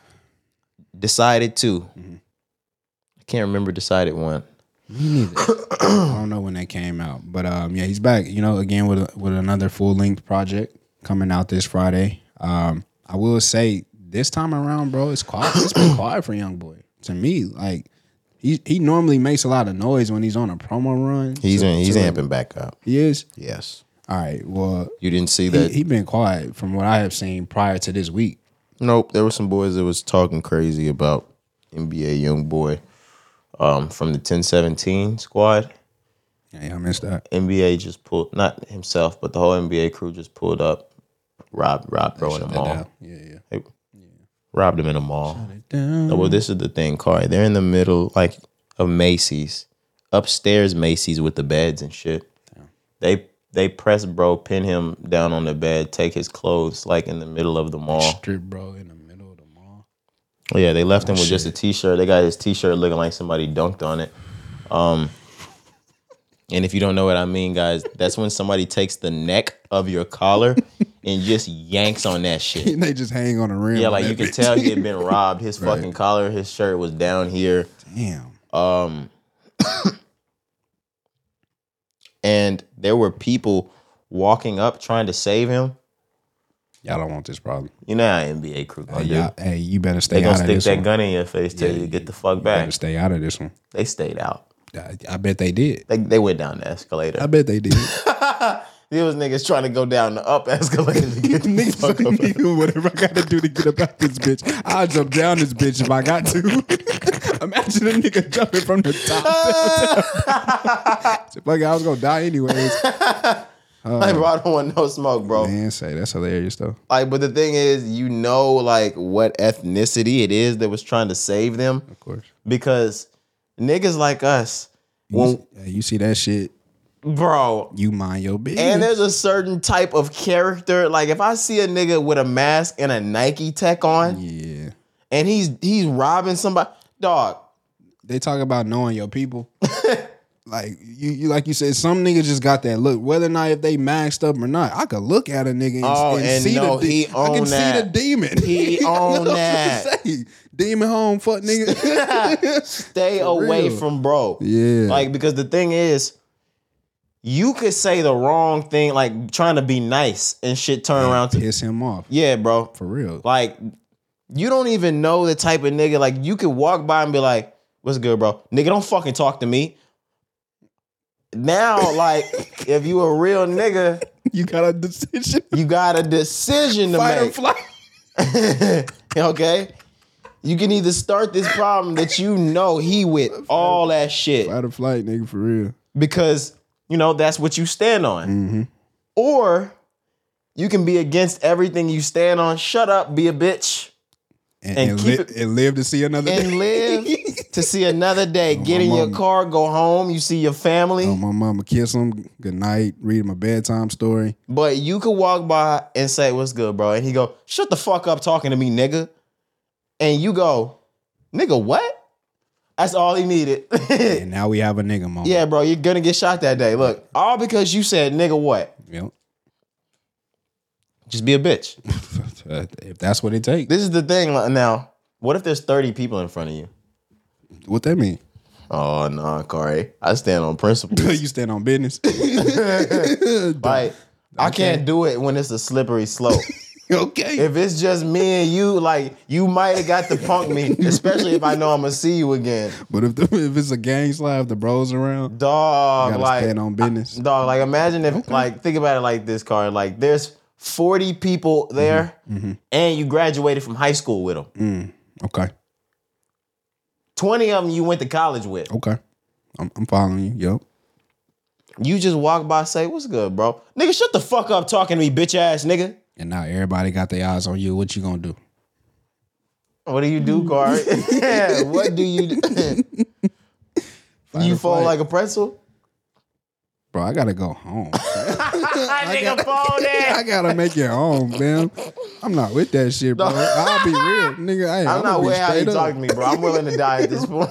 Decided 2.
Mm-hmm.
I can't remember decided one.
Me neither. *coughs* I don't know when that came out, but um, yeah, he's back. You know, again with with another full length project coming out this Friday. Um, I will say this time around, bro, it's quiet. It's been quiet for YoungBoy. To me, like he he normally makes a lot of noise when he's on a promo run.
He's in, he's
to-
amping back up.
He is.
Yes.
All right. Well,
You didn't see that?
he been quiet from what I have seen prior to this week.
nope. There were some boys that was talking crazy about NBA YoungBoy um, from the 1017 squad.
Yeah, I missed that.
NBA just pulled not himself, but the whole NBA crew just pulled up, Rob, Rob, bro in the mall.
down. Yeah, yeah.
They robbed him in a mall.
Down.
Oh, Well, this is the thing, Corey. They're in the middle, like of Macy's, upstairs Macy's with the beds and shit. They they press bro, pin him down on the bed, take his clothes, like in the middle of the mall.
Strip, bro, in the middle of the mall.
Oh, yeah, they left him with just a t-shirt. They got his t-shirt looking like somebody dunked on it. Um, and if you don't know what I mean, guys, that's when somebody takes the neck of your collar and just yanks on that shit.
And *laughs* they just hang on the rim.
Yeah, like you could
bitch.
tell he had been *laughs* robbed. His
Right.
fucking collar, his shirt was down here.
Damn.
Um, and there were people walking up trying to save him.
Y'all don't want this problem.
You know how NBA crew gonna
Hey,
do.
hey, you better stay
They gonna stick that
one.
gun in your face, till
Yeah,
you get the fuck
You
back.
better stay out of this one.
They stayed out.
I, I bet they did.
They they went down the escalator.
I bet they did. *laughs*
There was niggas trying to go down the up escalator to get the fuck up.
Nigga, whatever I gotta do to get up out this bitch, I'll jump down this bitch if I got to. *laughs* Imagine a nigga jumping from the top. *laughs* Fuck it, I was gonna die anyways. *laughs*
like, bro, I don't want no smoke, bro.
Man, say that's hilarious though.
Like, but the thing is, you know, like what ethnicity it is that was trying to save them
Of course.
because niggas like us, when,
You, yeah, you see that shit,
bro.
you mind your business.
And there's a certain type of character. Like, if I see a nigga with a mask and a Nike tech on,
yeah.
and he's he's robbing somebody, dog.
They talk about knowing your people. *laughs* like you, you, like you said, some niggas just got that look. Whether or not if they maxed up or not, I could look at a nigga and,
Oh,
and
and
see
know
the.
he
de- I can
own
see the demon.
He *laughs* own that.
Demon home, fuck nigga. *laughs*
Stay away
real.
from bro.
yeah.
Like, because the thing is, you could say the wrong thing, like trying to be nice and shit turn around to
piss him off
Yeah, bro.
for real.
Like, you don't even know the type of nigga. Like, you could walk by and be like, "What's good, bro?" Nigga, don't fucking talk to me. Now, like, *laughs* if you a real nigga,
You got a decision.
you got a decision to
Fight
make.
flight. *laughs*
okay, you can either start this problem that you know he with all that shit
Fight or flight, nigga, for real.
because you know that's what you stand on,
Mm-hmm.
or you can be against everything you stand on. Shut up, be a bitch.
And,
And
and, li-
it-
and live to see another day.
and
day.
live *laughs* to see another day. Get in your car, go home. You see your family,
Oh, my mama kiss him. Good night. Read him a bedtime story.
but you could walk by and say, "What's good, bro?" And he go, "Shut the fuck up, talking to me, nigga." And you go, "Nigga, what?" That's all he needed. *laughs*
And now we have a nigga moment.
yeah, bro, you're gonna get shot that day. Look, all because you said, "Nigga, what?"
Yep.
Just be a bitch. *laughs*
if that's what it takes.
This is the thing now. What if there's 30 people in front of you?
What that mean?
Oh no, Corey. I stand on principle. *laughs*
you stand on business.
like I can't do it when it's a slippery slope. *laughs*
okay.
if it's just me and you, like you might have got to punk me, *laughs* especially if I know I'm gonna see you again.
but if the, if it's a gang slide, the bros around,
Dog, like
stand on business.
dog, like imagine if like think about it like this, Car. Like there's 40 people there
Mm-hmm.
and you graduated from high school with them.
Mm. okay.
20 of them you went to college with.
Okay. I'm, I'm following you. Yep.
You just walk by say, What's good, bro? Nigga, shut the fuck up talking to me, bitch ass nigga.
And now everybody got their eyes on you. What you gonna do?
What do you do, Car? *laughs* what do you do? *laughs* you fall
flight.
like a pretzel?
Bro, I gotta go home. *laughs* *laughs*
nigga fold *laughs*
I gotta make it home, man. I'm not with that shit, bro. *laughs* I'll be real, nigga. Hey,
I'm not
be
way how you
up.
talk to me, bro. I'm willing to die at this point.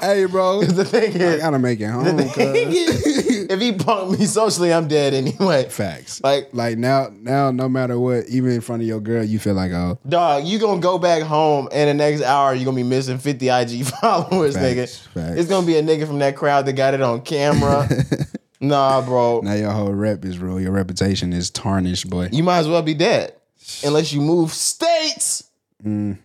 Hey, bro.
the thing
I gotta make it home.
the thing is, if he punked me socially, I'm dead anyway.
Facts.
Like,
Like now, now, no matter what, even in front of your girl, you feel like, oh,
dog, you gonna go back home and the next hour you're gonna be missing 50 IG followers,
Facts,
nigga.
facts.
It's gonna be a nigga from that crowd that got it on camera. Nah, bro.
now your whole rep is ruined. Your reputation is tarnished, boy.
You might as well be dead. Unless you move states. Mm.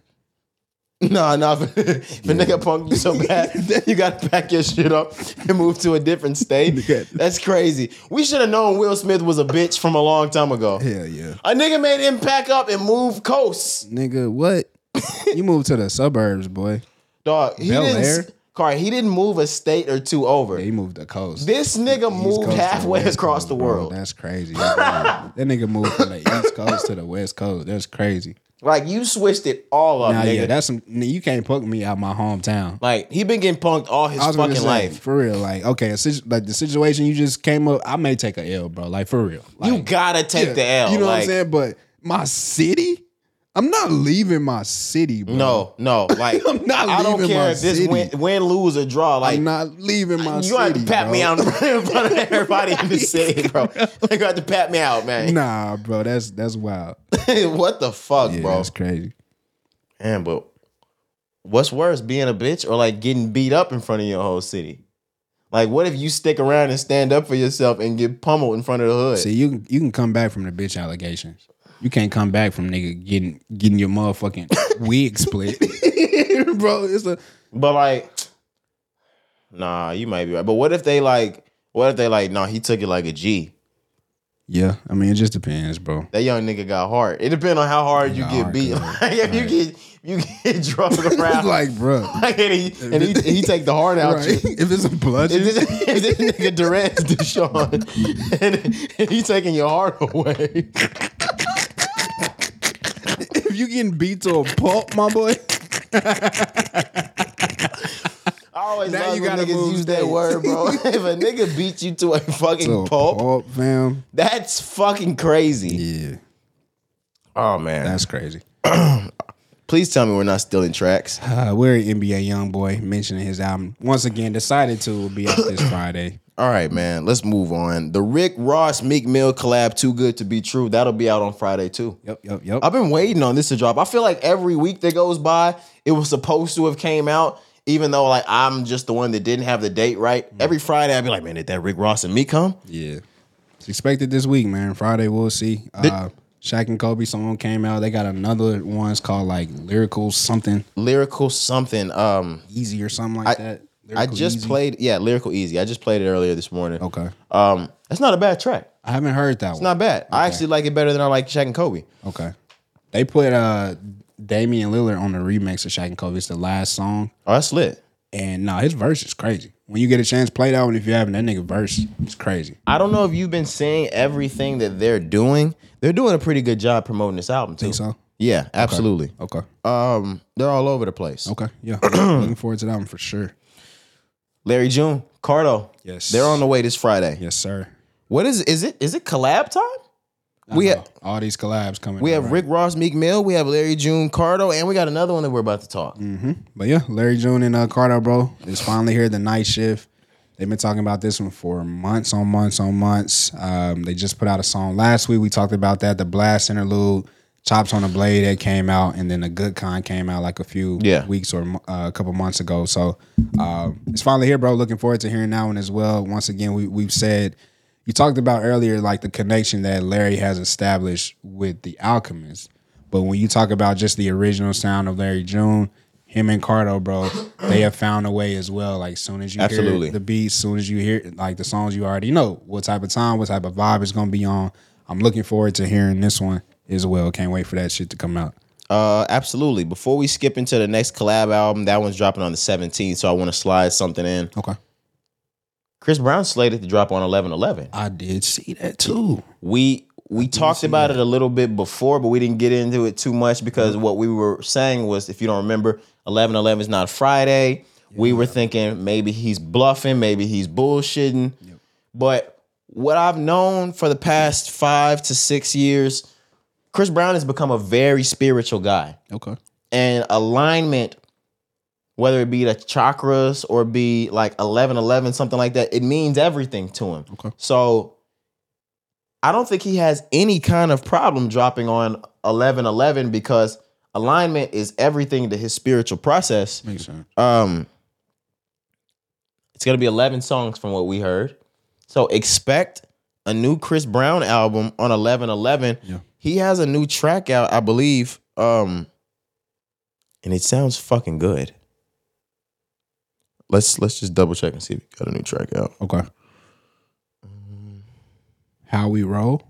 Nah, nah. If, *laughs* if a nigga punk you so bad, then *laughs* you gotta pack your shit up and move to a different state. That's crazy. We should have known Will Smith was a bitch from a long time ago.
Hell yeah,
A nigga made him pack up and move coasts.
nigga. What? *laughs* you moved to the suburbs, boy.
Dog, he
Bel
didn't.
Air?
Car, he didn't move a state or two over.
Yeah, he moved the coast.
This nigga
East
moved
Coast to the
halfway across
Coast,
the
bro.
world.
That's crazy. that nigga moved from the East Coast to the West Coast. That's crazy.
Like you switched it all up,
Nah,
nigga.
yeah, that's some. You can't punk me out my hometown.
like he been getting punked all his fucking
say,
life.
for real. Like, okay, situ- like the situation you just came up, I may take a L, bro. Like for real.
you gotta take
yeah,
the L.
You know what I'm saying? But my city, I'm not leaving my city, bro.
No, no, *laughs* like
I'm not
I don't
leaving
care
my
if this
city.
win, win, lose, or draw. Like
I'm not leaving my
you
city.
gonna have to pat
bro.
me out in front of *laughs* everybody in the city, *laughs* bro. Like You have to pat me out, man.
Nah, bro, that's that's wild.
what the fuck,
Yeah,
bro?
that's crazy.
Man, but what's worse, being a bitch or like getting beat up in front of your whole city? Like, what if you stick around and stand up for yourself and get pummeled in front of the hood?
See, you can you can come back from the bitch allegations. You can't come back from nigga getting getting your motherfucking *laughs* wig split, *laughs* bro. It's a
But like, nah, you might be right. But what if they like? What if they like? Nah, he took it like a G.
Yeah, I mean it just depends, bro.
That young nigga got hard. It depends on how hard you get
hard,
beat. *laughs* Like, if you get you get drunk around,
like, bro,
and he and he, he take the heart out.
right?
you.
if it's a bludgeon,
If this, if this nigga Durant Deshaun, and, and he taking your heart away.
If you getting beat to a pulp, my boy, *laughs*
I always
Now
love
you
when
gotta
niggas use that word, bro. *laughs* *laughs* if a nigga beats you to a fucking
to a
pulp,
pulp, fam.
that's fucking crazy.
Yeah,
Oh man,
that's crazy. *clears throat*
please tell me we're not still in tracks.
Uh, we're NBA YoungBoy mentioning his album once again. Decided 2 will be out this *clears throat* Friday.
All right, man. Let's move on. The Rick Ross Meek Mill collab, "Too Good to Be True," that'll be out on Friday too.
Yep, yep, yep.
I've been waiting on this to drop. I feel like every week that goes by, it was supposed to have came out. Even though like I'm just the one that didn't have the date right. Every Friday I'd be like, man, did that Rick Ross and me come?
Yeah. It's expected this week, man. Friday we'll see. Uh Shaq and Kobe song came out. They got another one. It's called like lyrical something
Lyrical something. Um,
easy or something like
I-
that.
I just
Easy.
played. Yeah, Lyrical Easy. I just played it earlier this morning.
Okay.
Um, it's not a bad track.
I haven't heard that one.
It's
one.
not bad. I actually like it better than I like Shaq and Kobe.
okay. They put uh Damian Lillard on the remix of Shaq and Kobe. It's the last song.
Oh, that's lit.
And no, his verse is crazy. When you get a chance, play that one if you haven't. That nigga verse is crazy.
I don't know if you've been seeing everything that they're doing. They're doing a pretty good job promoting this album too.
Think so?
Yeah, absolutely.
Okay.
Um, they're all over the place.
Okay. Yeah. *clears throat* Looking forward to that one for sure.
Larry June, Cardo.
Yes.
They're on the way this Friday.
Yes, sir.
What is is it? Is it collab time? We
I
have
all these collabs coming.
we have
right?
Rick Ross, Meek Mill, we have Larry June, Cardo, and we got another one that we're about to talk.
But yeah, Larry June and uh, Cardo, bro, is finally here. The night shift. They've been talking about this one for months on months on months. Um, they just put out a song last week. We talked about that. The blast interlude, chops on the blade that came out, and then the good kind came out like a few
Yeah.
weeks or uh, a couple months ago. So um, it's finally here, bro. Looking forward to hearing that one as well. Once again, we we've said you talked about earlier like the connection that Larry has established with the Alchemist. But when you talk about just the original sound of Larry June, him and Cardo, bro, they have found a way as well. Like soon as you
Absolutely.
hear the beats, soon as you hear like the songs, you already know what type of time, what type of vibe is gonna be on. I'm looking forward to hearing this one as well. Can't wait for that shit to come out.
Uh, absolutely. Before we skip into the next collab album, that one's dropping on the 17th, so I want to slide something in.
Okay.
Chris Brown slated to drop on 11-11.
I did see that too.
We we talked about it a little bit before, but we didn't get into it too much because what we were saying was, if you don't remember, 11-11 is not Friday. We were thinking maybe he's bluffing, maybe he's bullshitting. But what I've known for the past five to six years, Chris Brown has become a very spiritual guy.
Okay.
and alignment, whether it be the chakras or be like 11 11, something like that, it means everything to him.
Okay.
So I don't think he has any kind of problem dropping on 11 11 because alignment is everything to his spiritual process.
Makes sense.
Um, it's gonna be 11 songs from what we heard. So expect a new Chris Brown album on 11 11.
Yeah.
He has a new track out, I believe. Um, and it sounds fucking good. Let's let's just double check and see if he got a new track out.
Okay. How we roll?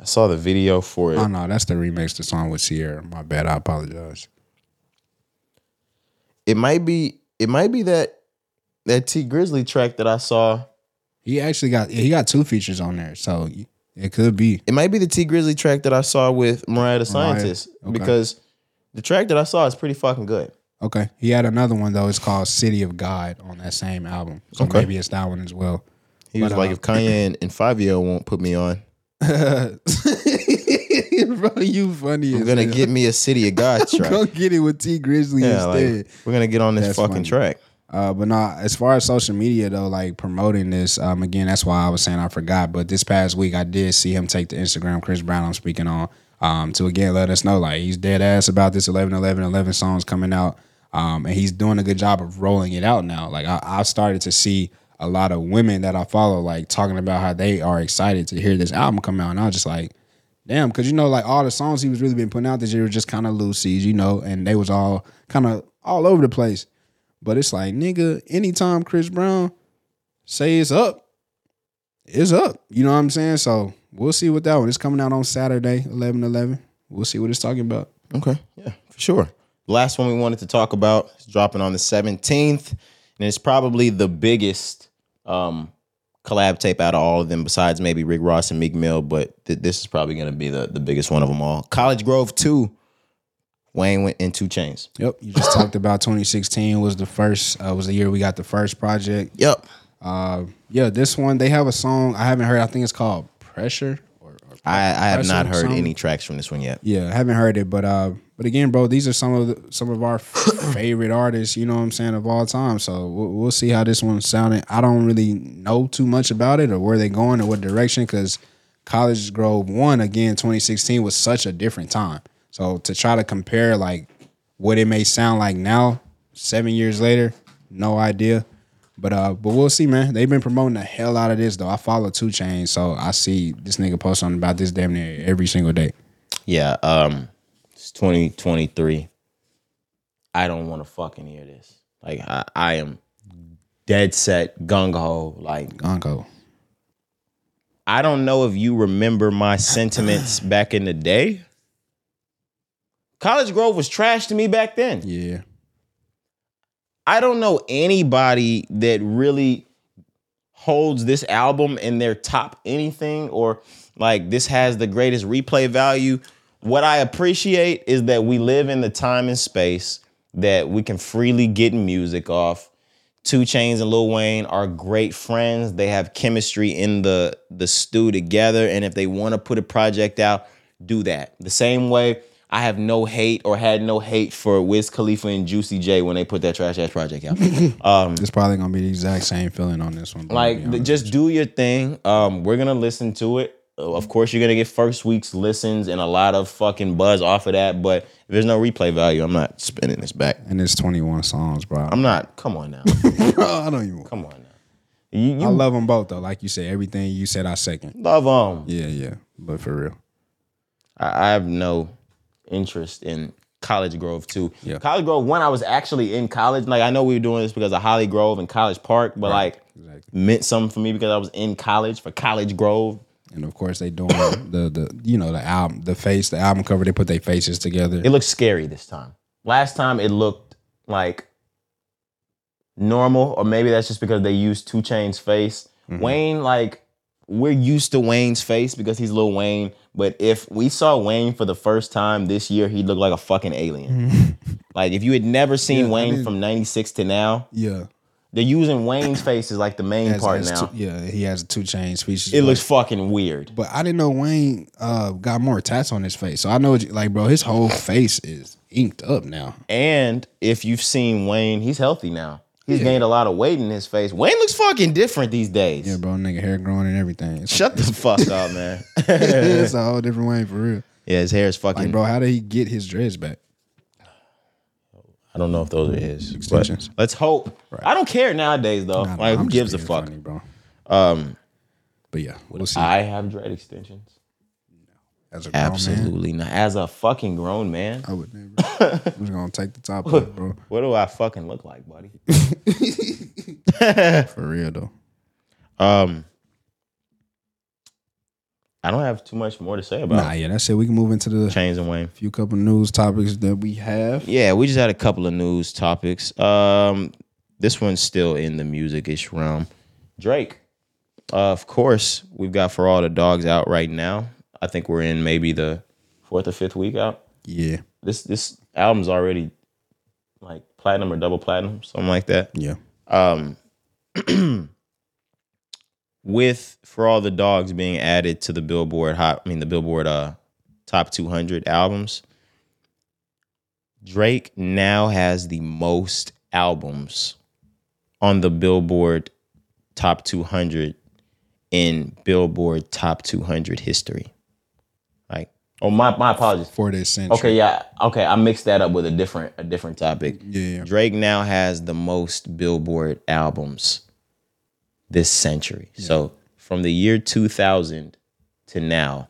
I saw the video for it.
Oh no, that's the remix the song with Ciara. My bad. I apologize.
It might be it might be that that Tee Grizzley track that I saw.
He actually got he got two features on there, so it could be.
It might be the Tee Grizzley track that I saw with Mariah the Scientist
okay.
because the track that I saw is pretty fucking good.
Okay. He had another one though. It's called City of God on that same album. So
Okay.
maybe it's that one as well.
He was like,
uh,
if Kanye and, and Fabio won't put me on, *laughs*
Bro, you funny.
I'm gonna get me a City of God *laughs* track.
Go get it with Tee Grizzley
yeah,
instead.
like, we're gonna get on this
That's
fucking
funny.
track.
Uh, but no, as far as social media though, like promoting this, um, again, that's why I was saying I forgot. But this past week, I did see him take the Instagram Chris Brown I'm speaking on, um, to again let us know like he's dead ass about this 11, 11, 11 songs coming out, um, and he's doing a good job of rolling it out now. Like I, I've started to see a lot of women that I follow like talking about how they are excited to hear this album come out, and I was just like. Damn, because you know, like all the songs he was really been putting out this year were just kind of loosies, you know, and they was all kind of all over the place. But it's like, nigga, anytime Chris Brown say it's up, it's up. You know what I'm saying? So we'll see what that one. It's coming out on Saturday, 11 11. We'll see what it's talking about.
Okay, yeah, for sure. Last one we wanted to talk about is dropping on the 17th, and it's probably the biggest um, collab tape out of all of them, besides maybe Rick Ross and Meek Mill. But th- this is probably going to be the, the biggest one of them all. ColleGrove 2, Wayne went in 2 Chainz.
Yep. You just talked about 2016 was the first, uh, was the year we got the first project.
Yep.
Uh, yeah, this one, they have a song I haven't heard. I think it's called Pressure. Or, or
I, I have not heard any tracks from this one yet.
Yeah, I haven't heard it, but uh, but again, bro, these are some of the, some of our *coughs* favorite artists. You know what I'm saying of all time. So we'll, we'll see how this one sounded. I don't really know too much about it or where they going or what direction because ColleGrove one again 2016 was such a different time. So to try to compare like what it may sound like now, seven years later, no idea. But uh, but we'll see, man. They've been promoting the hell out of this though. I follow 2 Chainz, so I see this nigga post on about this damn near every single day.
Yeah, um, it's 2023. I don't want to fucking hear this. Like, I, I am dead set, gung ho. Like,
gung ho.
I don't know if you remember my sentiments back in the day. ColleGrove was trash to me back then.
Yeah.
I don't know anybody that really holds this album in their top anything or like this has the greatest replay value. What I appreciate is that we live in the time and space that we can freely get music off. 2 Chainz and Lil Wayne are great friends. They have chemistry in the the stew together, and if they want to put a project out, do that. The same way I have no hate or had no hate for Wiz Khalifa and Juicy J when they put that trash ass project out. *laughs*
It's probably gonna be the exact same feeling on this one.
like
be
th-
honest.
just do your thing. Um, we're gonna listen to it. Uh, Of course, you're gonna get first week's listens and a lot of fucking buzz off of that. But if there's no replay value, I'm not spinning this back.
and it's 21 songs, bro.
I'm not. Come on now. *laughs*
I don't even.
come on now. You, you
I love them both though. Like you said, everything you said, I second.
love them.
Yeah, yeah. But for real,
I, I have no interest in ColleGrove too.
Yeah.
ColleGrove. When I was actually in college, like I know we were doing this because of Hollygrove and College Park, but like
exactly.
meant something for me because I was in college for ColleGrove.
And of course, they doing *coughs* the the you know the album, the face, the album cover. They put their faces together.
It looks scary this time. Last time it looked like normal, or maybe that's just because they used 2 Chainz' face. Mm-hmm. Wayne, like, we're used to Wayne's face because he's Lil Wayne. But if we saw Wayne for the first time this year, he'd look like a fucking alien. *laughs* like, if you had never seen
Yeah, I
Wayne
mean-
from 96 to now,
yeah,
they're using Wayne's face as like the main
As-
part
as
now.
two- yeah, he has 2 Chainz features.
it looks fucking weird.
But I didn't know Wayne uh, got more tats on his face. So I know, like, bro, his whole face is inked up now.
And if you've seen Wayne, he's healthy now. He's gained a lot of weight in his face. Wayne looks fucking different these days.
Yeah, bro, nigga hair growing and everything. It's, *laughs*
Shut the fuck up, man. *laughs*
it's a whole different Wayne for real.
yeah, his hair is fucking.
Like, bro, how did he get his dreads back?
I don't know if those are his
Extensions.
Let's hope. I don't care nowadays though.
Nah,
like, who
I'm
gives a fuck?
funny, bro.
Um,
But yeah, we'll see.
I have dread extensions.
As a grown man,
Absolutely not. As a fucking grown man,
I would never. *laughs* I'm just gonna take the top off, bro.
what do I fucking look like, buddy? *laughs* *laughs*
For real though.
Um, I don't have too much more to say about
Nah, yeah, that's it. We can move into the
Chainz and Wayne.
A few couple news topics that we have.
Yeah, we just had a couple of news topics. Um, this one's still in the music-ish realm. Drake, uh, of course, we've got for all the dogs out right now. I think we're in maybe the fourth or fifth week out.
Yeah,
This this album's already like platinum or double platinum, something like that.
yeah.
Um, *clears throat* with for all the dogs being added to the Billboard hot, I mean the Billboard uh top 200 albums. Drake now has the most albums on the Billboard top 200 in Billboard top 200 history. Oh my my apologies.
For this century.
Okay, yeah, okay, I mixed that up with a different a different topic.
Yeah.
Drake now has the most Billboard albums this century. So from the year 2000 to now,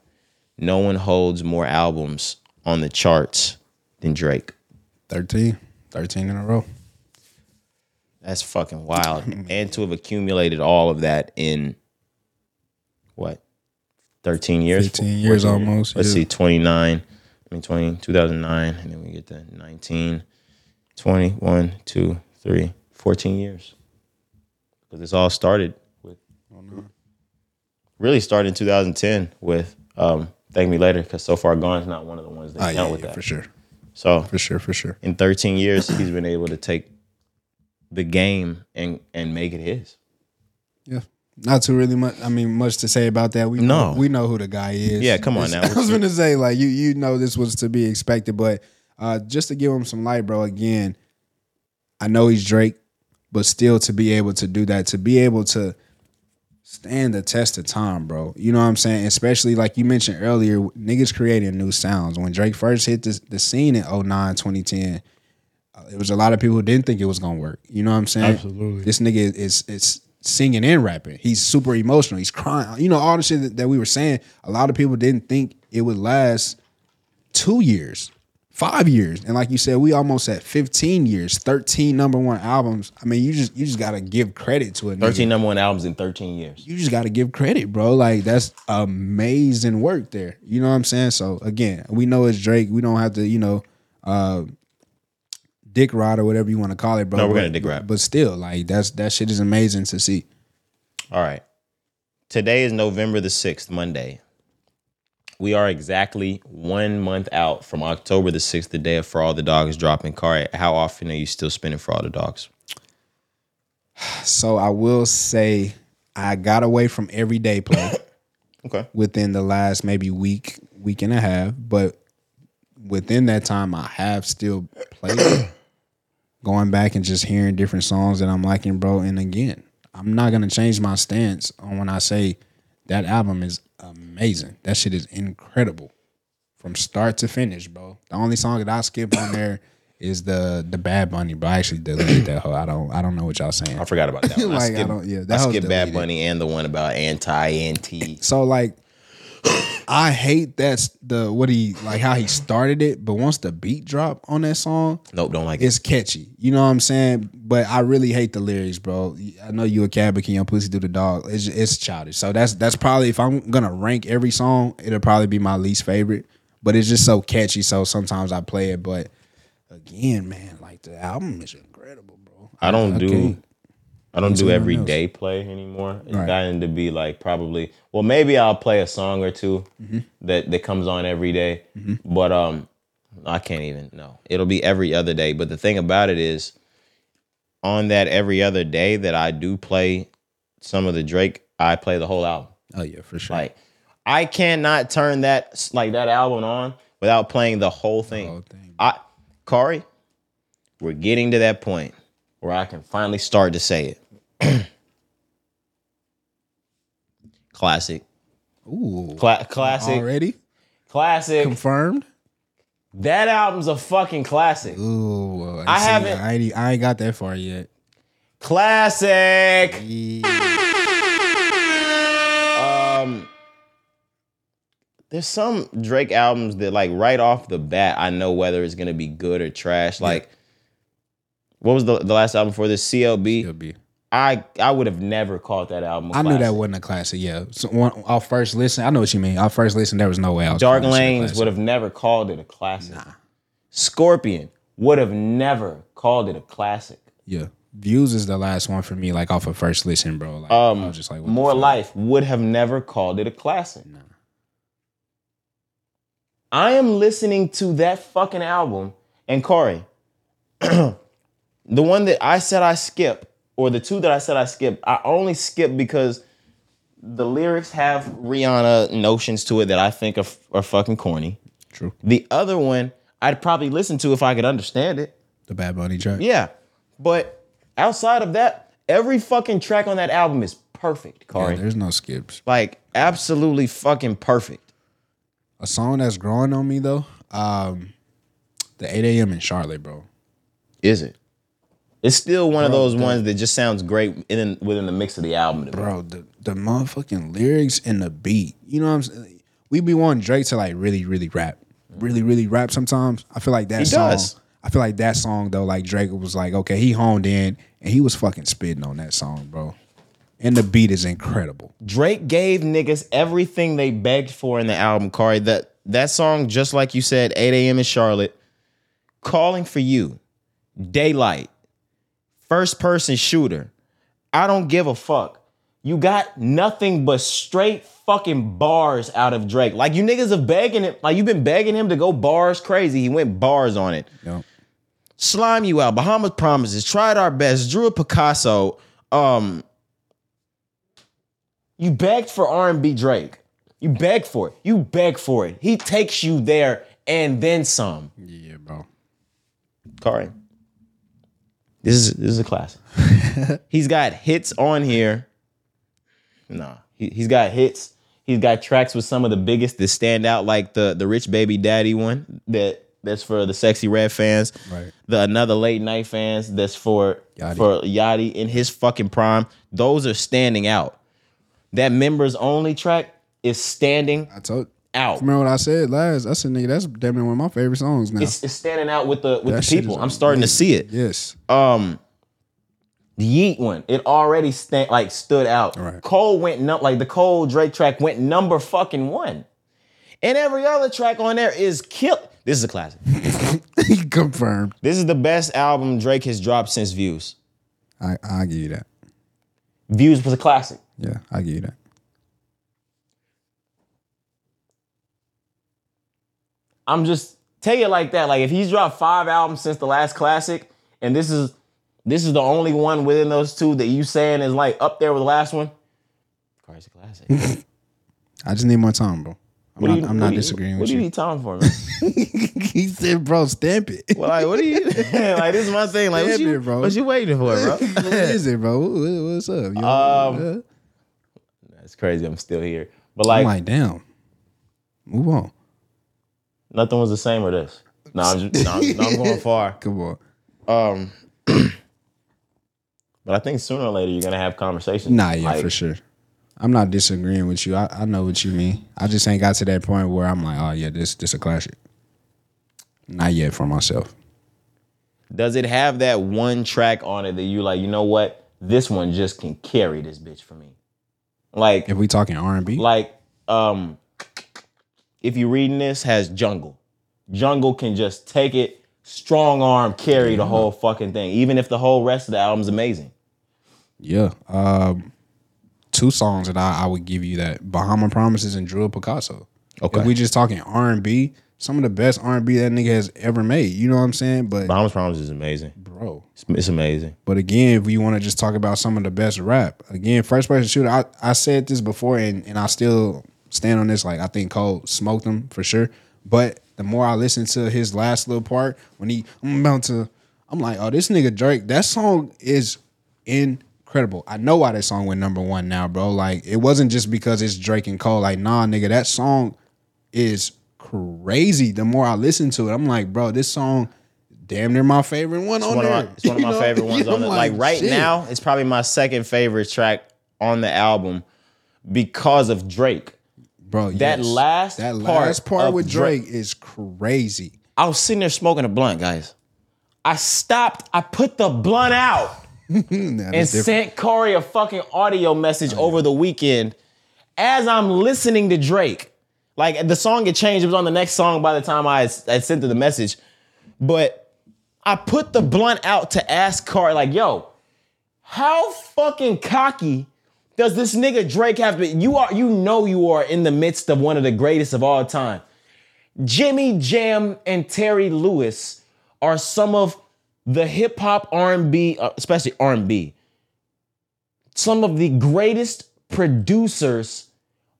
no one holds more albums on the charts than Drake.
13. 13 in a row.
That's fucking wild. *laughs* and to have accumulated all of that in what 13 years
15 years
14
almost,
let's
yeah.
see 29 i mean 20 2009 and then we get to 19 20 1 2 3 14 years because this all started with really started in 2010 with um thank me later because so far gone is not one of the ones that
Oh,
count
yeah,
with
yeah,
that
for sure.
so
For sure, for sure.
in 13 years he's been able to take the game and and make it his
Yeah. Not too really much. I mean, much to say about that. We
No.
know, we know who the guy is.
Yeah, come on *laughs* now.
I was gonna say like you you know this was to be expected, but uh, just to give him some light, bro. Again, I know he's Drake, but still to be able to do that, to be able to stand the test of time, bro. You know what I'm saying? Especially like you mentioned earlier, niggas creating new sounds. When Drake first hit the, the scene in 09, 2010, uh, it was a lot of people who didn't think it was gonna work. You know what I'm saying?
Absolutely.
This nigga is is singing and rapping. He's super emotional. He's crying. You know all the shit that, that we were saying. A lot of people didn't think it would last two years, five years, and like you said, we almost at 15 years, 13 number one albums. I mean, you just you just gotta give credit to it.
13 number one albums in 13 years
You just gotta give credit, bro. Like that's amazing work there. You know what I'm saying? So again, we know it's Drake. We don't have to, you know, uh dick rod or whatever you want to call it, bro.
No, we're
But-
gonna dick ride.
But still, like that's that shit is amazing to see.
All right. Today is November the 6th, Monday. We are exactly one month out from October the 6th, the day of For All the Dogs dropping. Car, how often are you still spending For All the Dogs? *sighs*
So I will say I got away from everyday play *coughs*
Okay.
within the last maybe week, week and a half. But within that time I have still played *coughs* going back and just hearing different songs that I'm liking, bro. And again, I'm not gonna change my stance on when I say that album is amazing. That shit is incredible. From start to finish, bro. The only song that I skip on there is the the Bad Bunny, bro. I actually deleted that whole. I don't I don't know what y'all saying.
I forgot about that one. *laughs*
Like, I
I
don't- yeah,
I
that was
skipped Bad. Bunny and the one about anti-NT.
So like I hate that's the what he like how he started it, but once the beat drop on that song,
Nope, don't like it.
it's catchy. You know what I'm saying? But I really hate the lyrics, bro. I know you a cat, but can your pussy do the dog? It's it's childish. So that's that's probably if I'm gonna rank every song, it'll probably be my least favorite. But it's just so catchy, so sometimes I play it. But again, man, like the album is incredible, bro.
I don't do I don't do everyday play anymore. It's
Right.
gotten to be like probably well maybe I'll play a song or 2
Mm-hmm.
that that comes on every day. But um I can't even no. It'll be every other day. But the thing about it is on that every other day that I do play some of the Drake, I play the whole album.
Oh yeah, for sure.
Like I cannot turn that like that album on without playing the whole thing.
whole thing.
I Cari, we're getting to that point where I can finally start to say it. *clears throat* classic.
Ooh,
Cla- classic.
already
Classic.
confirmed.
that album's a fucking classic.
Ooh,
I
see,
haven't-
I ain't, I ain't got that far yet.
Classic. Um there's some Drake albums that like right off the bat I know whether it's gonna be good or trash. Like what was the, the last album for this? CLB.
It'll.
I I would have never called that album. I
I knew that wasn't a classic. Yeah, so one, our first listen. I know what you mean. Our first listen, there was no way. I was
Dark
calling this shit a
Lanes would have never called it a classic. Scorpion would have never called it a classic.
Yeah, views is the last one for me. Like off of first listen, bro. Like, I um, was just like, what
More? Life would have never called it a classic. I am listening to that fucking album, and Corey, *clears throat* the one that I said I skip, or the two that I said I skip, I only skip because the lyrics have Rihanna notions to it that I think are, are fucking corny.
True.
The other one I'd probably listen to if I could understand it.
The Bad Bunny track.
Yeah. But outside of that, every fucking track on that album is perfect,
Yeah, there's no skips.
like absolutely fucking perfect.
A song that's growing on me though. Um, the 8 a.m. in Charlotte, bro.
Is it? It's still one of those
the-
ones that just sounds great in within the mix of the album.
Bro, the the motherfucking lyrics and the beat. You know what I'm saying? We be wanting Drake to like really, really rap. Really, really rap sometimes. I feel like that
He
song.
does.
I feel like that song though, like Drake was like, okay, he honed in and he was fucking spitting on that song, bro. and the beat is incredible.
Drake gave niggas everything they begged for in the album, Cari. That that song, just like you said, 8 a.m. in Charlotte, calling for you, daylight, first person shooter. I don't give a fuck. You got nothing but straight fucking bars out of Drake. Like you niggas have begging him, like you've been begging him to go bars crazy. He went bars on it.
Yep.
Slime You Out, Bahamas Promises, Tried Our Best, Drew a Picasso. Um, you begged for R&B Drake. You begged for it. You beg for it. He takes you there and then some.
Yeah, bro.
Cari. This is this is a classic. *laughs* he's got hits on here. Nah, he, he's got hits. He's got tracks with some of the biggest that stand out, like the the Rich Baby Daddy one that that's for the Sexyy Red fans.
Right.
The Another Late Night fans. That's for
Yachty.
for Yachty in his fucking prime. Those are standing out. That members only track is standing
I told.
Out.
Remember what I said last? I said, nigga, that's damn near one of my favorite songs now.
It's, it's standing out with the with
That
the
shit
people.
is
I'm starting to see it.
yes.
um the Yeet one, it already stand like stood out.
Right.
Cole went num like the Cole Drake track went number fucking one. And every other track on there is kill. This is a classic. *laughs*
Confirmed.
This is the best album Drake has dropped since Views.
I I give you that.
Views was a classic.
Yeah, I give you that.
I'm just take it like that. Like if he's dropped five albums since the last classic, and this is this is the only one within those two that you saying is like up there with the last one. Car's a classic. *laughs*
I just need more time, bro. I'm
What
not,
you-
I'm not
do you-
disagreeing
What
with
do you
you.
need time for, man? *laughs*
he said, bro, stamp it.
Well, like, what are you *laughs* like? This is my thing. Like, what
Damn
you,
it, bro.
what you waiting for, bro?
what is it, bro? What- what- What's up? You
Um, That's crazy. I'm still here, but like,
I'm like, damn. Move on.
Nothing was the same with this. No, I'm just, no, I'm, no, I'm going far. *laughs*
Come on.
Um, *clears throat* but I think sooner or later you're gonna have conversations.
Nah, yeah,
Like,
for sure. I'm not disagreeing with you. I, I know what you mean. I just ain't got to that point where I'm like, oh yeah, this this a classic. Not yet for myself.
Does it have that one track on it that you like? You know what? This one just can carry this bitch for me. Like,
If we talking R and B,
like, um, if you're reading this, has Jungle. Jungle can just take it, strong arm, carry the whole fucking thing, even if the whole rest of the album's amazing.
yeah. Um, two songs that I, I would give you that Bahama Promises and Drew Picasso.
Okay.
If we just talking R and B, some of the best R and B that nigga has ever made. You know what I'm saying? But
Bahamas Promises is amazing.
bro,
It's, it's amazing.
But again, if you want to just talk about some of the best rap, again, first person shooter, I, I said this before and, and I still stand on this. Like, I think Cole smoked him for sure. But the more I listen to his last little part, when he, I'm about to, I'm like, oh, this nigga Drake, that song is incredible. I know why that song went number one now, bro. Like, it wasn't just because it's Drake and Cole. Like, nah, nigga, that song is crazy. The more I listen to it, I'm like, bro, this song. Damn near my favorite one
It's
on
one
there.
my, it's one of *laughs* my
know?
favorite *laughs* ones on
I'm
it. Like, right
shit.
now, it's probably my second favorite track on the album because of Drake.
Bro.
that
yes.
last
that
part
last part with
Drake-
Drake is crazy.
I was sitting there smoking a blunt, guys. I stopped, I put the blunt out *laughs* and sent Corey a fucking audio message oh, over the weekend as I'm listening to Drake. Like the song had changed. It was on the next song by the time I had, I sent her the message. But I put the blunt out to ask Corey, like, yo, how fucking cocky does this nigga Drake have to? You are, you know you are in the midst of one of the greatest of all time. Jimmy Jam and Terry Lewis are some of the hip hop R&B, uh, especially R&B, some of the greatest producers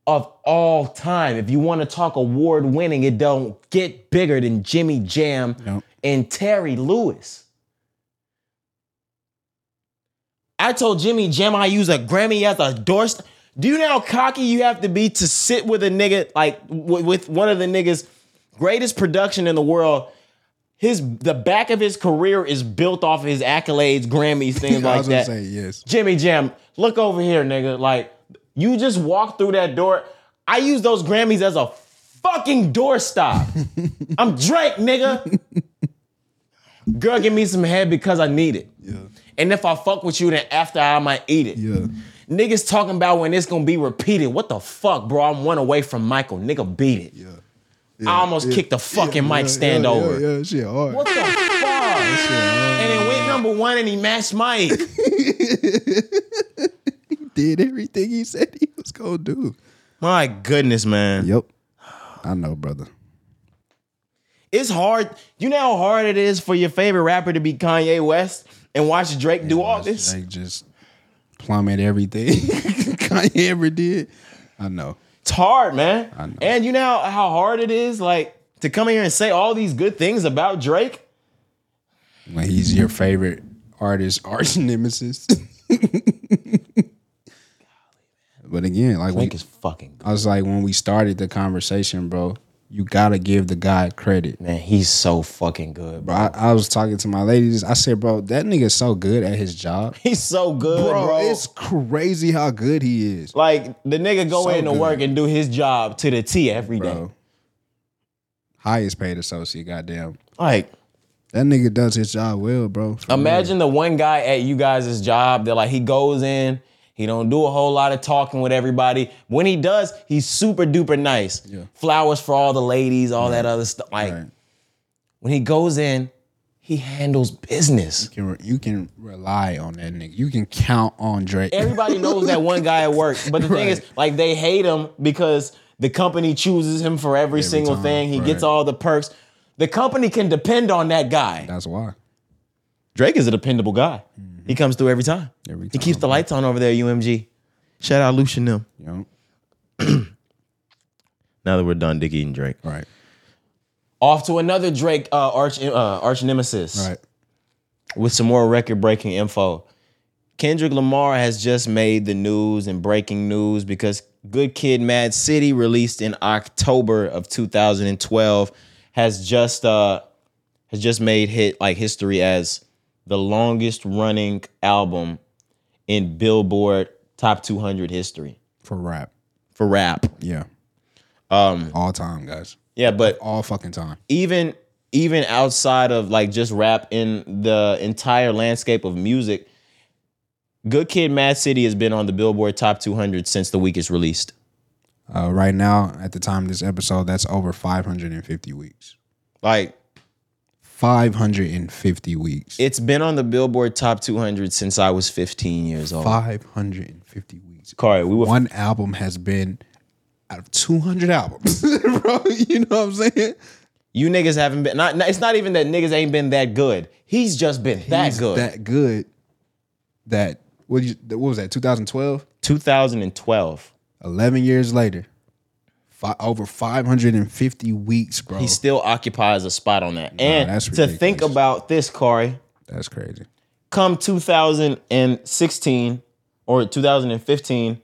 of all time. If you want to talk award winning, it don't get bigger than Jimmy Jam
Yep.
and Terry Lewis. I told Jimmy Jam I use a Grammy as a doorstep. Do you know how cocky you have to be to sit with a nigga like w- with one of the niggas greatest production in the world? His the back of his career is built off of his accolades, Grammys, *laughs* things
I
like
was gonna
that.
say yes.
Jimmy Jam, look over here, nigga. Like, you just walk through that door. I use those Grammys as a fucking doorstop. *laughs* I'm Drake, nigga. *laughs* Girl, give me some head because I need it.
Yeah,
And if I fuck with you, then after I might eat it.
yeah.
Niggas talking about when it's gonna be repeated. What the fuck, bro? I'm one away from Michael. Nigga beat it. I almost kicked the fucking mic stand
yeah,
over.
Yeah, yeah, shit hard.
What the fuck? and then went number one and he matched Mike. *laughs*
He did everything he said he was gonna do.
My goodness, man.
Yep. I know, brother.
It's hard. You know how hard it is for your favorite rapper to be Kanye West and watch Drake do all this?
Like just plummet everything *laughs* Kanye ever did. I know.
It's hard, man.
I know.
And you know how, hard it is, like, to come here and say all these good things about Drake?
When he's your favorite artist, *laughs* arch nemesis. but again, like we,
Drake is fucking good.
I was like, when we started the conversation, bro, you gotta give the guy credit.
Man, he's so fucking good, bro.
I, I was talking to my ladies. I said, bro, that nigga's so good at his job. *laughs*
He's so good,
Bro,
bro.
it's crazy how good he is.
like the nigga go
So
in to work and do his job to the T every day.
Bro. Highest paid associate, goddamn.
Like,
That nigga does his job well, bro. For real.
imagine the one guy at you guys' job that like he goes in, he don't do a whole lot of talking with everybody. When he does, he's super duper nice.
Yeah.
Flowers for all the ladies, all that other stuff. Like
Right.
when he goes in, he handles business.
You can, you can rely on that nigga. You can count on Drake.
Everybody knows that one guy at work. But the *laughs* thing is, like they hate him because the company chooses him for every, single
time,
thing. He gets all the perks. The company can depend on that guy.
That's why.
Drake is a dependable guy. Mm. He comes through every time.
Every
He keeps the lights on over there, UMG. Shout out Lucian them. *clears throat*
Know?
Now that we're done, Dick eating Drake.
Right.
Off to another Drake uh, arch uh, arch nemesis
Right.
with some more record breaking info. Kendrick Lamar has just made the news and breaking news because Good Kid, Mad City, released in October of 2012, has just uh has just made hit like history as the longest running album in Billboard Top 200 history
For rap.
for rap.
Yeah. Um. All time, guys.
Yeah, but
All fucking time.
even even outside of like just rap in the entire landscape of music, Good Kid, Mad City has been on the Billboard Top 200 since the week it's released.
Uh, right now, at the time of this episode, that's over 550 weeks.
Like
550 weeks.
it's been on the Billboard Top 200 since I was 15 years old.
550 weeks.
Corey, we were
One album has been out of 200 albums, *laughs* bro. You know what I'm saying?
you niggas haven't been. Not, it's not even that niggas ain't been that good. He's just been that good.
That good. That what, you, what was that? 2012.
2012.
11 years later, fi- over 550 weeks, bro.
He still occupies a spot on that. and
that's
to think about this, Corey,
That's crazy.
come 2016 or 2015,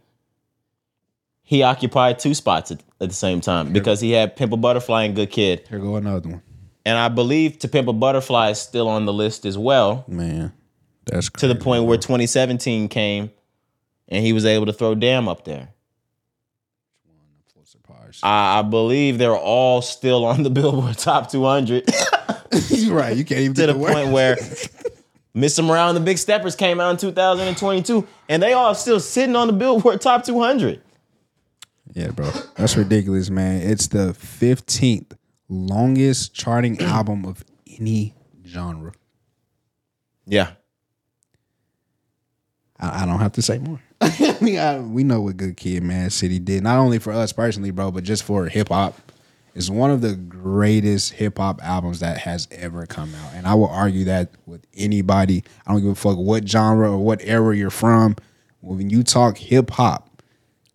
he occupied two spots at, at the same time because he had Pimp a Butterfly and Good Kid.
Here go another one,
And I believe To Pimp a Butterfly is still on the list as well,
man. That's
to the point where 2017 came and he was able to throw Damn up there. I, I believe they're all still on the Billboard *laughs* Top 200 *laughs*
You're right. You can't even
to the
the
point where *laughs* Mr. Morale and the Big Steppers came out in 2022 and they all still sitting on the Billboard Top 200.
Yeah, bro. That's ridiculous, man. It's the 15th longest charting *clears throat* album of any genre.
Yeah.
I, I don't have to say more. *laughs* I mean, I, we know what Good Kid, Mad City did. Not only for us personally, bro, but just for hip hop. It's one of the greatest hip hop albums that has ever come out. And I will argue that with anybody. I don't give a fuck what genre or what era you're from. When you talk hip hop,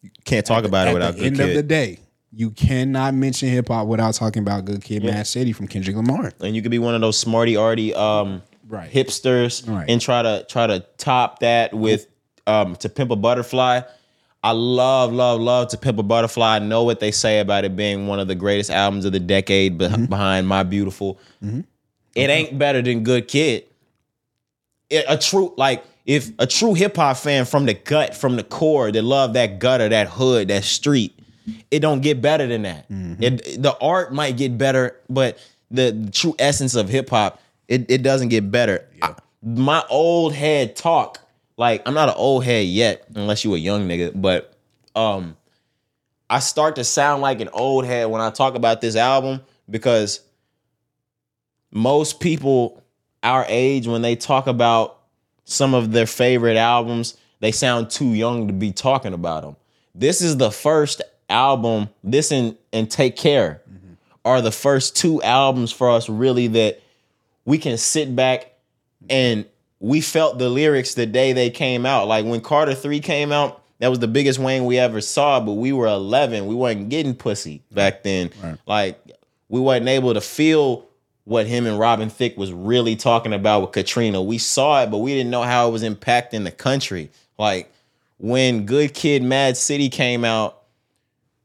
you
Can't talk about it
at
without
the
Good
end
Kid.
of the day, you cannot mention hip hop without talking about Good Kid, Mad City from Kendrick Lamar.
and you could be one of those smarty arty um
Right.
hipsters
Right.
and try to try to top that with um to pimp a butterfly. I love, love, love to pimp a butterfly. I know what they say about it being one of the greatest albums of the decade beh-
Mm-hmm.
behind My Beautiful. It ain't better than Good Kid. It, a true like if a true hip hop fan from the gut, from the core, that love that gutter, that hood, that street, it don't get better than that.
Mm-hmm.
It the art might get better, but the, the true essence of hip hop, it, it doesn't get better. I- my old head talk like I'm not an old head yet, unless you a young nigga, but um I start to sound like an old head when I talk about this album because most people our age when they talk about some of their favorite albums, they sound too young to be talking about them. This is the first album, this and, and Take Care are the first two albums for us really that we can sit back and we felt the lyrics the day they came out. Like when Carter 3 came out, that was the biggest Wayne we ever saw, but we were 11. We wasn't getting pussy back then. Like we wasn't able to feel what him and Robin Thicke was really talking about with Katrina. We saw it, but we didn't know how it was impacting the country. Like when Good Kid Mad City came out,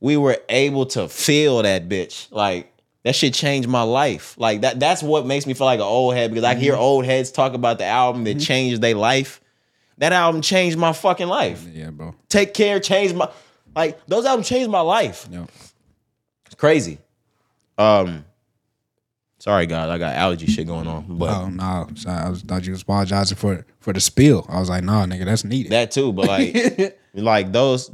we were able to feel that bitch. Like that shit changed my life. Like that that's what makes me feel like an old head because I hear old heads talk about the album that changed their life. That album changed my fucking life.
Yeah, bro.
Take care changed my like those albums changed my life.
Yo.
It's crazy. Um sorry guys, I got allergy shit going on. But
Oh no, I was, thought you was apologizing for for the spill. I was like, nah, nigga, that's needed.
that too, but like *laughs* like those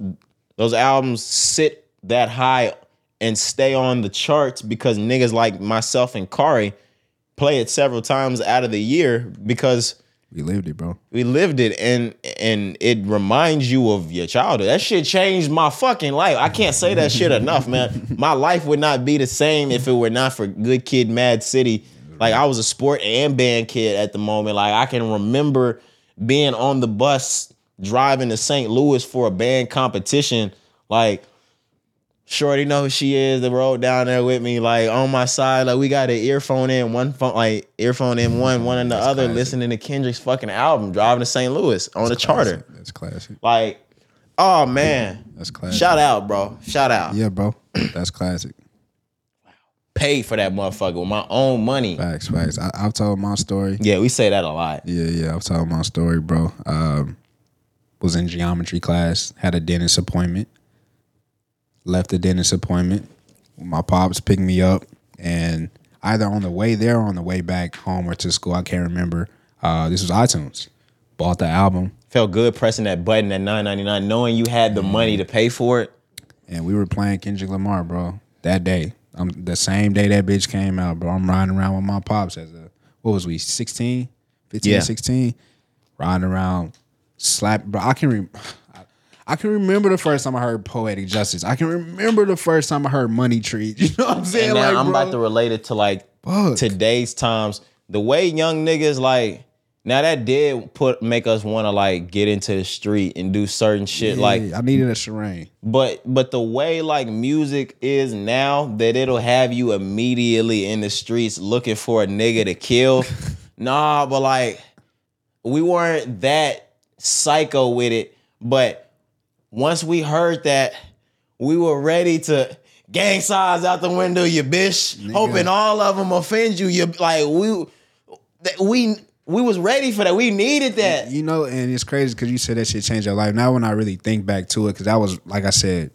those albums sit that high and stay on the charts because niggas like myself and Cari play it several times out of the year because
we lived it, bro.
we lived it and and it reminds you of your childhood. That shit changed my fucking life. I can't say that shit enough, man. *laughs* My life would not be the same if it were not for Good Kid Mad City. Like I was a sport and band kid at the moment. Like I can remember being on the bus driving to St. Louis for a band competition. Like Shorty know who she is. The road down there with me, like on my side. Like we got an earphone in one phone, like earphone in one, one in the other,
classic.
listening to Kendrick's fucking album, driving to St. Louis on a charter.
Classic. That's classic.
Like, oh man,
That's classic.
shout out, bro. Shout out.
Yeah, bro. *clears throat* That's classic.
Paid for that motherfucker with my own money.
Facts, facts. I, I've told my story.
Yeah, we say that a lot.
Yeah, yeah. I've told my story, bro. Um, was in geometry class, had a dentist appointment. Left the dentist appointment. My pops picked me up, and either on the way there or on the way back home or to school, I can't remember. Uh, this was iTunes. Bought the album,
Felt good pressing that button at nine ninety nine, knowing you had the money to pay for it.
and we were playing Kendrick Lamar, bro. That day, um, the same day that bitch came out, bro. I'm riding around with my pops as a what was we 16, 15,
Yeah.
16, riding around, slap, bro. I can re- I can remember the first time I heard Poetic Justice. I can remember the first time I heard Money Tree. *laughs* You know what I'm saying?
And now
like,
I'm
bro,
about to relate it to like
Fuck.
today's times. The way young niggas like now that did put make us want to like get into the street and do certain shit. Like
I needed a Sherane.
But but the way like music is now that it'll have you immediately in the streets looking for a nigga to kill. *laughs* nah, but like we weren't that psycho with it. But once we heard that, we were ready to gang signs out the window, you bitch. Hoping all of them offend you. You like we that we we was ready for that. We needed that.
You know, and it's crazy because you said that shit changed your life. Now when I really think back to it, because that was like I said,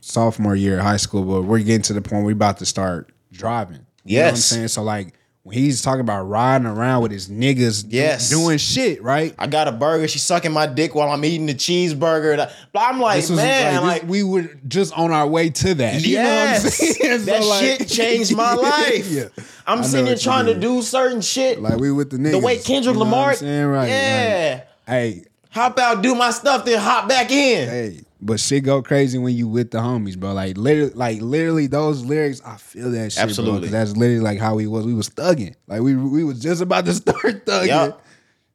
sophomore year of high school, but we're getting to the point where we about to start driving. You know what I'm
Yes.
saying? So like when he's talking about riding around with his niggas
Yes.
doing shit, right?
I got a burger. She's sucking my dick while I'm eating the cheeseburger. But I'm like,
was
man,
like,
like,
this- we were just on our way to that. You
yes,
know what I'm saying? *laughs*
that
So, like-
shit changed my *laughs* life.
yeah.
I'm sitting here trying to do certain shit.
Like we with the niggas.
the way Kendrick
You know
Lamar,
saying? Right.
yeah,
Like, hey,
hop out, do my stuff, then hop back in.
Hey, but shit go crazy when you with the homies, bro. Like literally, like literally those lyrics, I feel that shit,
Absolutely.
Bro, that's literally like how we was. We was thugging. Like we we was just about to *laughs* start thugging.
Yup.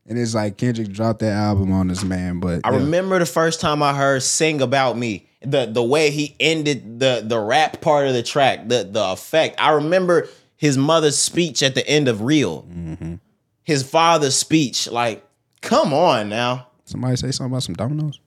And it's like Kendrick dropped that album on us, man. But
I
yeah.
remember the first time I heard "Sing About Me." The the way he ended the the rap part of the track, the the effect. I remember his mother's speech at the end of "Real."
Mm-hmm.
His father's speech, like, come on now.
somebody say something about some dominoes.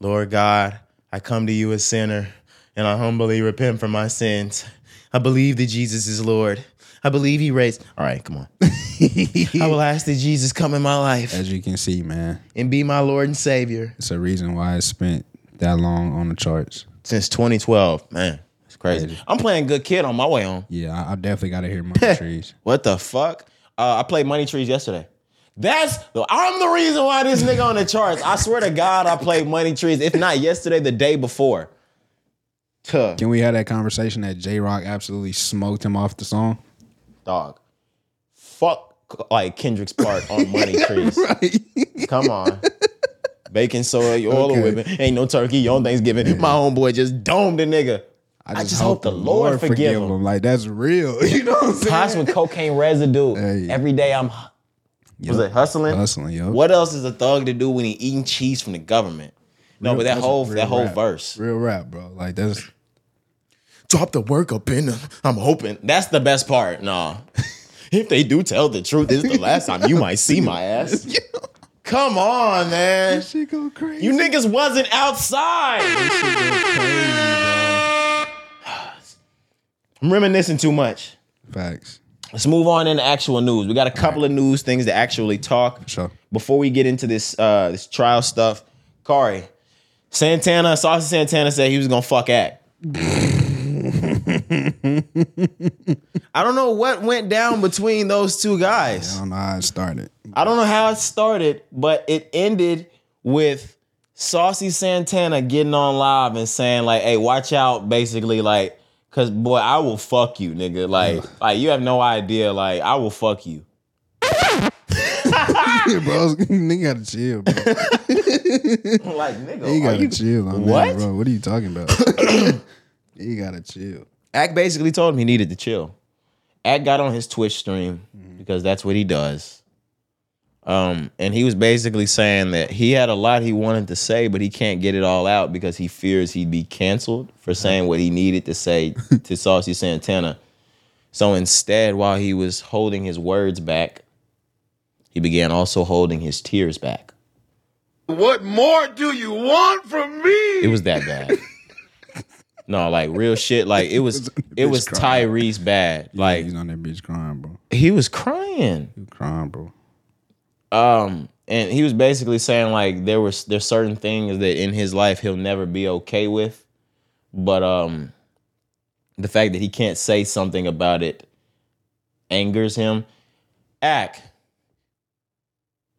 Lord God, I come to you a sinner, and I humbly repent for my sins. I believe that Jesus is Lord. I believe He raised. All right, come on. *laughs* I will ask that Jesus come in my life
As you can see, man,
and be my Lord and Savior.
it's a reason why I spent that long on the charts.
Since 2012, man, it's crazy. I'm playing good kid on my way home.
Yeah, I, I definitely got to hear Money *laughs* Trees.
What the fuck? Uh, I played Money Trees yesterday. That's the I'm the reason why this nigga on the charts. I swear to God, I played Money Trees. If not yesterday, the day before. Tuh,
Can we have that conversation that Jay Rock absolutely smoked him off the song?
dog. Fuck like Kendrick's part on Money *laughs* Trees. Come on. Bacon soda, you all
Okay.
whipping. Ain't no turkey on Thanksgiving. My homeboy just domed the nigga. I just, hope, the Lord, forgive him.
Like that's real. *laughs* You know what I'm saying?
Pots with cocaine residue.
Hey.
Every day I'm was it hustling?
Hustling, yo.
What else is a thug to do when he eating cheese from the government? No, but that whole that whole
rap.
verse.
Real rap, bro. Like that's
Drop the work up in the, I'm hoping. That's the best part. No. *laughs* if they do tell the truth, this is the last time you might see my ass. *laughs* Come on, man.
shit go crazy.
You niggas wasn't outside. *sighs* I'm reminiscing too much.
Facts.
Let's move on into actual news. We got a couple of news things to actually talk.
Sure.
Before we get into this uh this trial stuff, Cari, Santana, Saucy Santana said he was gonna fuck Ack. *laughs* I don't know what went down between those two guys.
I don't know how it started.
I don't know how it started, but it ended with Saucy Santana getting on live and saying like, "Hey, watch out!" Basically, like, cause boy, I will fuck you, nigga. Like, like you have no idea. Like, I will fuck you. *laughs*
Yeah, bro, *laughs* nigga gotta chill, bro. *laughs*
Like, nigga,
He
are
gotta
you-
chill on
What?
that, bro. What are you talking about? *clears throat* he gotta chill.
Ack basically told him he needed to chill. Ack got on his Twitch stream
Mm-hmm.
because that's what he does. Um, and he was basically saying that he had a lot he wanted to say, but he can't get it all out because he fears he'd be canceled for saying what he needed to say *laughs* to Saucy Santana. So instead, while he was holding his words back, he began also holding his tears back.
What more do you want from me?
It was that bad. *laughs* no, like real shit. Like it was, *laughs* it
bitch
was. Tyrese bad.
Like
Like
he's on that bitch crying, bro.
he was crying.
He was crying, bro.
Um, and he was basically saying like there was there's certain things that in his life he'll never be okay with, but um, the fact that he can't say something about it angers him. Ack,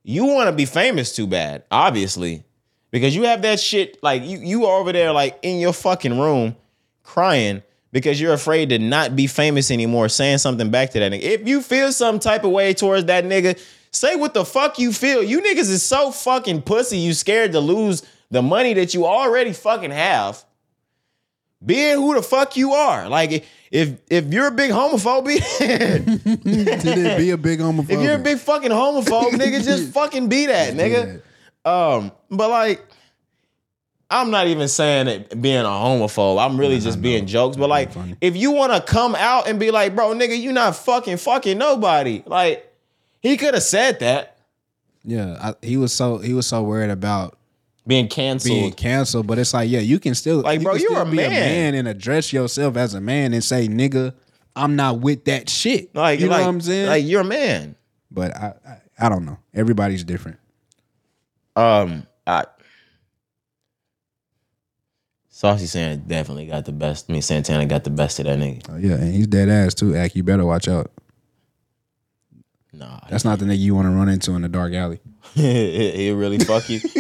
you want to be famous too bad, obviously, because you have that shit like you you are over there like in your fucking room crying because you're afraid to not be famous anymore, saying something back to that nigga. If you feel some type of way towards that nigga, say what the fuck you feel. You niggas is so fucking pussy, you scared to lose the money that you already fucking have. Being who the fuck you are. Like if if you're a big homophobe, *laughs* *laughs*
be a big homophobe?
if you're a big fucking homophobe, nigga, just *laughs* fucking be that, nigga. Um, but like, I'm not even saying it being a homophobe. I'm really just being jokes. But like, if you want to come out and be like, bro, nigga, you not fucking fucking nobody. Like, he could have said that.
yeah, I, he was so he was so worried about
Being canceled.
being canceled, but it's like, yeah, you can still
Like,
you
bro, you're
still
a man.
and address yourself as a man and say, nigga, I'm not with that shit.
like,
you know
like,
what I'm saying?
Like, you're a man.
but I, I I don't know. Everybody's different.
Um, I Saucy Santana definitely got the best. I mean, Santana got the best of that nigga.
Oh, yeah, and he's dead ass too. Ack, you better watch out.
Nah,
That's not the nigga you want to run into in the dark alley. *laughs*
He'll really fuck you. *laughs*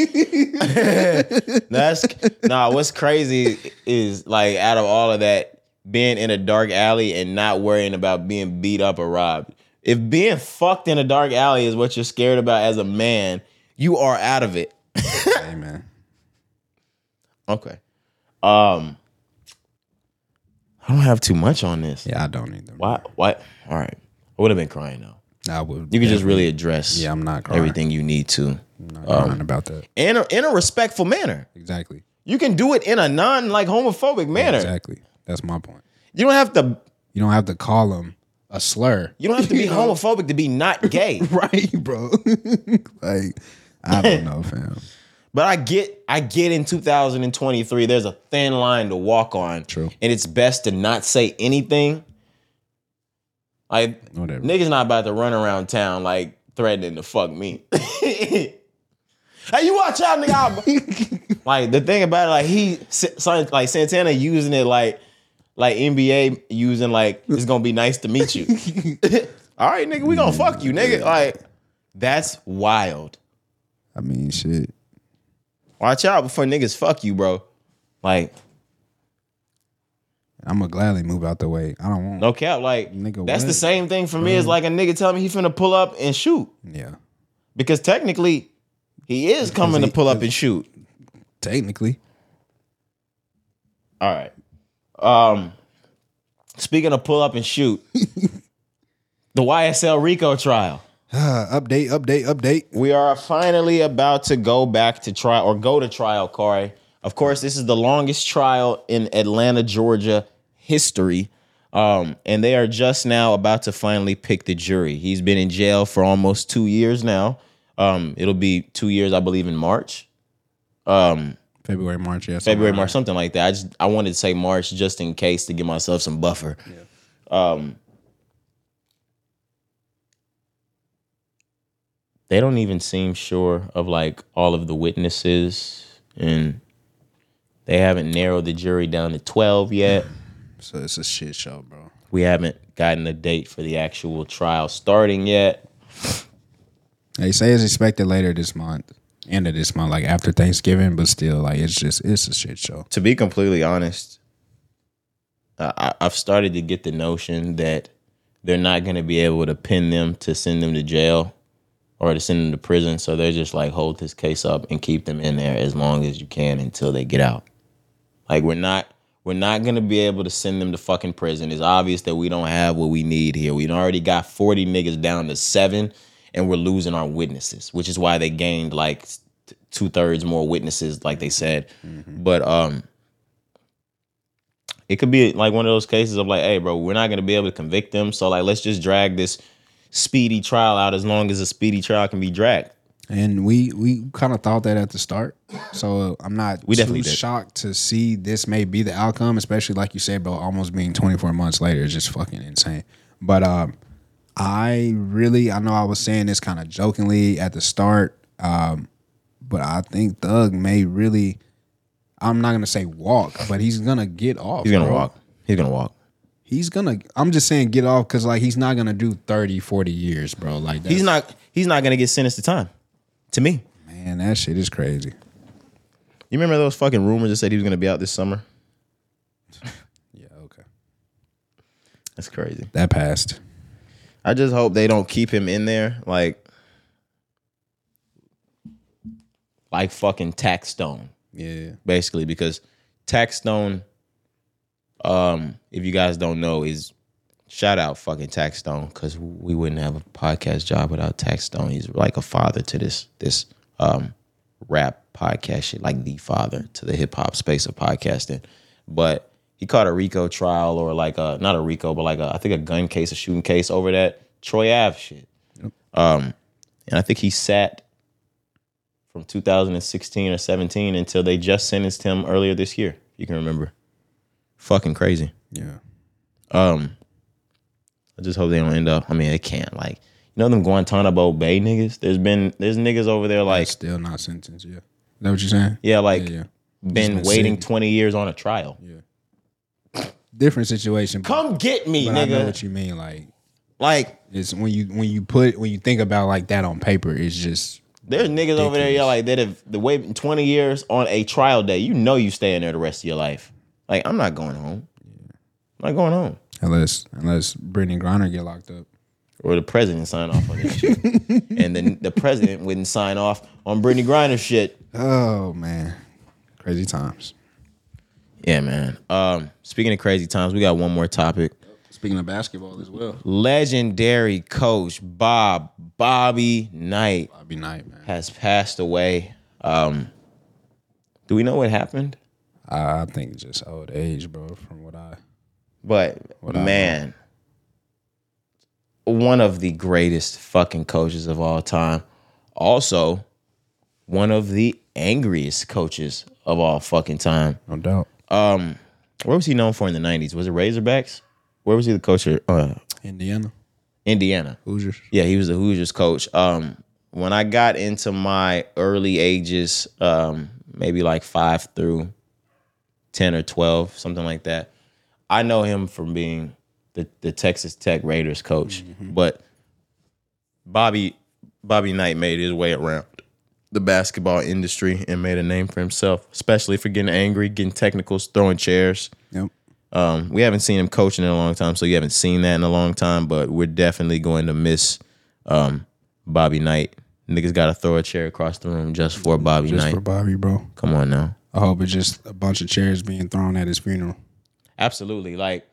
That's nah. What's crazy is like out of all of that, being in a dark alley and not worrying about being beat up or robbed. If being fucked in a dark alley is what you're scared about as a man, you are out of it. *laughs*
man,
Okay. Um, I don't have too much on this.
yeah, I don't either.
Why? Why? All right. I would have been crying though.
I would.
You can just really address.
Yeah, I'm not crying.
everything you need to
I'm not crying um, about that.
in a, in a respectful manner.
Exactly.
You can do it in a non like homophobic manner.
Exactly. That's my point.
You don't have to.
You don't have to call him a slur.
You don't have to be *laughs* homophobic to be not *laughs* gay.
right, bro. *laughs* like, I don't know, fam.
But I get, I get in 2023, there's a thin line to walk on.
True.
And it's best to not say anything. Like,
Whatever.
niggas not about to run around town like threatening to fuck me. *laughs* hey, you watch out, nigga. *laughs* Like the thing about it, like he, like Santana using it like, like NBA using like it's gonna be nice to meet you. *laughs* All right, nigga, we gonna fuck you, nigga. Like That's wild.
I mean, shit.
Watch out before niggas fuck you, bro. Like,
I'm gonna gladly move out the way. I don't want.
no cap. Like,
Nigga,
that's the same thing for me as like a nigga telling me he finna pull up and shoot.
Yeah,
Because technically, he is coming to pull up and shoot.
technically.
All right. Um, speaking of pull up and shoot, *laughs* the YSL Rico trial. *sighs*
Update, update, update.
We are finally about to go back to trial or go to trial, Corey. Of course, this is the longest trial in Atlanta, Georgia history. Um, and they are just now about to finally pick the jury. He's been in jail for almost two years now. Um, it'll be two years, I believe, in March. Um,
February, March, yeah.
February, March, something like that. I just I wanted to say March just in case to give myself some buffer. Um, they don't even seem sure of like all of the witnesses, and they haven't narrowed the jury down to twelve yet.
Around. So it's a shit show, bro.
We haven't gotten a date for the actual trial starting yet.
They say it's expected later this month, end of this month, like after Thanksgiving. But still, like it's just it's a shit show.
to be completely honest, I, I- I've started to get the notion that they're not going to be able to pin them to send them to jail or to send them to prison. So they're just like, hold this case up and keep them in there as long as you can until they get out. Like we're not. We're not gonna be able to send them to fucking prison. It's obvious that we don't have what we need here. We already got 40 niggas down to seven, and we're losing our witnesses, which is why they gained like two thirds more witnesses, like they said. But um, it could be like one of those cases of like, hey, bro, we're not gonna be able to convict them, so like, let's just drag this speedy trial out as long as a speedy trial can be dragged.
And we we kind of thought that at the start, so I'm not
We
too
definitely did.
shocked to see this may be the outcome, especially like you said, bro. Almost being 24 months later is just fucking insane. But um, I really I know I was saying this kind of jokingly at the start, um, but I think Thug may really. I'm not gonna say walk, but he's gonna get off.
He's gonna
bro.
walk. He's gonna walk.
He's gonna. I'm just saying get off because like he's not gonna do 30, 40 years, bro. Like that's,
He's not. He's not gonna get sentenced to time. To me,
Man, that shit is crazy.
you remember those fucking rumors that said he was gonna be out this summer? *laughs*
Yeah. Okay.
That's crazy.
That passed.
I just hope they don't keep him in there like like fucking Taxstone,
Yeah.
basically, because Taxstone, um, if you guys don't know, is shout out fucking Taxstone, because we wouldn't have a podcast job without Taxstone. He's like a father to this this um rap podcast shit, like the father to the hip hop space of podcasting. But he caught a RICO trial or like a not a RICO, but like a I think a gun case, a shooting case over that Troy Ave shit. Um, and I think he sat from 2016 or 17 until they just sentenced him earlier this year. You can remember. Fucking crazy.
Yeah.
Um, I just hope they don't end up. I mean, they can't. Like, you know them Guantanamo Bay niggas. There's been there's niggas over there like
Still not sentenced. Yeah. That what you're saying?
yeah, like
Yeah. yeah.
been waiting
sitting.
20 years on a trial.
Yeah, different situation. but-
Come get me,
but I know
nigga.
what you mean. Like
like
it's when you when you put when you think about like that on paper, it's just
there's niggas over there, yeah, like that have the waiting 20 years on a trial day. You know you staying there the rest of your life. Like, I'm not going home. I'm not going home.
Unless unless Brittney Griner get locked up.
Or the president sign off on this shit. *laughs* and then the president wouldn't sign off on Brittney Griner shit.
Oh man, crazy times.
Yeah, man. Um, speaking of crazy times, we got one more topic.
Speaking of basketball as well,
Legendary coach Bob Bobby Knight
Bobby Knight, man.
has passed away. Um, do we know what happened?
I I think just old age, bro. From what I
But
What
man, one of the greatest fucking coaches of all time. Also, one of the angriest coaches of all fucking time.
no doubt.
Um, where was he known for in the '90s? Was it Razorbacks? Where was he the coach? Of, uh,
Indiana
Indiana.
Hoosiers.
Yeah, he was the Hoosiers coach. Um, when I got into my early ages, um, maybe like five through ten or twelve, something like that, I know him from being the, the Texas Tech Raiders coach. But Bobby Bobby Knight made his way around the basketball industry and made a name for himself, especially for getting angry, getting technicals, throwing chairs.
Yep.
Um, we haven't seen him coaching in a long time, so you haven't seen that in a long time. But we're definitely going to miss um, Bobby Knight. Niggas got to throw a chair across the room just for Bobby
Just
Knight.
for Bobby, bro.
Come on now.
I hope it's just a bunch of chairs being thrown at his funeral.
Absolutely. Like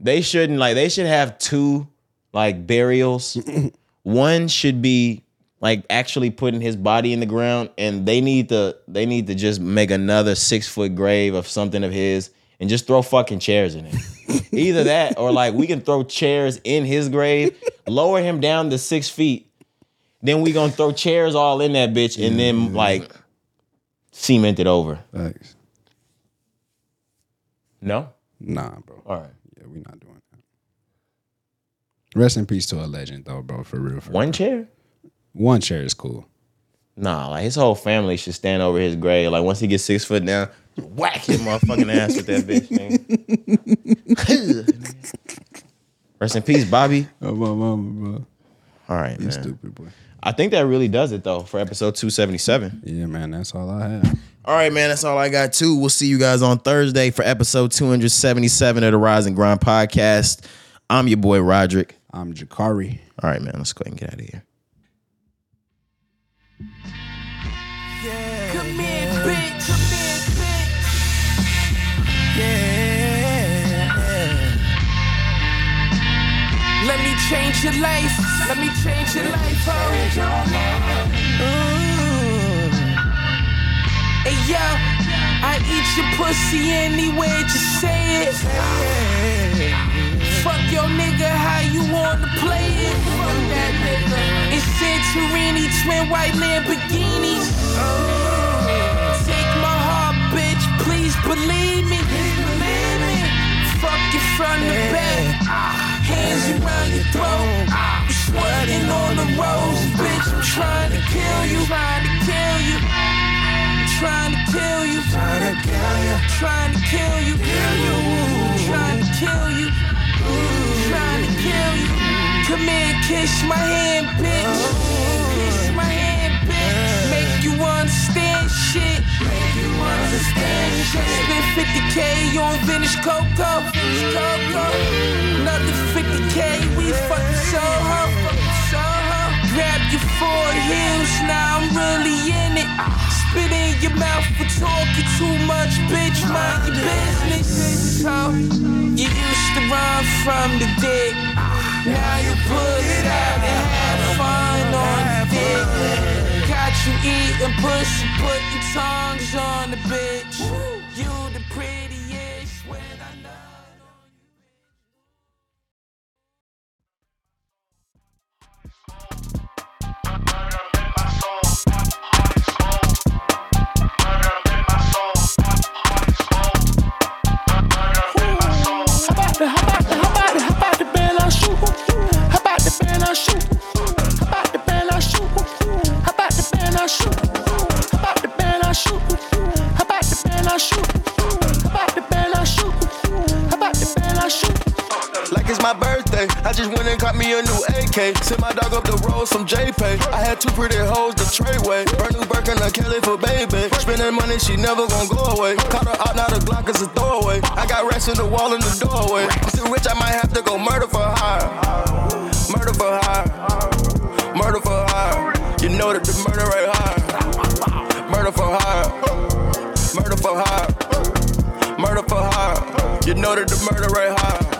they shouldn't like they should have two like burials. *laughs* One should be like actually putting his body in the ground and they need to they need to just make another six foot grave of something of his and just throw fucking chairs in it. *laughs* Either that or like we can throw chairs in his grave, lower him down to six feet. Then we gonna throw chairs all in that bitch and then like cement it over.
Thanks.
No?
Nah, bro.
All right.
Yeah, we not doing that. Rest in peace to a legend, though, bro. For real. For
One chair?
One chair is cool.
Nah, like his whole family should stand over his grave. Like once he gets six foot down, whack his motherfucking ass with that bitch. nigga. *laughs* Rest in peace, Bobby.
Oh my mama, bro.
All right,
You
man.
stupid boy.
I think that really does it though for episode two seventy seven.
Yeah, man. That's all I have.
All right, man. That's all I got too. We'll see you guys on Thursday for episode two hundred seventy seven of the Rise and Grind podcast. I'm your boy Roderick.
I'm Jakari.
All right, man. Let's go ahead and get out of here.
Come here, bitch. Come here, bitch. Yeah. Let me change your life. Let me change your life. Oh. Ooh. Hey yo, I eat your pussy anywhere. Just say it. Fuck your nigga, how you wanna play it? Fuck that nigga. It's Santorini, twin white Lamborghinis. Oh. Take my heart, bitch, please believe me. Believe me. Fuck you from the back. Hands around your throat. Ah. Sweating on the rose, bitch. I'm trying to kill you. Trying to kill you. Trying to kill you. Trying to kill you. Trying to kill you. Trying to kill you. Trying to kill you. Come here, kiss my hand, bitch. Kiss my hand, bitch. You understand shit. Make you understand shit. Spent 50k on vintage Coco. Coco. Another 50k, we fucking Soho. Soho. Grab your four heels, now I'm really in it. Spit in your mouth for talking too much, bitch. Mind your business. So, you used to run from the dick. Now you put it out and have fun on the dick. You eating pussy, putting tongues on the bitch. You the prettiest when I know. How about the, how about the, how about the band I shoot? How about the band I shoot? I about the band I shoot? About the band I shoot? About the band I shoot? About the band I shoot?
Like it's my birthday, I just went and got me a new AK. Sent my dog up the road, some JPay. I had two pretty hoes to trade way. Brand new Birkin, a Kelly for baby. Spending money, she never gon' go away. Caught her out, now the Glock is a throwaway. I got racks in the wall in the doorway. I'm so rich, I might have to go murder for hire. Murder for hire. Murder for hire. You know that the murder rate high. Murder for hire. Murder for hire. Murder for hire. You know that the murder rate high.